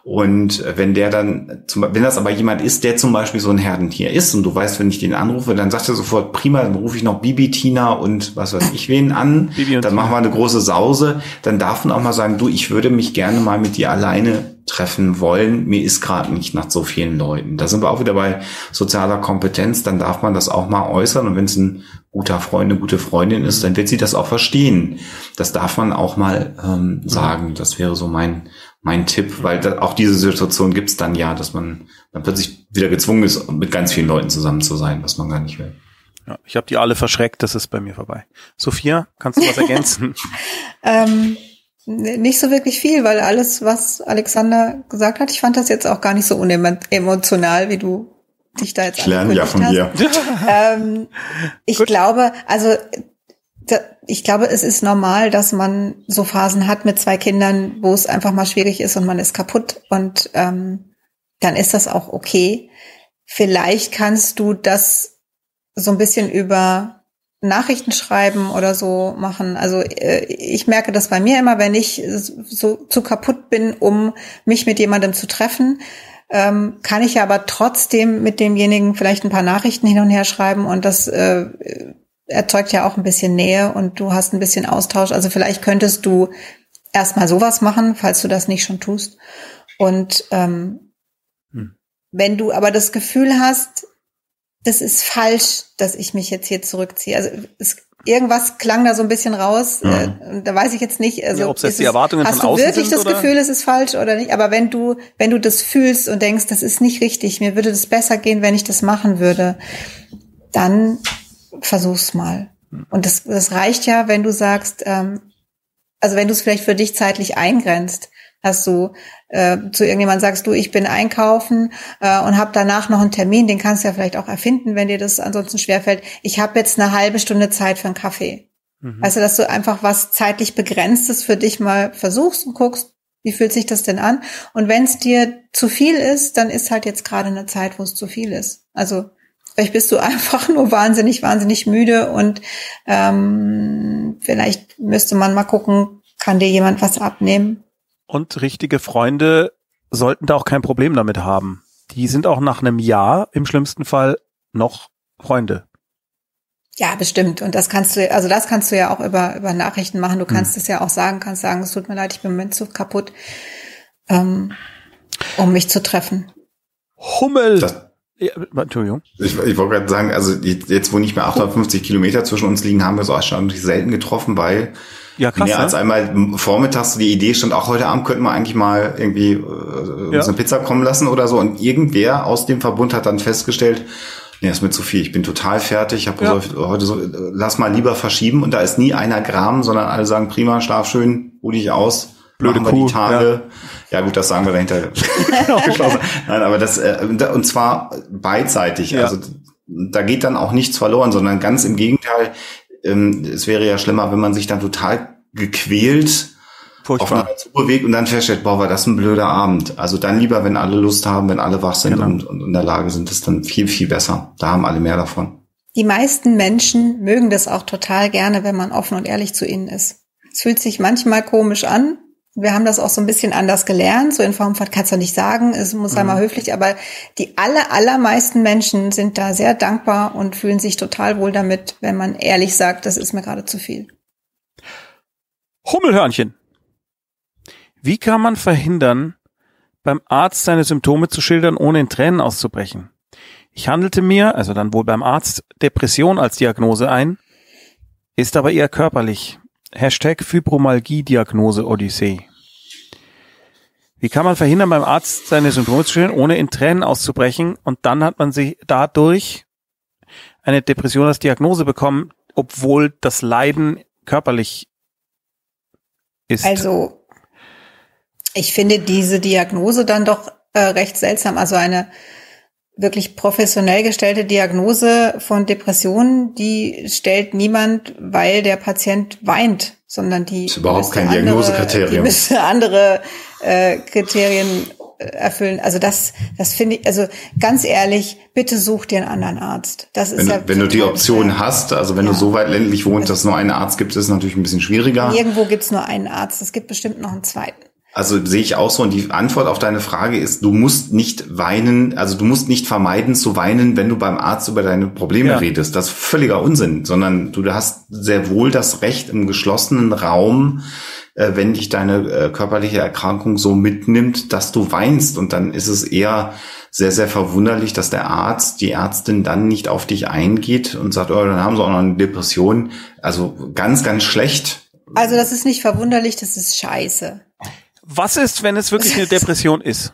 Und wenn der dann, wenn das aber jemand ist, der zum Beispiel so ein Herdentier ist und du weißt, wenn ich den anrufe, dann sagt er sofort, prima, dann rufe ich noch Bibi, Tina und was weiß ich wen an, dann machen wir eine große Sause, dann darf man auch mal sagen, du, ich würde mich gerne mal mit dir alleine treffen wollen. Mir ist gerade nicht nach so vielen Leuten. Da sind wir auch wieder bei sozialer Kompetenz. Dann darf man das auch mal äußern. Und wenn es ein guter Freund, eine gute Freundin ist, dann wird sie das auch verstehen. Das darf man auch mal ähm, sagen. Das wäre so mein mein Tipp, weil da, auch diese Situation gibt es dann ja, dass man dann plötzlich wieder gezwungen ist, mit ganz vielen Leuten zusammen zu sein, was man gar nicht will. Ja, ich habe die alle verschreckt, das ist bei mir vorbei. Sophia, kannst du was ergänzen? ähm, nicht so wirklich viel, weil alles, was Alexander gesagt hat, ich fand das jetzt auch gar nicht so unemotional, wie du dich da jetzt Ich lerne ja von hast. dir. ähm, ich Gut. glaube, also ich glaube, es ist normal, dass man so Phasen hat mit zwei Kindern, wo es einfach mal schwierig ist und man ist kaputt und ähm, dann ist das auch okay. Vielleicht kannst du das so ein bisschen über Nachrichten schreiben oder so machen. Also äh, ich merke das bei mir immer, wenn ich so zu kaputt bin, um mich mit jemandem zu treffen, ähm, kann ich aber trotzdem mit demjenigen vielleicht ein paar Nachrichten hin und her schreiben und das äh, erzeugt ja auch ein bisschen Nähe und du hast ein bisschen Austausch. Also vielleicht könntest du erstmal sowas machen, falls du das nicht schon tust. Und ähm, hm. wenn du aber das Gefühl hast, das ist falsch, dass ich mich jetzt hier zurückziehe. Also es, irgendwas klang da so ein bisschen raus. Ja. Äh, da weiß ich jetzt nicht. Also ja, ob es die Erwartungen hast von du wirklich sind, das oder? Gefühl, es ist falsch oder nicht? Aber wenn du wenn du das fühlst und denkst, das ist nicht richtig, mir würde das besser gehen, wenn ich das machen würde, dann versuch's mal. Und das, das reicht ja, wenn du sagst, ähm, also wenn du es vielleicht für dich zeitlich eingrenzt, dass du äh, zu irgendjemand sagst, du, ich bin einkaufen äh, und habe danach noch einen Termin, den kannst du ja vielleicht auch erfinden, wenn dir das ansonsten schwerfällt. Ich habe jetzt eine halbe Stunde Zeit für einen Kaffee. Mhm. Also, dass du einfach was zeitlich begrenztes für dich mal versuchst und guckst, wie fühlt sich das denn an? Und wenn es dir zu viel ist, dann ist halt jetzt gerade eine Zeit, wo es zu viel ist. Also Vielleicht bist du einfach nur wahnsinnig, wahnsinnig müde und ähm, vielleicht müsste man mal gucken, kann dir jemand was abnehmen. Und richtige Freunde sollten da auch kein Problem damit haben. Die sind auch nach einem Jahr im schlimmsten Fall noch Freunde. Ja, bestimmt. Und das kannst du, also das kannst du ja auch über, über Nachrichten machen. Du kannst hm. es ja auch sagen, kannst sagen, es tut mir leid, ich bin im Moment zu kaputt, ähm, um mich zu treffen. Hummel! Das ja, Entschuldigung. Ich, ich wollte gerade sagen, also jetzt, wo nicht mehr 850 Kilometer zwischen uns liegen, haben wir so erstaunlich selten getroffen, weil ja, krass, mehr als einmal vormittags die Idee stand, auch heute Abend könnten wir eigentlich mal irgendwie äh, ja. uns eine Pizza kommen lassen oder so. Und irgendwer aus dem Verbund hat dann festgestellt, nee, ist mir zu viel, ich bin total fertig, ich habe ja. so, heute so, lass mal lieber verschieben. Und da ist nie einer Gram, sondern alle sagen, prima, schlaf schön, ruh dich aus, blöde machen wir die Tage. Ja. ja. gut, das sagen wir dahinter. Nein, aber das äh, und zwar beidseitig. Ja. Also da geht dann auch nichts verloren, sondern ganz im Gegenteil. Ähm, es wäre ja schlimmer, wenn man sich dann total gequält Furchtbar. auf einer bewegt und dann feststellt, boah, war das ein blöder Abend. Also dann lieber, wenn alle Lust haben, wenn alle wach sind genau. und, und in der Lage sind, ist dann viel, viel besser. Da haben alle mehr davon. Die meisten Menschen mögen das auch total gerne, wenn man offen und ehrlich zu ihnen ist. Es fühlt sich manchmal komisch an, wir haben das auch so ein bisschen anders gelernt, so in Form von, kannst du nicht sagen, es muss einmal mhm. höflich, aber die aller, allermeisten Menschen sind da sehr dankbar und fühlen sich total wohl damit, wenn man ehrlich sagt, das ist mir gerade zu viel. Hummelhörnchen. Wie kann man verhindern, beim Arzt seine Symptome zu schildern, ohne in Tränen auszubrechen? Ich handelte mir, also dann wohl beim Arzt, Depression als Diagnose ein, ist aber eher körperlich. Hashtag Fibromyalgie-Diagnose Odyssee. Wie kann man verhindern, beim Arzt seine Symptome zu stellen, ohne in Tränen auszubrechen? Und dann hat man sich dadurch eine Depression als Diagnose bekommen, obwohl das Leiden körperlich ist. Also, ich finde diese Diagnose dann doch äh, recht seltsam. Also eine wirklich professionell gestellte Diagnose von Depressionen, die stellt niemand, weil der Patient weint, sondern die ist überhaupt kein Diagnosekriterium. Die müsste andere äh, Kriterien äh, erfüllen. Also das, das finde ich, also ganz ehrlich, bitte such dir einen anderen Arzt. Das ist wenn, ja wenn du die Option hast, also wenn ja. du so weit ländlich wohnst, dass es nur einen Arzt gibt, ist es natürlich ein bisschen schwieriger. Irgendwo gibt es nur einen Arzt. Es gibt bestimmt noch einen zweiten. Also sehe ich auch so. Und die Antwort auf deine Frage ist, du musst nicht weinen, also du musst nicht vermeiden zu weinen, wenn du beim Arzt über deine Probleme ja. redest. Das ist völliger Unsinn, sondern du hast sehr wohl das Recht im geschlossenen Raum, äh, wenn dich deine äh, körperliche Erkrankung so mitnimmt, dass du weinst. Und dann ist es eher sehr, sehr verwunderlich, dass der Arzt, die Ärztin dann nicht auf dich eingeht und sagt, oh, dann haben sie auch noch eine Depression. Also ganz, ganz schlecht. Also das ist nicht verwunderlich, das ist scheiße. Was ist, wenn es wirklich eine Depression ist?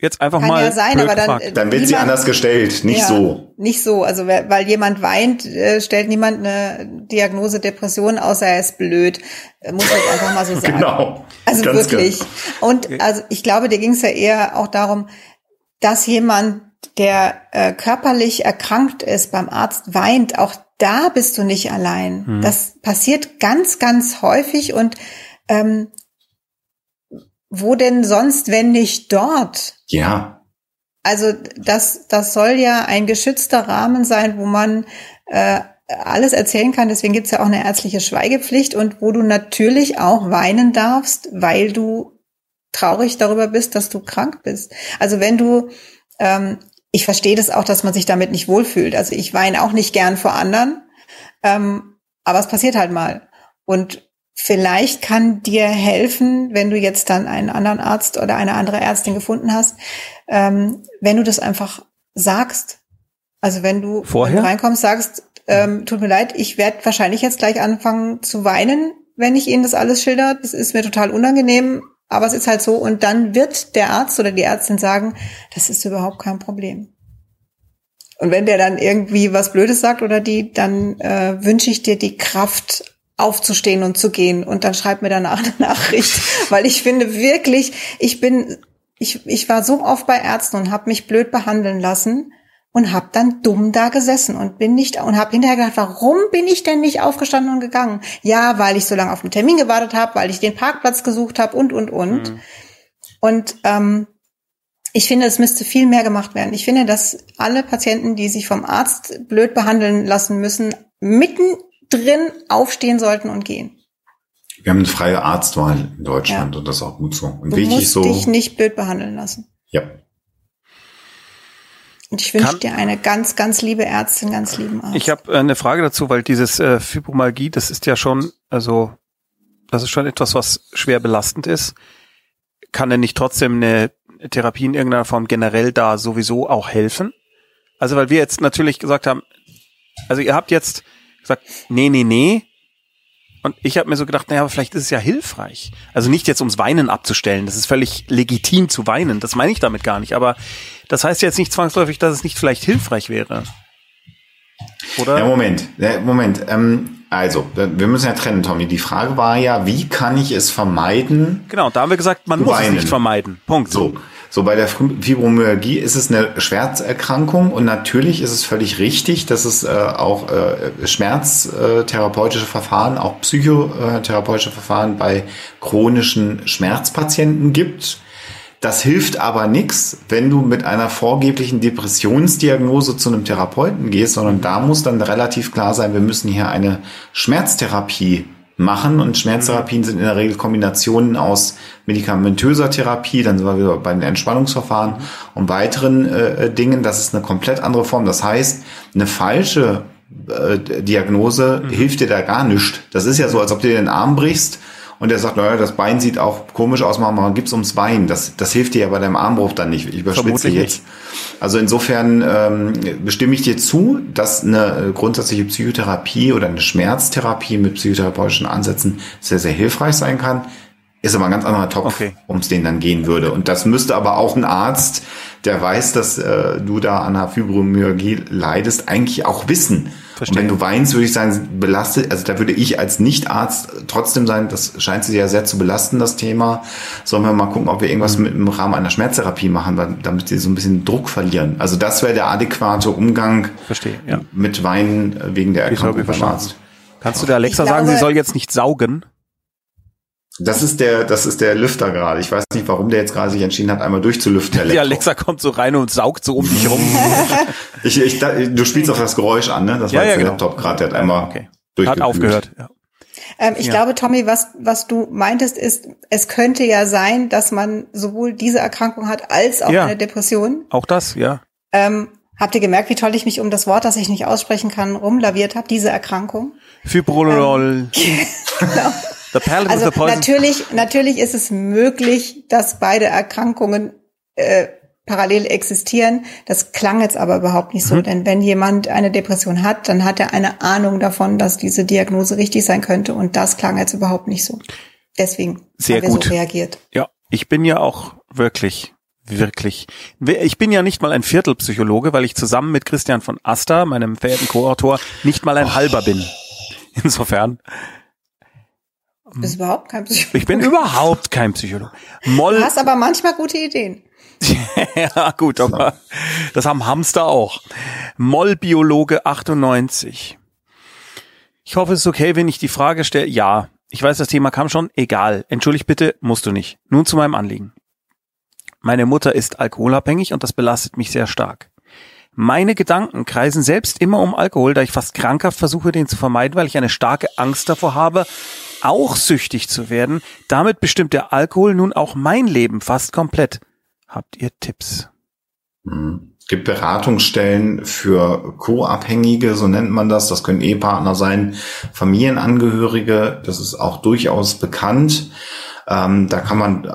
Jetzt einfach Kann mal. Ja sein, aber dann, äh, dann wird niemand, sie anders gestellt, nicht ja, so. Nicht so. Also weil jemand weint, äh, stellt niemand eine Diagnose Depression, außer er ist blöd. Äh, muss ich einfach mal so sagen. Genau. Also Ganz wirklich. Klar. Und also ich glaube, dir ging es ja eher auch darum, dass jemand, der äh, körperlich erkrankt ist, beim Arzt weint, auch da bist du nicht allein. Hm. Das passiert ganz, ganz häufig und ähm, wo denn sonst, wenn nicht dort? Ja. Also das, das soll ja ein geschützter Rahmen sein, wo man äh, alles erzählen kann. Deswegen gibt's ja auch eine ärztliche Schweigepflicht und wo du natürlich auch weinen darfst, weil du traurig darüber bist, dass du krank bist. Also wenn du, ähm, ich verstehe das auch, dass man sich damit nicht wohlfühlt. Also ich weine auch nicht gern vor anderen, ähm, aber es passiert halt mal. Und Vielleicht kann dir helfen, wenn du jetzt dann einen anderen Arzt oder eine andere Ärztin gefunden hast, ähm, wenn du das einfach sagst. Also wenn du, Vorher? Wenn du reinkommst, sagst, ähm, tut mir leid, ich werde wahrscheinlich jetzt gleich anfangen zu weinen, wenn ich Ihnen das alles schilder. Das ist mir total unangenehm, aber es ist halt so. Und dann wird der Arzt oder die Ärztin sagen, das ist überhaupt kein Problem. Und wenn der dann irgendwie was Blödes sagt oder die, dann äh, wünsche ich dir die Kraft, aufzustehen und zu gehen und dann schreibt mir danach eine Nachricht, weil ich finde wirklich, ich bin, ich, ich war so oft bei Ärzten und habe mich blöd behandeln lassen und habe dann dumm da gesessen und bin nicht und habe hinterher gedacht, warum bin ich denn nicht aufgestanden und gegangen? Ja, weil ich so lange auf den Termin gewartet habe, weil ich den Parkplatz gesucht habe und und und. Mhm. Und ähm, ich finde, es müsste viel mehr gemacht werden. Ich finde, dass alle Patienten, die sich vom Arzt blöd behandeln lassen müssen, mitten drin aufstehen sollten und gehen. Wir haben eine freie Arztwahl in Deutschland ja. und das ist auch gut so. Und du musst so, dich nicht blöd behandeln lassen. Ja. Und ich wünsche dir eine ganz, ganz liebe Ärztin, ganz lieben Arzt. Ich habe äh, eine Frage dazu, weil dieses äh, Fibromyalgie, das ist ja schon, also das ist schon etwas, was schwer belastend ist. Kann denn nicht trotzdem eine Therapie in irgendeiner Form generell da sowieso auch helfen? Also weil wir jetzt natürlich gesagt haben, also ihr habt jetzt gesagt, nee, nee, nee. Und ich habe mir so gedacht, naja, vielleicht ist es ja hilfreich. Also nicht jetzt ums Weinen abzustellen. Das ist völlig legitim zu weinen. Das meine ich damit gar nicht. Aber das heißt jetzt nicht zwangsläufig, dass es nicht vielleicht hilfreich wäre. Oder? Ja, Moment, Moment. Ähm, also, wir müssen ja trennen, Tommy. Die Frage war ja, wie kann ich es vermeiden? Genau, da haben wir gesagt, man muss weinen. es nicht vermeiden. Punkt. So. So bei der Fibromyalgie ist es eine Schmerzerkrankung und natürlich ist es völlig richtig, dass es äh, auch äh, schmerztherapeutische Verfahren, auch psychotherapeutische Verfahren bei chronischen Schmerzpatienten gibt. Das hilft aber nichts, wenn du mit einer vorgeblichen Depressionsdiagnose zu einem Therapeuten gehst, sondern da muss dann relativ klar sein, wir müssen hier eine Schmerztherapie machen. Und Schmerztherapien sind in der Regel Kombinationen aus medikamentöser Therapie, dann sind wir wieder bei den Entspannungsverfahren und weiteren äh, Dingen. Das ist eine komplett andere Form. Das heißt, eine falsche äh, Diagnose mhm. hilft dir da gar nicht. Das ist ja so, als ob du dir den Arm brichst und er sagt, naja, das Bein sieht auch komisch aus, machen wir gibt's ums Bein. Das, das hilft dir ja bei deinem Armbruch dann nicht. Ich überspitze jetzt. Also insofern ähm, bestimme ich dir zu, dass eine grundsätzliche Psychotherapie oder eine Schmerztherapie mit psychotherapeutischen Ansätzen sehr, sehr hilfreich sein kann. Ist aber ein ganz anderer Topf, okay. um es denen dann gehen würde. Und das müsste aber auch ein Arzt, der weiß, dass äh, du da an einer Fibromyalgie leidest, eigentlich auch wissen. Verstehe. Und wenn du weinst, würde ich sagen, belastet, also da würde ich als Nicht-Arzt trotzdem sein, das scheint sie ja sehr zu belasten, das Thema. Sollen wir mal gucken, ob wir irgendwas mhm. mit im Rahmen einer Schmerztherapie machen, weil, damit sie so ein bisschen Druck verlieren. Also das wäre der adäquate Umgang Verstehe, ja. mit Weinen wegen der Erkrankung beim Arzt. Kannst du der Alexa glaube, sagen, sie soll jetzt nicht saugen? Das ist der, das ist der Lüfter gerade. Ich weiß nicht, warum der jetzt gerade sich entschieden hat, einmal durchzulüften. Die Alexa kommt so rein und saugt so um dich rum. ich, ich, du spielst auf das Geräusch an, ne? Das war ja, jetzt ja, der genau. Laptop gerade, der hat einmal okay. Hat aufgehört, ja. Ähm, ich Ja. glaube, Tommy, was, was du meintest, ist, es könnte ja sein, dass man sowohl diese Erkrankung hat als auch Ja. eine Depression. Auch das, ja. Ähm, habt ihr gemerkt, wie toll ich mich um das Wort, das ich nicht aussprechen kann, rumlaviert habe, diese Erkrankung? Fibrolol. The palate Also natürlich, natürlich ist es möglich, dass beide Erkrankungen äh, parallel existieren. Das klang jetzt aber überhaupt nicht so, Mhm. denn wenn jemand eine Depression hat, dann hat er eine Ahnung davon, dass diese Diagnose richtig sein könnte und das klang jetzt überhaupt nicht so. Deswegen Sehr haben wir gut. so reagiert. Ja, ich bin ja auch wirklich, wirklich. Ich bin ja nicht mal ein Viertelpsychologe, weil ich zusammen mit Christian von Asta, meinem verehrten Co-Autor, nicht mal ein halber bin. Insofern, Du bist überhaupt kein Psychologe. ich bin überhaupt kein Psychologe. Du Moll, hast aber manchmal gute Ideen. ja gut, aber das haben Hamster auch. Mollbiologe 98. Ich hoffe, es ist okay, wenn ich die Frage stelle. Ja, ich weiß, das Thema kam schon. Egal. Entschuldigt bitte, musst du nicht. Nun zu meinem Anliegen. Meine Mutter ist alkoholabhängig und das belastet mich sehr stark. Meine Gedanken kreisen selbst immer um Alkohol, da ich fast krankhaft versuche, den zu vermeiden, weil ich eine starke Angst davor habe, auch süchtig zu werden. Damit bestimmt der Alkohol nun auch mein Leben fast komplett. Habt ihr Tipps? Mhm. Es gibt Beratungsstellen für Co-Abhängige, so nennt man das. Das können Ehepartner sein, Familienangehörige. Das ist auch durchaus bekannt. Ähm, da kann man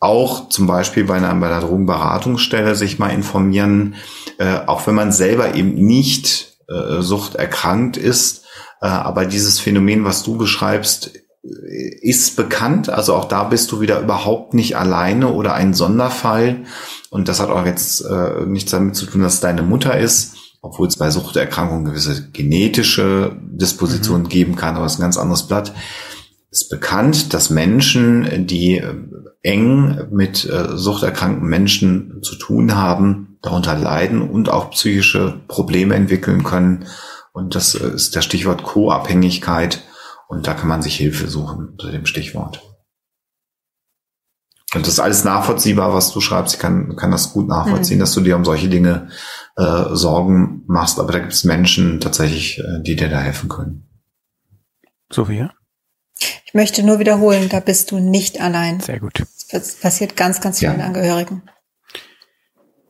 auch zum Beispiel bei einer, bei einer Drogenberatungsstelle sich mal informieren, äh, auch wenn man selber eben nicht äh, suchterkrankt ist. Äh, aber dieses Phänomen, was du beschreibst, ist bekannt. Also auch da bist du wieder überhaupt nicht alleine oder ein Sonderfall. Und das hat auch jetzt äh, nichts damit zu tun, dass es deine Mutter ist, obwohl es bei Suchterkrankungen gewisse genetische Dispositionen geben kann, aber es ist ein ganz anderes Blatt. Ist bekannt, dass Menschen, die äh, eng mit äh, suchterkrankten Menschen zu tun haben, darunter leiden und auch psychische Probleme entwickeln können. Und das äh, ist das Stichwort Co-Abhängigkeit. Und da kann man sich Hilfe suchen unter dem Stichwort. Und das ist alles nachvollziehbar, was du schreibst. Ich kann, kann das gut nachvollziehen, Mhm. dass du dir um solche Dinge äh, Sorgen machst. Aber da gibt es Menschen tatsächlich, äh, die dir da helfen können. Sophia? Ich möchte nur wiederholen, da bist du nicht allein. Sehr gut. Das passiert ganz, ganz vielen Ja. Angehörigen.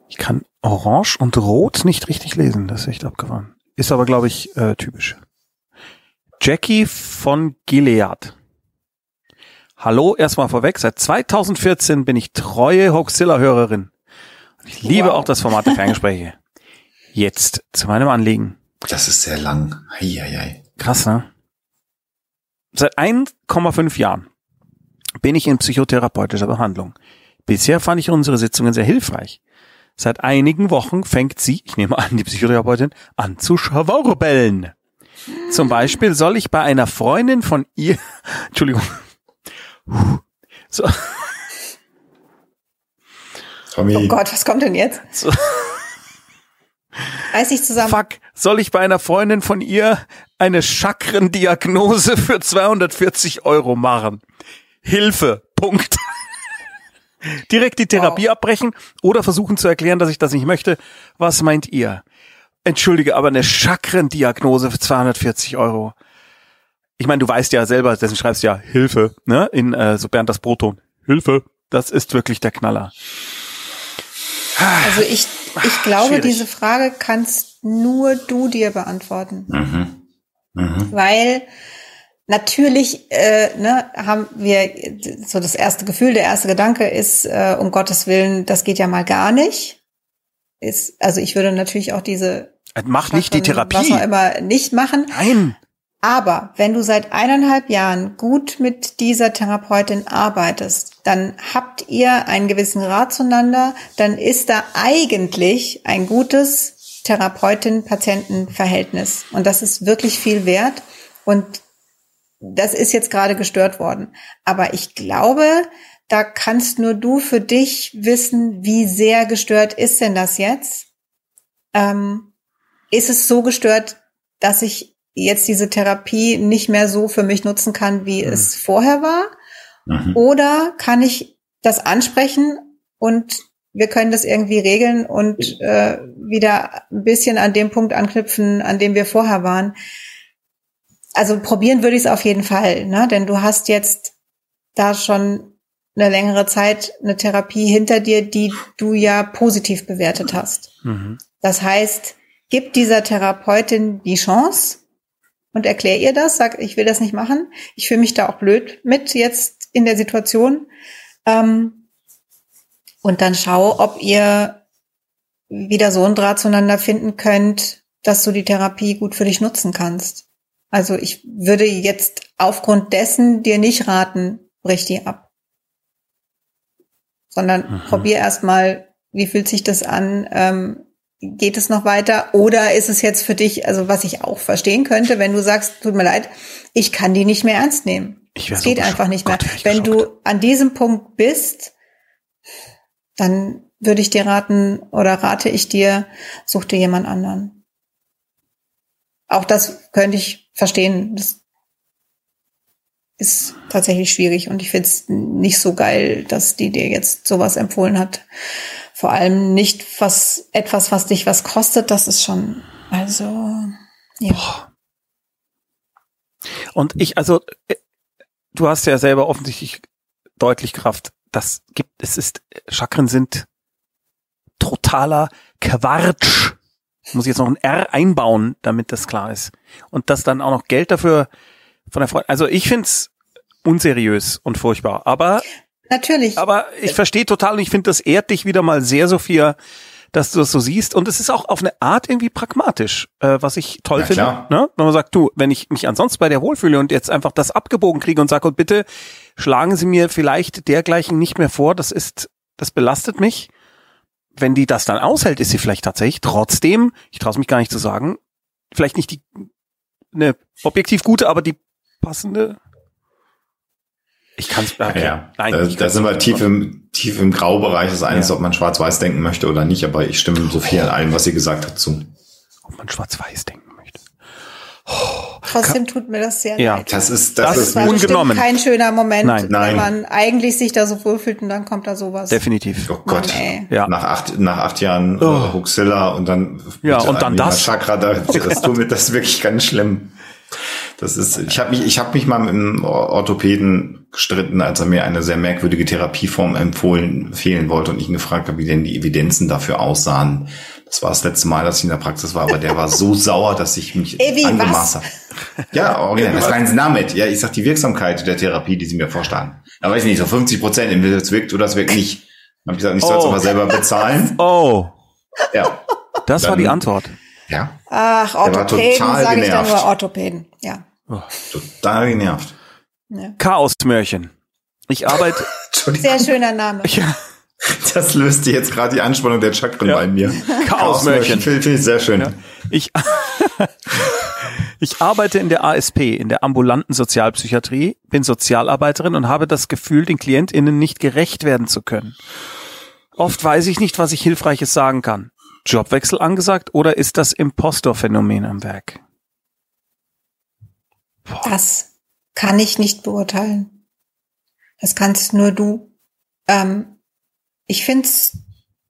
Ich kann Orange und Rot nicht richtig lesen. Das ist echt abgefahren. Ist aber, glaube ich, äh, typisch. Jackie von Gilead. Hallo, erstmal vorweg. Seit 2014 bin ich treue Hoaxilla-Hörerin. Ich liebe Wow. auch das Format der Ferngespräche. Jetzt zu meinem Anliegen. Das ist sehr lang. Eieiei. Krass, ne? Seit 1,5 Jahren bin ich in psychotherapeutischer Behandlung. Bisher fand ich unsere Sitzungen sehr hilfreich. Seit einigen Wochen fängt sie, ich nehme an, die Psychotherapeutin, an zu schwurbeln. Zum Beispiel soll ich bei einer Freundin von ihr, Entschuldigung, so, Tommy, Oh Gott, was kommt denn jetzt? so Reiß dich zusammen. fuck, soll ich bei einer Freundin von ihr eine Chakrendiagnose für 240 Euro machen? Hilfe, Punkt. Direkt die Therapie abbrechen oder versuchen zu erklären, dass ich das nicht möchte. Was meint ihr? Entschuldige, aber eine Chakrendiagnose für 240 Euro. Ich meine, du weißt ja selber, dessen schreibst du ja Hilfe, ne? In äh, so Bernd das Broton. Hilfe, das ist wirklich der Knaller. Also ich, ich glaube, schwierig. diese Frage kannst nur du dir beantworten. Mhm. Mhm. Weil natürlich äh, ne, haben wir so das erste Gefühl, der erste Gedanke ist, äh, um Gottes Willen, das geht ja mal gar nicht. Ist, also ich würde natürlich auch diese Mach nicht die Chakren, Therapie. was immer nicht machen. Nein. Aber wenn du seit eineinhalb Jahren gut mit dieser Therapeutin arbeitest, dann habt ihr einen gewissen Rat zueinander, dann ist da eigentlich ein gutes Therapeutin-Patienten-Verhältnis. Und das ist wirklich viel wert. Und das ist jetzt gerade gestört worden. Aber ich glaube, da kannst nur du für dich wissen, wie sehr gestört ist denn das jetzt? Ähm, ist es so gestört, dass ich jetzt diese Therapie nicht mehr so für mich nutzen kann, wie Mhm. es vorher war? Mhm. Oder kann ich das ansprechen und wir können das irgendwie regeln und äh, wieder ein bisschen an dem Punkt anknüpfen, an dem wir vorher waren? also probieren würde ich es auf jeden Fall, ne? Denn du hast jetzt da schon eine längere Zeit eine Therapie hinter dir, die du ja positiv bewertet hast. Mhm. Das heißt, gib dieser Therapeutin die Chance und erklär ihr das, sag, ich will das nicht machen. Ich fühle mich da auch blöd mit jetzt in der Situation. Ähm, und dann schau, ob ihr wieder so einen Draht zueinander finden könnt, dass du die Therapie gut für dich nutzen kannst. Also ich würde jetzt aufgrund dessen dir nicht raten, brich die ab. Sondern mhm. probier erstmal, wie fühlt sich das an? Ähm, geht es noch weiter? Oder ist es jetzt für dich, also was ich auch verstehen könnte, wenn du sagst, tut mir leid, ich kann die nicht mehr ernst nehmen. Ich es so geht einfach nicht mehr. Gott, wenn du an diesem Punkt bist, dann würde ich dir raten oder rate ich dir, such dir jemand anderen auch das könnte ich verstehen. Das ist tatsächlich schwierig und ich finde es nicht so geil, dass die dir jetzt sowas empfohlen hat. Vor allem nicht was etwas, was dich was kostet. Das ist schon also ja. Und ich also äh, du hast ja selber offensichtlich deutlich Kraft. Das gibt es ist Chakren sind totaler Quatsch muss ich jetzt noch ein R einbauen, damit das klar ist. Und das dann auch noch Geld dafür von der Freundin. Also ich find's unseriös und furchtbar. Aber natürlich. Aber ich verstehe total und ich finde, das ehrt dich wieder mal sehr, Sophia, dass du das so siehst. Und es ist auch auf eine Art irgendwie pragmatisch, äh, was ich toll ja, finde. Ne? Wenn man sagt, du, wenn ich mich ansonsten bei dir wohlfühle und jetzt einfach das abgebogen kriege und sage, und bitte schlagen Sie mir vielleicht dergleichen nicht mehr vor, das ist, das belastet mich wenn die das dann aushält, ist sie vielleicht tatsächlich trotzdem, ich traue es mich gar nicht zu sagen, vielleicht nicht die eine objektiv gute, aber die passende. Ich kann es. Okay. Ja, Nein, da, da sind wir tief im tief im Graubereich. Das eine ja. ist, ob man schwarz-weiß denken möchte oder nicht, aber ich stimme Sophie an allem, was sie gesagt hat, zu. Ob man schwarz-weiß denken möchte. Oh. Trotzdem tut mir das sehr ja. leid. Das ist, das, das ist ungenommen. kein schöner Moment, Nein. wenn man eigentlich sich da so wohlfühlt und dann kommt da sowas. Definitiv. Oh Gott. Mann, ja. Nach acht, nach acht Jahren äh, oh. Huxilla und dann, ja, und dann das. Chakra, da, das tut mir das wirklich ganz schlimm. Das ist, ich habe mich, ich habe mich mal mit einem Orthopäden gestritten, als er mir eine sehr merkwürdige Therapieform empfohlen, empfehlen wollte und ich ihn gefragt habe, wie denn die Evidenzen dafür aussahen. Das war das letzte Mal, dass ich in der Praxis war, aber der war so sauer, dass ich mich Evi, angemaßt habe. Ja, original. Was meinen Sie damit? Ja, ich sag die Wirksamkeit der Therapie, die Sie mir vorschlagen. Da weiß ich nicht, so 50 Prozent, entweder das wirkt oder das wirkt nicht. Dann habe ich gesagt, ich soll es oh. aber selber bezahlen. Oh. Ja. Das dann, war die Antwort. Ja. Ach, Orthopäden sage ich dann nur Orthopäden. Ja. Oh. Total genervt. Ja. Chaosmörchen. Ich arbeite. Sehr schöner Name. Ja. Das löste jetzt gerade die Anspannung der Chakren ja. bei mir. Chaosmörchen. Finde ich sehr schön. Ja. Ich, ich arbeite in der ASP, in der ambulanten Sozialpsychiatrie, bin Sozialarbeiterin und habe das Gefühl, den KlientInnen nicht gerecht werden zu können. Oft weiß ich nicht, was ich Hilfreiches sagen kann. Jobwechsel angesagt oder ist das Impostor-Phänomen am Werk? Boah. Das kann ich nicht beurteilen. Das kannst nur du. Ähm, ich find's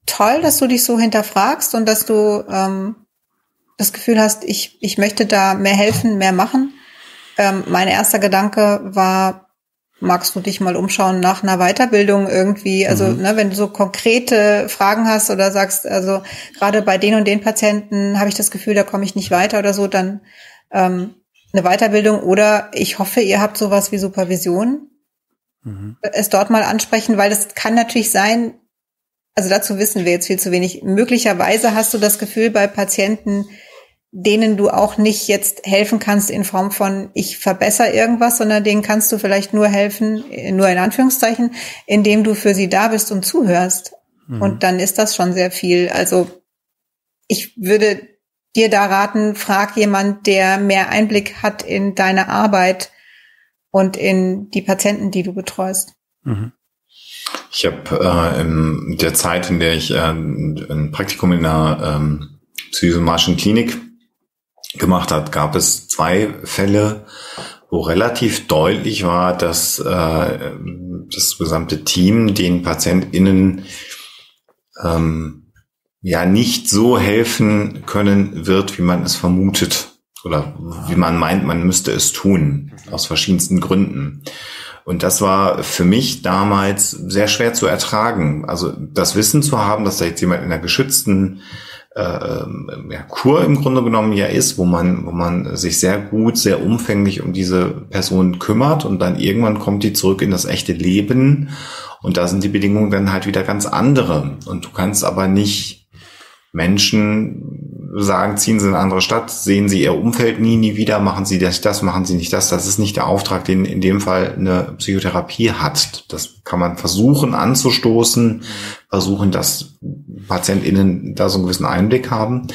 toll, dass du dich so hinterfragst und dass du ähm, das Gefühl hast, ich, ich möchte da mehr helfen, mehr machen. Ähm, mein erster Gedanke war, magst du dich mal umschauen nach einer Weiterbildung irgendwie? Also, mhm. ne, wenn du so konkrete Fragen hast oder sagst, also gerade bei den und den Patienten habe ich das Gefühl, da komme ich nicht weiter oder so, dann ähm, eine Weiterbildung oder ich hoffe, ihr habt sowas wie Supervision. Mhm. Es dort mal ansprechen, weil das kann natürlich sein, also dazu wissen wir jetzt viel zu wenig. Möglicherweise hast du das Gefühl bei Patienten, denen du auch nicht jetzt helfen kannst in Form von ich verbessere irgendwas, sondern denen kannst du vielleicht nur helfen, nur in Anführungszeichen, indem du für sie da bist und zuhörst. Mhm. Und dann ist das schon sehr viel. Also ich würde dir da raten, frag jemand, der mehr Einblick hat in deine Arbeit und in die Patienten, die du betreust. Mhm. Ich habe äh, in der Zeit, in der ich äh, ein Praktikum in einer ähm, psychosomatischen Klinik gemacht hat, gab es zwei Fälle, wo relativ deutlich war, dass äh, das gesamte Team den PatientInnen ähm, ja nicht so helfen können wird, wie man es vermutet. oder wie man meint, man müsste es tun, aus verschiedensten Gründen. Und das war für mich damals sehr schwer zu ertragen. Also das Wissen zu haben, dass da jetzt jemand in einer geschützten äh, ja, Kur im Grunde genommen ja ist, wo man, wo man sich sehr gut, sehr umfänglich um diese Person kümmert und dann irgendwann kommt die zurück in das echte Leben und da sind die Bedingungen dann halt wieder ganz andere. Und du kannst aber nicht Menschen sagen, ziehen Sie in eine andere Stadt, sehen Sie Ihr Umfeld nie, nie wieder, machen Sie das, das, machen Sie nicht das. Das ist nicht der Auftrag, den in dem Fall eine Psychotherapie hat. Das kann man versuchen anzustoßen, versuchen, dass PatientInnen da so einen gewissen Einblick haben.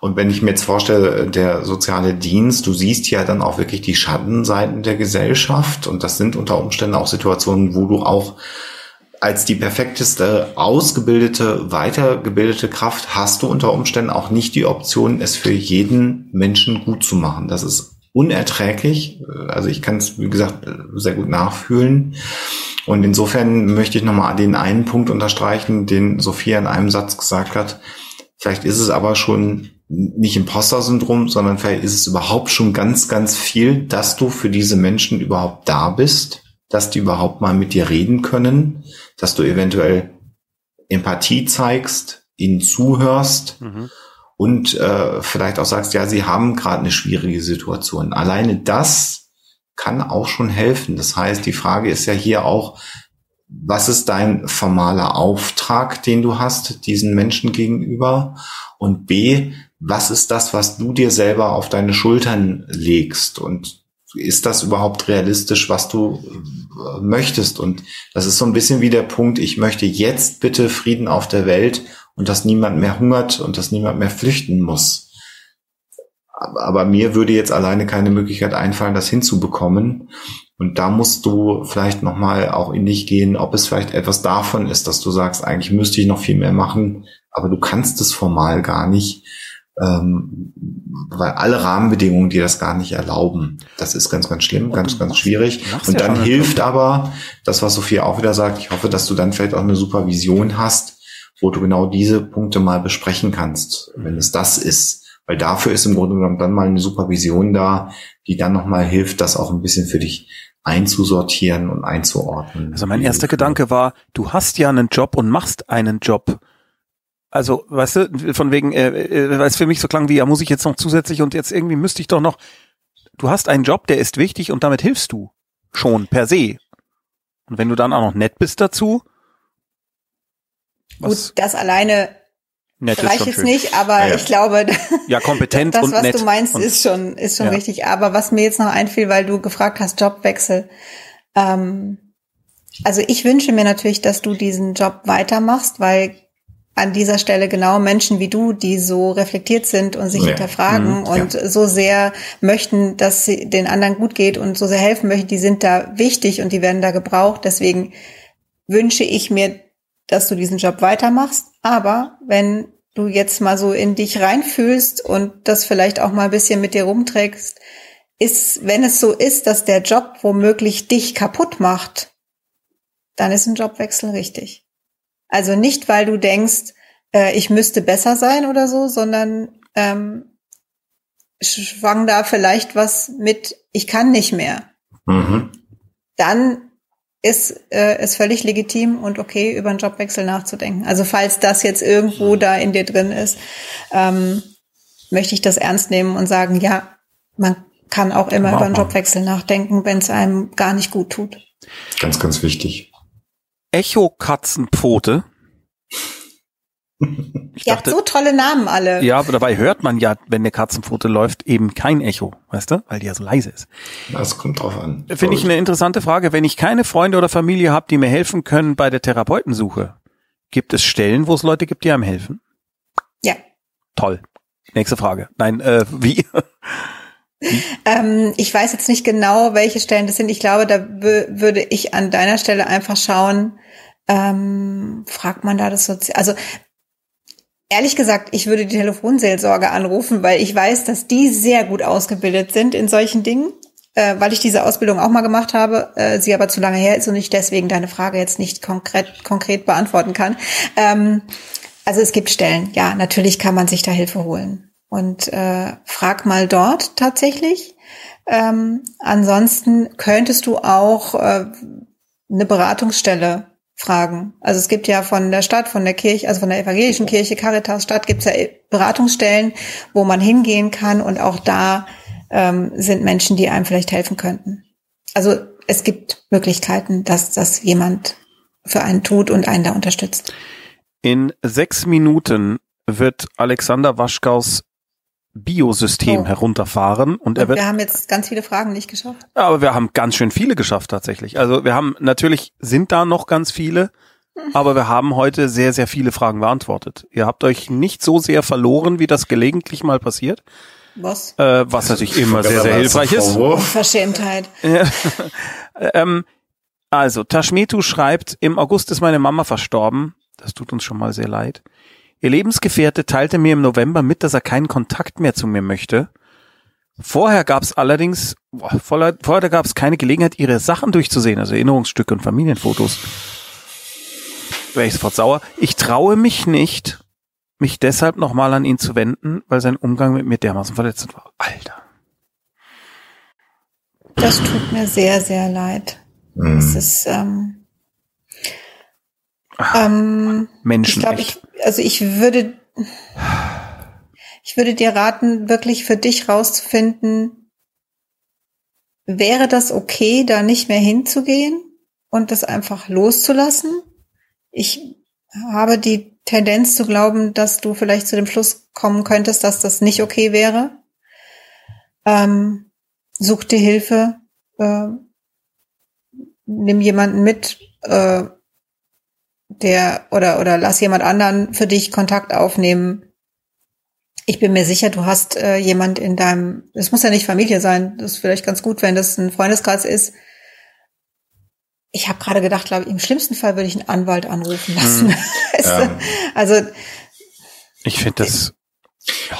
Und wenn ich mir jetzt vorstelle, der soziale Dienst, du siehst ja dann auch wirklich die Schattenseiten der Gesellschaft und das sind unter Umständen auch Situationen, wo du auch als die perfekteste ausgebildete, weitergebildete Kraft hast du unter Umständen auch nicht die Option, es für jeden Menschen gut zu machen. Das ist unerträglich. Also ich kann es, wie gesagt, sehr gut nachfühlen. Und insofern möchte ich nochmal den einen Punkt unterstreichen, den Sophia in einem Satz gesagt hat. Vielleicht ist es aber schon nicht Imposter-Syndrom, sondern vielleicht ist es überhaupt schon ganz, ganz viel, dass du für diese Menschen überhaupt da bist, dass die überhaupt mal mit dir reden können, dass du eventuell Empathie zeigst, ihnen zuhörst mhm. und äh, vielleicht auch sagst, ja, sie haben gerade eine schwierige Situation. Alleine das kann auch schon helfen. Das heißt, die Frage ist ja hier auch, was ist dein formaler Auftrag, den du hast diesen Menschen gegenüber? Und B, was ist das, was du dir selber auf deine Schultern legst? Und ist das überhaupt realistisch, was du äh, möchtest? Und das ist so ein bisschen wie der Punkt, ich möchte jetzt bitte Frieden auf der Welt und dass niemand mehr hungert und dass niemand mehr flüchten muss. Aber mir würde jetzt alleine keine Möglichkeit einfallen, das hinzubekommen. Und da musst du vielleicht nochmal auch in dich gehen, ob es vielleicht etwas davon ist, dass du sagst, eigentlich müsste ich noch viel mehr machen, aber du kannst es formal gar nicht ähm, weil alle Rahmenbedingungen dir das gar nicht erlauben. Das ist ganz, ganz schlimm, ganz, ganz schwierig. Und dann hilft aber das, was Sophia auch wieder sagt. Ich hoffe, dass du dann vielleicht auch eine Supervision hast, wo du genau diese Punkte mal besprechen kannst, wenn es das ist. Weil dafür ist im Grunde genommen dann mal eine Supervision da, die dann nochmal hilft, das auch ein bisschen für dich einzusortieren und einzuordnen. Also mein erster Gedanke war, du hast ja einen Job und machst einen Job. Also, weißt du, von wegen, äh, äh, weil es für mich so klang wie, ja, muss ich jetzt noch zusätzlich und jetzt irgendwie müsste ich doch noch. Du hast einen Job, der ist wichtig und damit hilfst du schon per se. Und wenn du dann auch noch nett bist dazu. Gut, das alleine nett reicht es nicht, aber ja. ich glaube, ja, kompetent das, und was nett du meinst, ist schon, ist schon ja. richtig. Aber was mir jetzt noch einfiel, weil du gefragt hast, Jobwechsel. Ähm, also ich wünsche mir natürlich, dass du diesen Job weitermachst, weil an dieser Stelle genau Menschen wie du, die so reflektiert sind und sich ja. hinterfragen mhm, und ja. so sehr möchten, dass sie den anderen gut geht und so sehr helfen möchten, die sind da wichtig und die werden da gebraucht. Deswegen wünsche ich mir, dass du diesen Job weitermachst. Aber wenn du jetzt mal so in dich reinfühlst und das vielleicht auch mal ein bisschen mit dir rumträgst, ist, wenn es so ist, dass der Job womöglich dich kaputt macht, dann ist ein Jobwechsel richtig. Also nicht, weil du denkst, äh, ich müsste besser sein oder so, sondern ähm, schwang da vielleicht was mit, ich kann nicht mehr. Mhm. Dann ist äh, es völlig legitim und okay, über einen Jobwechsel nachzudenken. Also falls das jetzt irgendwo da in dir drin ist, ähm, möchte ich das ernst nehmen und sagen, ja, man kann auch immer über einen Jobwechsel nachdenken, wenn es einem gar nicht gut tut. Ganz, ganz wichtig. Echo-Katzenpfote. Ich Ihr dachte, habt so tolle Namen alle. Ja, aber dabei hört man ja, wenn eine Katzenpfote läuft, eben kein Echo, weißt du, weil die ja so leise ist. Das kommt drauf an. Finde ich eine interessante Frage. Wenn ich keine Freunde oder Familie habe, die mir helfen können bei der Therapeutensuche, gibt es Stellen, wo es Leute gibt, die einem helfen? Ja. Toll. Nächste Frage. Nein, äh, wie? Ähm, ich weiß jetzt nicht genau, welche Stellen das sind. Ich glaube, da würde ich an deiner Stelle einfach schauen, ähm, fragt man da das Sozial, also Ehrlich gesagt, ich würde die Telefonseelsorge anrufen, weil ich weiß, dass die sehr gut ausgebildet sind in solchen Dingen, äh, weil ich diese Ausbildung auch mal gemacht habe, äh, sie aber zu lange her ist und ich deswegen deine Frage jetzt nicht konkret, konkret beantworten kann. Ähm, also es gibt Stellen, ja, natürlich kann man sich da Hilfe holen. und äh, frag mal dort tatsächlich. Ähm, ansonsten könntest du auch äh, eine Beratungsstelle fragen. Also es gibt ja von der Stadt, von der Kirche, also von der evangelischen Kirche, Caritas Stadt, gibt es ja Beratungsstellen, wo man hingehen kann und auch da ähm, sind Menschen, die einem vielleicht helfen könnten. Also es gibt Möglichkeiten, dass das jemand für einen tut und einen da unterstützt. In sechs Minuten wird Alexander Waschkaus Biosystem oh. herunterfahren und, und er wird. Wir haben jetzt ganz viele Fragen nicht geschafft. Aber wir haben ganz schön viele geschafft tatsächlich. Also wir haben natürlich sind da noch ganz viele, aber wir haben heute sehr sehr viele Fragen beantwortet. Ihr habt euch nicht so sehr verloren, wie das gelegentlich mal passiert. Was? Äh, was natürlich immer sehr sehr hilfreich ist. Verschämtheit. ähm, also Tashmetu schreibt: Im August ist meine Mama verstorben. Das tut uns schon mal sehr leid. Ihr Lebensgefährte teilte mir im November mit, dass er keinen Kontakt mehr zu mir möchte. Vorher gab es allerdings, vorher, vorher gab es keine Gelegenheit, ihre Sachen durchzusehen, also Erinnerungsstücke und Familienfotos. Wäre ich sofort sauer. Ich traue mich nicht, mich deshalb nochmal an ihn zu wenden, weil sein Umgang mit mir dermaßen verletzend war. Alter. Das tut mir sehr, sehr leid. Mhm. Das ist, ähm, ähm, Menschen. Ich glaube, ich, also ich würde, ich würde dir raten, wirklich für dich rauszufinden, wäre das okay, da nicht mehr hinzugehen und das einfach loszulassen? Ich habe die Tendenz zu glauben, dass du vielleicht zu dem Schluss kommen könntest, dass das nicht okay wäre. Ähm, such dir Hilfe, äh, nimm jemanden mit, äh, der oder oder lass jemand anderen für dich Kontakt aufnehmen. Ich bin mir sicher, du hast äh, jemand in deinem, es muss ja nicht Familie sein, das ist vielleicht ganz gut, wenn das ein Freundeskreis ist. Ich habe gerade gedacht, glaube ich, im schlimmsten Fall würde ich einen Anwalt anrufen lassen. Hm, ja. Also ich finde das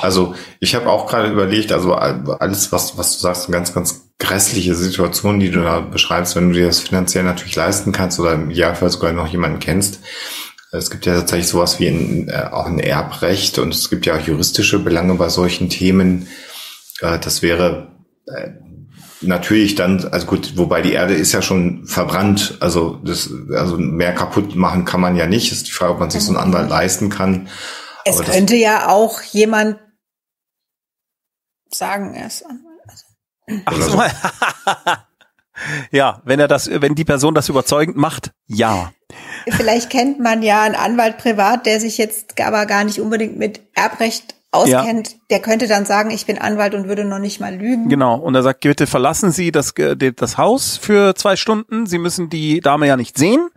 also ich habe auch gerade überlegt, also alles, was, was du sagst, eine ganz, ganz grässliche Situation, die du da beschreibst, wenn du dir das finanziell natürlich leisten kannst oder im Idealfall sogar noch jemanden kennst. Es gibt ja tatsächlich sowas wie ein, äh, auch ein Erbrecht und es gibt ja auch juristische Belange bei solchen Themen. Äh, das wäre äh, natürlich dann, also gut, wobei die Erde ist ja schon verbrannt, also das, also mehr kaputt machen kann man ja nicht. Ist die Frage, ob man sich so einen Anwalt leisten kann. Es Aber könnte ja auch jemand sagen, er ist Ach so. ja, wenn er das, wenn die Person das überzeugend macht, ja. Vielleicht kennt man ja einen Anwalt privat, der sich jetzt aber gar nicht unbedingt mit Erbrecht auskennt, ja. der könnte dann sagen, ich bin Anwalt und würde noch nicht mal lügen. Genau. Und er sagt, bitte verlassen Sie das, das Haus für zwei Stunden. Sie müssen die Dame ja nicht sehen.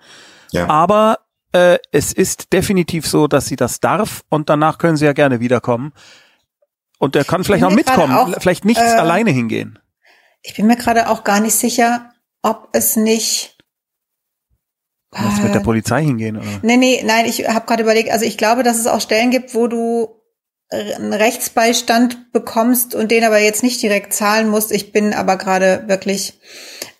Ja. Aber äh, es ist definitiv so, dass sie das darf und danach können sie ja gerne wiederkommen. Und er kann vielleicht auch mitkommen, auch, vielleicht nicht äh, alleine hingehen. Ich bin mir gerade auch gar nicht sicher, ob es nicht was mit der äh, Polizei hingehen, oder? Nee, nee, nein, ich habe gerade überlegt, also ich glaube, dass es auch Stellen gibt, wo du einen Rechtsbeistand bekommst und den aber jetzt nicht direkt zahlen musst. Ich bin aber gerade wirklich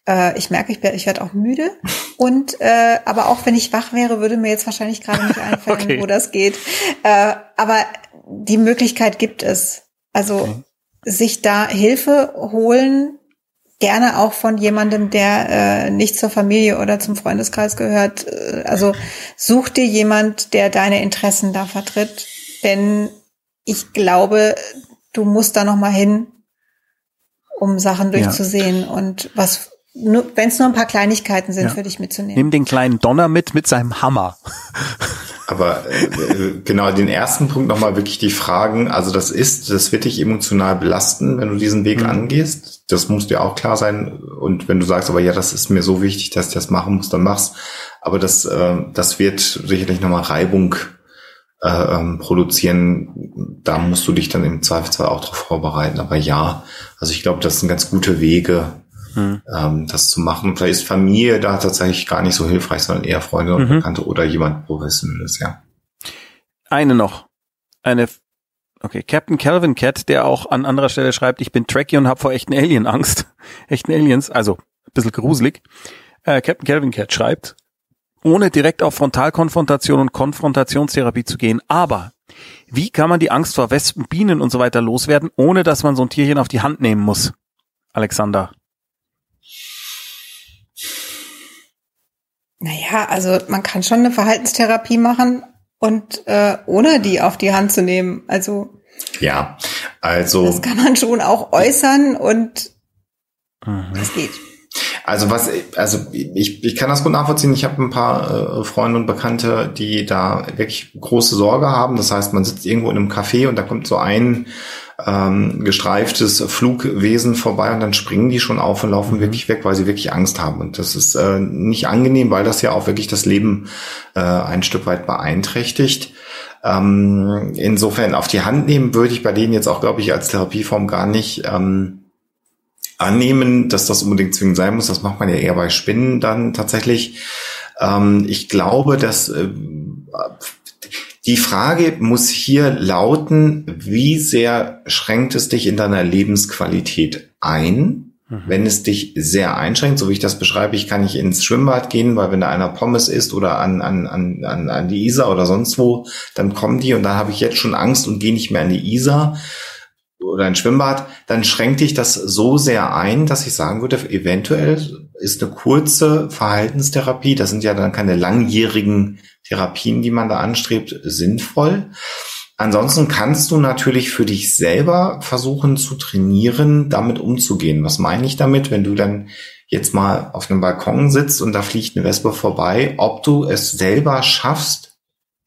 äh, ich merke, ich, ich werde auch müde. Und äh, aber auch wenn ich wach wäre, würde mir jetzt wahrscheinlich gerade nicht einfallen, okay. wo das geht. Äh, aber die Möglichkeit gibt es. Also okay. sich da Hilfe holen, gerne auch von jemandem, der äh, nicht zur Familie oder zum Freundeskreis gehört. Äh, also such dir jemand, der deine Interessen da vertritt. Denn ich glaube, du musst da noch mal hin, um Sachen durchzusehen ja. und was wenn es nur ein paar Kleinigkeiten sind, ja. für dich mitzunehmen. Nimm den kleinen Donner mit mit seinem Hammer. Aber äh, genau den ersten Punkt nochmal wirklich die Fragen. Also das ist, das wird dich emotional belasten, wenn du diesen Weg mhm. angehst. Das muss dir auch klar sein. Und wenn du sagst, aber ja, das ist mir so wichtig, dass ich das machen muss, dann mach's. Aber das, äh, das wird sicherlich nochmal Reibung äh, ähm, produzieren. Da musst du dich dann im Zweifelsfall auch darauf vorbereiten. Aber ja, also ich glaube, das sind ganz gute Wege, mhm. ähm, das zu machen. Vielleicht ist Familie da tatsächlich gar nicht so hilfreich, sondern eher Freunde und mhm. Bekannte oder jemand Professionelles, ja. Eine noch. Eine Okay, Captain Calvin Cat, der auch an anderer Stelle schreibt, ich bin Trekkie und habe vor echten Alien Angst. echten Aliens, also ein bisschen gruselig. Äh, Captain Calvin Cat schreibt, ohne direkt auf Frontalkonfrontation und Konfrontationstherapie zu gehen, aber Wie kann man die Angst vor Wespen, Bienen und so weiter loswerden, ohne dass man so ein Tierchen auf die Hand nehmen muss? Alexander. Naja, also man kann schon eine Verhaltenstherapie machen und äh, ohne die auf die Hand zu nehmen. Also ja, also das kann man schon auch äußern und Mhm. das geht. Also was, also ich, ich kann das gut nachvollziehen. Ich habe ein paar äh, Freunde und Bekannte, die da wirklich große Sorge haben. Das heißt, man sitzt irgendwo in einem Café und da kommt so ein ähm, gestreiftes Flugwesen vorbei und dann springen die schon auf und laufen wirklich weg, weil sie wirklich Angst haben. Und das ist äh, nicht angenehm, weil das ja auch wirklich das Leben äh, ein Stück weit beeinträchtigt. Ähm, insofern auf die Hand nehmen würde ich bei denen jetzt auch, glaube ich, als Therapieform gar nicht ähm, annehmen, dass das unbedingt zwingend sein muss. Das macht man ja eher bei Spinnen dann tatsächlich. Ähm, ich glaube, dass äh, die Frage muss hier lauten, wie sehr schränkt es dich in deiner Lebensqualität ein? Wenn es dich sehr einschränkt, so wie ich das beschreibe, ich kann nicht ins Schwimmbad gehen, weil wenn da einer Pommes isst oder an, an, an, an, an die Isar oder sonst wo, dann kommen die und dann habe ich jetzt schon Angst und gehe nicht mehr an die Isar oder ein Schwimmbad, dann schränkt dich das so sehr ein, dass ich sagen würde, eventuell ist eine kurze Verhaltenstherapie, das sind ja dann keine langjährigen Therapien, die man da anstrebt, sinnvoll. Ansonsten kannst du natürlich für dich selber versuchen zu trainieren, damit umzugehen. Was meine ich damit, wenn du dann jetzt mal auf einem Balkon sitzt und da fliegt eine Wespe vorbei, ob du es selber schaffst,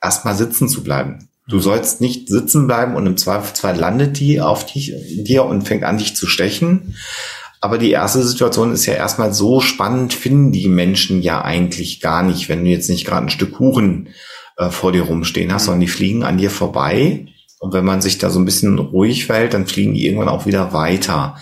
erstmal sitzen zu bleiben. Du sollst nicht sitzen bleiben und im Zweifelsfall landet die auf dich, dir und fängt an, dich zu stechen. Aber die erste Situation ist ja erstmal so spannend, finden die Menschen ja eigentlich gar nicht, wenn du jetzt nicht gerade ein Stück Kuchen äh, vor dir rumstehen hast, sondern die fliegen an dir vorbei. Und wenn man sich da so ein bisschen ruhig verhält, dann fliegen die irgendwann auch wieder weiter.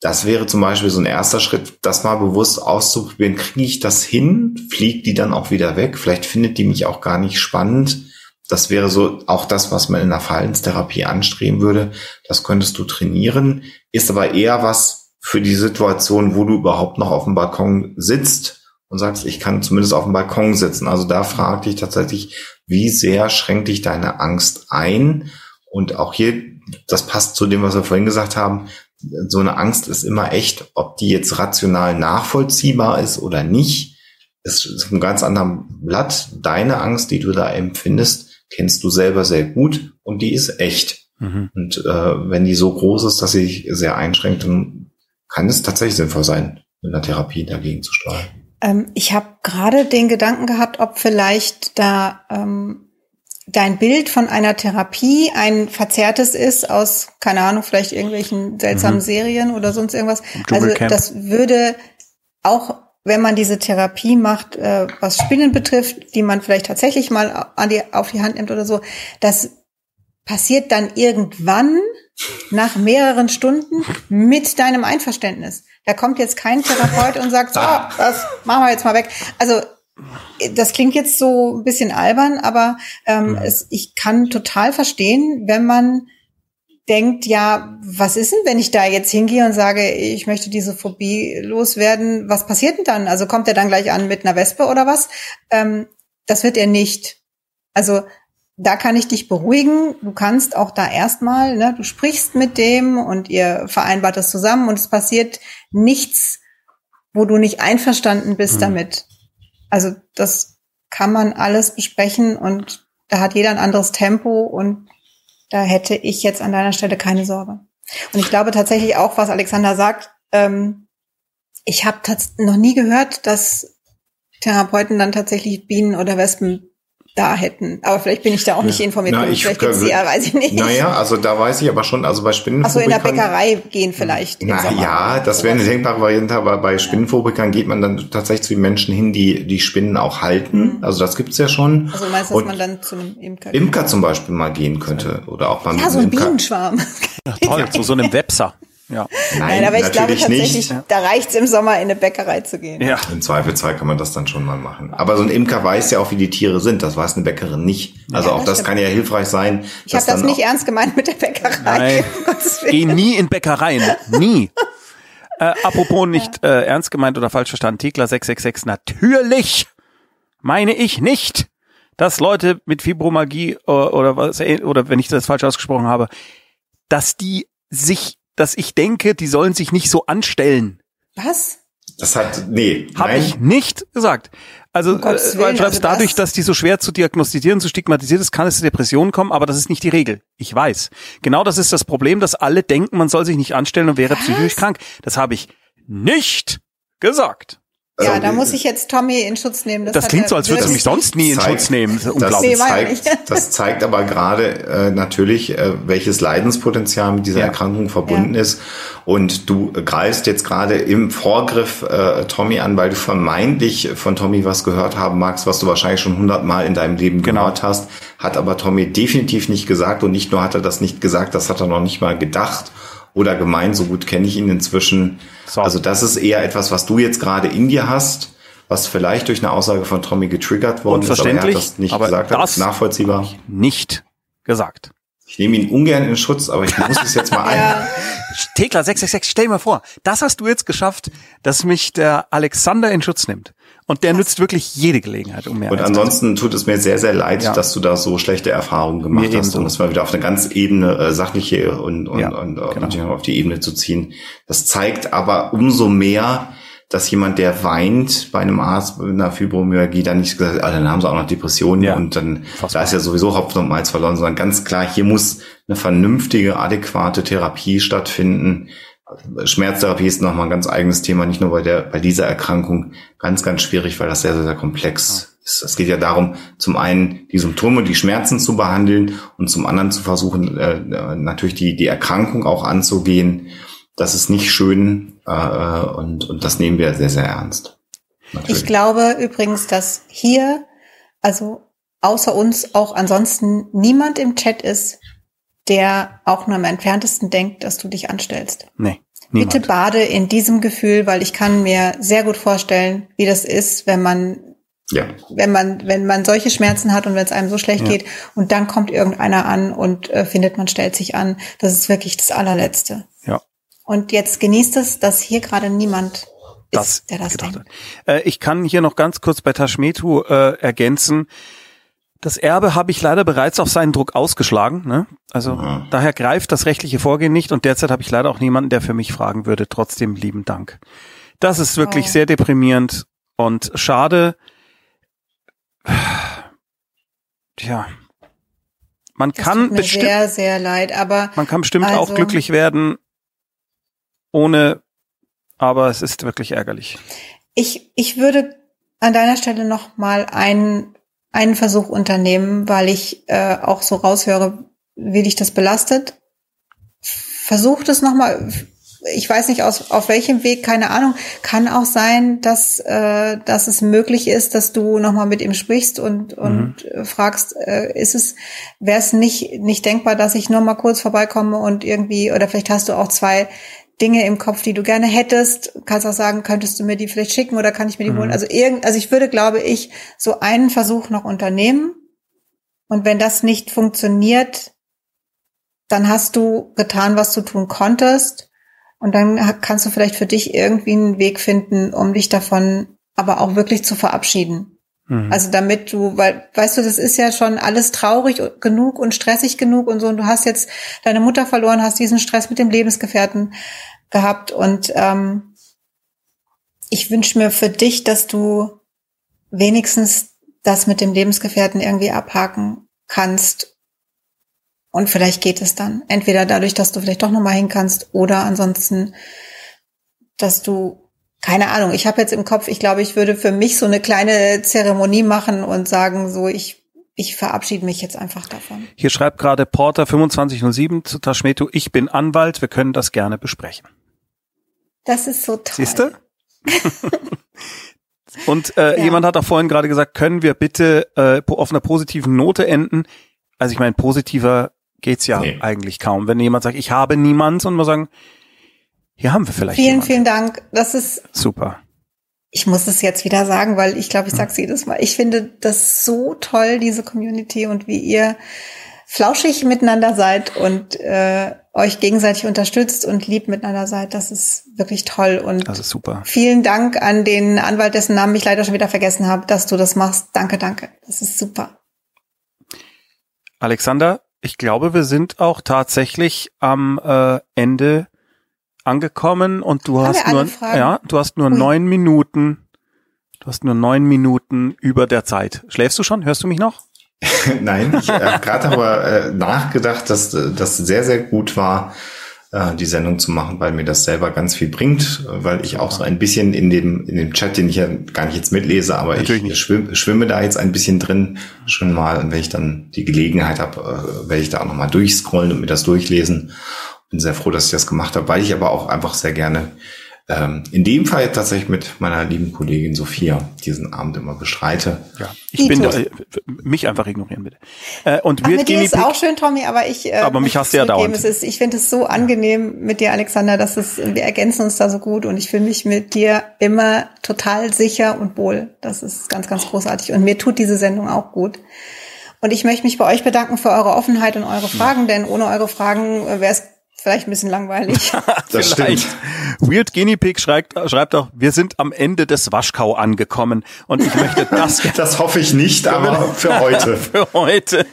Das wäre zum Beispiel so ein erster Schritt, das mal bewusst auszuprobieren. Kriege ich das hin? Fliegt die dann auch wieder weg? Vielleicht findet die mich auch gar nicht spannend. Das wäre so auch das, was man in der Verhaltenstherapie anstreben würde. Das könntest du trainieren, ist aber eher was für die Situation, wo du überhaupt noch auf dem Balkon sitzt und sagst, ich kann zumindest auf dem Balkon sitzen. Also da frag dich tatsächlich, wie sehr schränkt dich deine Angst ein? Und auch hier, das passt zu dem, was wir vorhin gesagt haben, so eine Angst ist immer echt, ob die jetzt rational nachvollziehbar ist oder nicht, ist, ist ein ganz anderen Blatt. Deine Angst, die du da empfindest, kennst du selber sehr gut und die ist echt. Mhm. Und äh, wenn die so groß ist, dass sie dich sehr einschränkt, dann kann es tatsächlich sinnvoll sein, mit einer Therapie dagegen zu steuern. Ähm, ich habe gerade den Gedanken gehabt, ob vielleicht da ähm, dein Bild von einer Therapie ein verzerrtes ist aus, keine Ahnung, vielleicht irgendwelchen seltsamen Mhm. Serien oder sonst irgendwas. Also das würde auch, wenn man diese Therapie macht, äh, was Spinnen betrifft, die man vielleicht tatsächlich mal an die, auf die Hand nimmt oder so, das passiert dann irgendwann nach mehreren Stunden mit deinem Einverständnis. Da kommt jetzt kein Therapeut und sagt, so, das machen wir jetzt mal weg. Also das klingt jetzt so ein bisschen albern, aber ähm, es, ich kann total verstehen, wenn man denkt, ja, was ist denn, wenn ich da jetzt hingehe und sage, ich möchte diese Phobie loswerden, was passiert denn dann? Also kommt er dann gleich an mit einer Wespe oder was? Ähm, das wird er nicht. Also da kann ich dich beruhigen. Du kannst auch da erstmal, ne, du sprichst mit dem und ihr vereinbart das zusammen und es passiert nichts, wo du nicht einverstanden bist Mhm. damit. Also das kann man alles besprechen und da hat jeder ein anderes Tempo und da hätte ich jetzt an deiner Stelle keine Sorge. Und ich glaube tatsächlich auch, was Alexander sagt, ähm, ich habe noch nie gehört, dass Therapeuten dann tatsächlich Bienen oder Wespen da hätten. Aber vielleicht bin ich da auch nicht informiert. Na, ich- vielleicht gibt's die ja, weiß ich nicht. Naja, also da weiß ich aber schon, also bei Achso, in der. Bäckerei gehen vielleicht. Na ja, das wäre eine denkbare Variante, aber bei Spinnenphobikern geht man dann tatsächlich zu den Menschen hin, die die Spinnen auch halten. Mhm. Also das gibt's ja schon. Also du meinst, dass Und man dann zu einem Imker? Imker zum Beispiel mal gehen könnte oder auch beim Ja, so ein. Bienenschwarm. Ja, toll, zu so einem Webser. Ja. Nein, Nein, aber ich glaube natürlich tatsächlich, nicht. da reicht's im Sommer in eine Bäckerei zu gehen. Ja. Im Zweifelsfall kann man das dann schon mal machen. Aber so ein Imker weiß ja auch, wie die Tiere sind. Das weiß eine Bäckerin nicht. Also Ja, auch das das kann ja hilfreich sein. Ich habe das nicht ernst gemeint mit der Bäckerei. Nein. Geh nie in Bäckereien. Nie. Äh, apropos nicht äh, ernst gemeint oder falsch verstanden, Thekla 666, natürlich meine ich nicht, dass Leute mit Fibromagie äh, oder was oder wenn ich das falsch ausgesprochen habe, dass die sich, dass ich denke, die sollen sich nicht so anstellen. Was? Das hat, nee, Habe ich nicht gesagt. Also, Gottes äh, Willen, weil du schreibst, also das- dadurch, dass die so schwer zu diagnostizieren, zu stigmatisieren ist, kann es zu Depressionen kommen, aber das ist nicht die Regel. Ich weiß. Genau das ist das Problem, dass alle denken, man soll sich nicht anstellen und wäre Was? psychisch krank. Das habe ich nicht gesagt. Ja, Also, da muss ich jetzt Tommy in Schutz nehmen. Das hat klingt so, als würdest du mich sonst nie in zeigt- Schutz nehmen. Das Das ja zeigt, das zeigt aber gerade äh, natürlich, äh, welches Leidenspotenzial mit dieser Ja. Erkrankung verbunden Ja. ist. Und du greifst jetzt gerade im Vorgriff äh, Tommy an, weil du vermeintlich von Tommy was gehört haben magst, was du wahrscheinlich schon hundertmal in deinem Leben Genau. gehört hast. Hat aber Tommy definitiv nicht gesagt. Und nicht nur hat er das nicht gesagt, das hat er noch nicht mal gedacht oder gemeint. So gut kenne ich ihn inzwischen. So. Also das ist eher etwas, was du jetzt gerade in dir hast. Was vielleicht durch eine Aussage von Tommy getriggert worden ist, aber er hat das nicht aber gesagt, das das ist nachvollziehbar. Nicht gesagt. Ich nehme ihn ungern in Schutz, aber ich muss es jetzt mal ein. Ja, Thekla 666, stell dir mal vor, das hast du jetzt geschafft, dass mich der Alexander in Schutz nimmt. Und der nützt wirklich jede Gelegenheit, um mehr Und ansonsten tut es mir sehr, sehr leid, Ja. dass du da so schlechte Erfahrungen gemacht Mir hast, ebenso. um es mal wieder auf eine ganz Ebene, äh, sachliche und, und, Ja, und, genau. und auf die Ebene zu ziehen. Das zeigt aber umso mehr, dass jemand, der weint bei einem Arzt mit einer Fibromyalgie, dann nicht gesagt, ah, dann haben sie auch noch Depressionen Ja, und dann da ist ja sowieso Hopfen und Malz verloren, sondern ganz klar, hier muss eine vernünftige, adäquate Therapie stattfinden. Schmerztherapie ist nochmal ein ganz eigenes Thema, nicht nur bei der, bei dieser Erkrankung ganz, ganz schwierig, weil das sehr, sehr, sehr komplex ist. Es geht ja darum, zum einen die Symptome, die Schmerzen zu behandeln und zum anderen zu versuchen, äh, natürlich die, die Erkrankung auch anzugehen. Das ist nicht schön äh, und, und das nehmen wir sehr, sehr ernst. Natürlich. ich glaube übrigens, dass hier, also außer uns auch ansonsten niemand im Chat ist, der auch nur im entferntesten denkt, dass du dich anstellst. Nee, niemand. Bitte bade in diesem Gefühl, weil ich kann mir sehr gut vorstellen, wie das ist, wenn man ja. wenn man wenn man solche Schmerzen hat und wenn es einem so schlecht Ja. geht und dann kommt irgendeiner an und äh, findet man stellt sich an, das ist wirklich das allerletzte. Ja. Und jetzt genießt es, dass hier gerade niemand das, ist, der das gedacht denkt. hat. Äh, ich kann hier noch ganz kurz bei Taschmetu äh, ergänzen. Das Erbe habe ich leider bereits auf seinen Druck ausgeschlagen. Ne? Also Mhm. daher greift das rechtliche Vorgehen nicht und derzeit habe ich leider auch niemanden, der für mich fragen würde. Trotzdem lieben Dank. Das ist wirklich Oh. sehr deprimierend und schade. Tja. Man Das kann tut mir bestimmt, sehr sehr leid, aber man kann bestimmt auch Also- glücklich werden, ohne, aber es ist wirklich ärgerlich. ich ich würde an deiner Stelle noch mal einen einen Versuch unternehmen, weil ich äh, auch so raushöre, wie dich das belastet. Versuch das noch mal. Ich weiß nicht aus auf welchem Weg, keine Ahnung. Kann auch sein, dass äh, dass es möglich ist, dass du noch mal mit ihm sprichst und und äh, fragst, äh, ist es wäre es nicht nicht denkbar, dass ich nur mal kurz vorbeikomme und irgendwie oder vielleicht hast du auch zwei Dinge im Kopf, die du gerne hättest. Kannst auch sagen, könntest du mir die vielleicht schicken oder kann ich mir die Mhm. holen? Also irgend, also ich würde, glaube ich, so einen Versuch noch unternehmen. Und wenn das nicht funktioniert, dann hast du getan, was du tun konntest. Und dann kannst du vielleicht für dich irgendwie einen Weg finden, um dich davon aber auch wirklich zu verabschieden. Mhm. Also damit du, weil, weißt du, das ist ja schon alles traurig genug und stressig genug und so. Und du hast jetzt deine Mutter verloren, hast diesen Stress mit dem Lebensgefährten gehabt. Und ähm, ich wünsche mir für dich, dass du wenigstens das mit dem Lebensgefährten irgendwie abhaken kannst. Und vielleicht geht es dann. Entweder dadurch, dass du vielleicht doch nochmal hin kannst oder ansonsten, dass du keine Ahnung, ich habe jetzt im Kopf, ich glaube, ich würde für mich so eine kleine Zeremonie machen und sagen, so, ich, ich verabschiede mich jetzt einfach davon. Hier schreibt gerade Porter 2507 zu Taschmetu, ich bin Anwalt, wir können das gerne besprechen. Das ist so toll. Siehst du? Und äh, Ja. jemand hat auch vorhin gerade gesagt, können wir bitte äh, auf einer positiven Note enden? Also ich meine, positiver geht's ja Nee. eigentlich kaum. Wenn jemand sagt, ich habe niemand und wir sagen, hier haben wir vielleicht Vielen, jemanden. vielen Dank. Das ist, Super. ich muss es jetzt wieder sagen, weil ich glaube, ich sage es jedes Mal. Ich finde das so toll, diese Community und wie ihr flauschig miteinander seid und äh, euch gegenseitig unterstützt und lieb miteinander seid. Das ist wirklich toll. Und Das ist super. vielen Dank an den Anwalt, dessen Namen ich leider schon wieder vergessen habe, dass du das machst. Danke, danke. Das ist super. Alexander, ich glaube, wir sind auch tatsächlich am äh, Ende angekommen und du Haben hast nur, ja, du hast nur Ui. neun Minuten, du hast nur neun Minuten über der Zeit. Schläfst du schon? Hörst du mich noch? Nein, ich habe gerade aber äh, nachgedacht, dass äh, das sehr, sehr gut war, äh, die Sendung zu machen, weil mir das selber ganz viel bringt, äh, weil ich auch so ein bisschen in dem, in dem Chat, den ich ja gar nicht jetzt mitlese, aber Natürlich ich schwimme, schwimme da jetzt ein bisschen drin schon mal und wenn ich dann die Gelegenheit habe, äh, werde ich da auch nochmal durchscrollen und mir das durchlesen. Bin sehr froh, dass ich das gemacht habe, weil ich aber auch einfach sehr gerne ähm, in dem Fall tatsächlich mit meiner lieben Kollegin Sophia diesen Abend immer bestreite. Ja. Ich bin, Dito. äh, mich einfach ignorieren bitte. Äh, und Ach, mit dir ist auch schön, Tommy, aber ich. Äh, Aber mich hast du ja dauernd. Es ist, ich finde es so angenehm mit dir, Alexander, dass es, wir ergänzen uns da so gut und ich fühle mich mit dir immer total sicher und wohl. Das ist ganz, ganz großartig und mir tut diese Sendung auch gut. Und ich möchte mich bei euch bedanken für eure Offenheit und eure Fragen, denn ohne eure Fragen wäre es vielleicht ein bisschen langweilig. Das Vielleicht. stimmt. Weird Guinea Pig schreibt, schreibt auch, wir sind am Ende des Waschkau angekommen und ich möchte das Das hoffe ich nicht, aber für heute. für heute.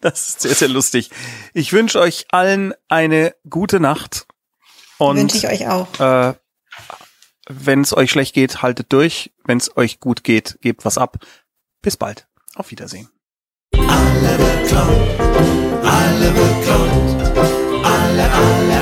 Das ist sehr, sehr lustig. Ich wünsche euch allen eine gute Nacht und Wünsche ich euch auch. äh, wenn es euch schlecht geht, haltet durch. Wenn es euch gut geht, gebt was ab. Bis bald. Auf Wiedersehen. Alle bekloppt, alle bekloppt, alle, alle,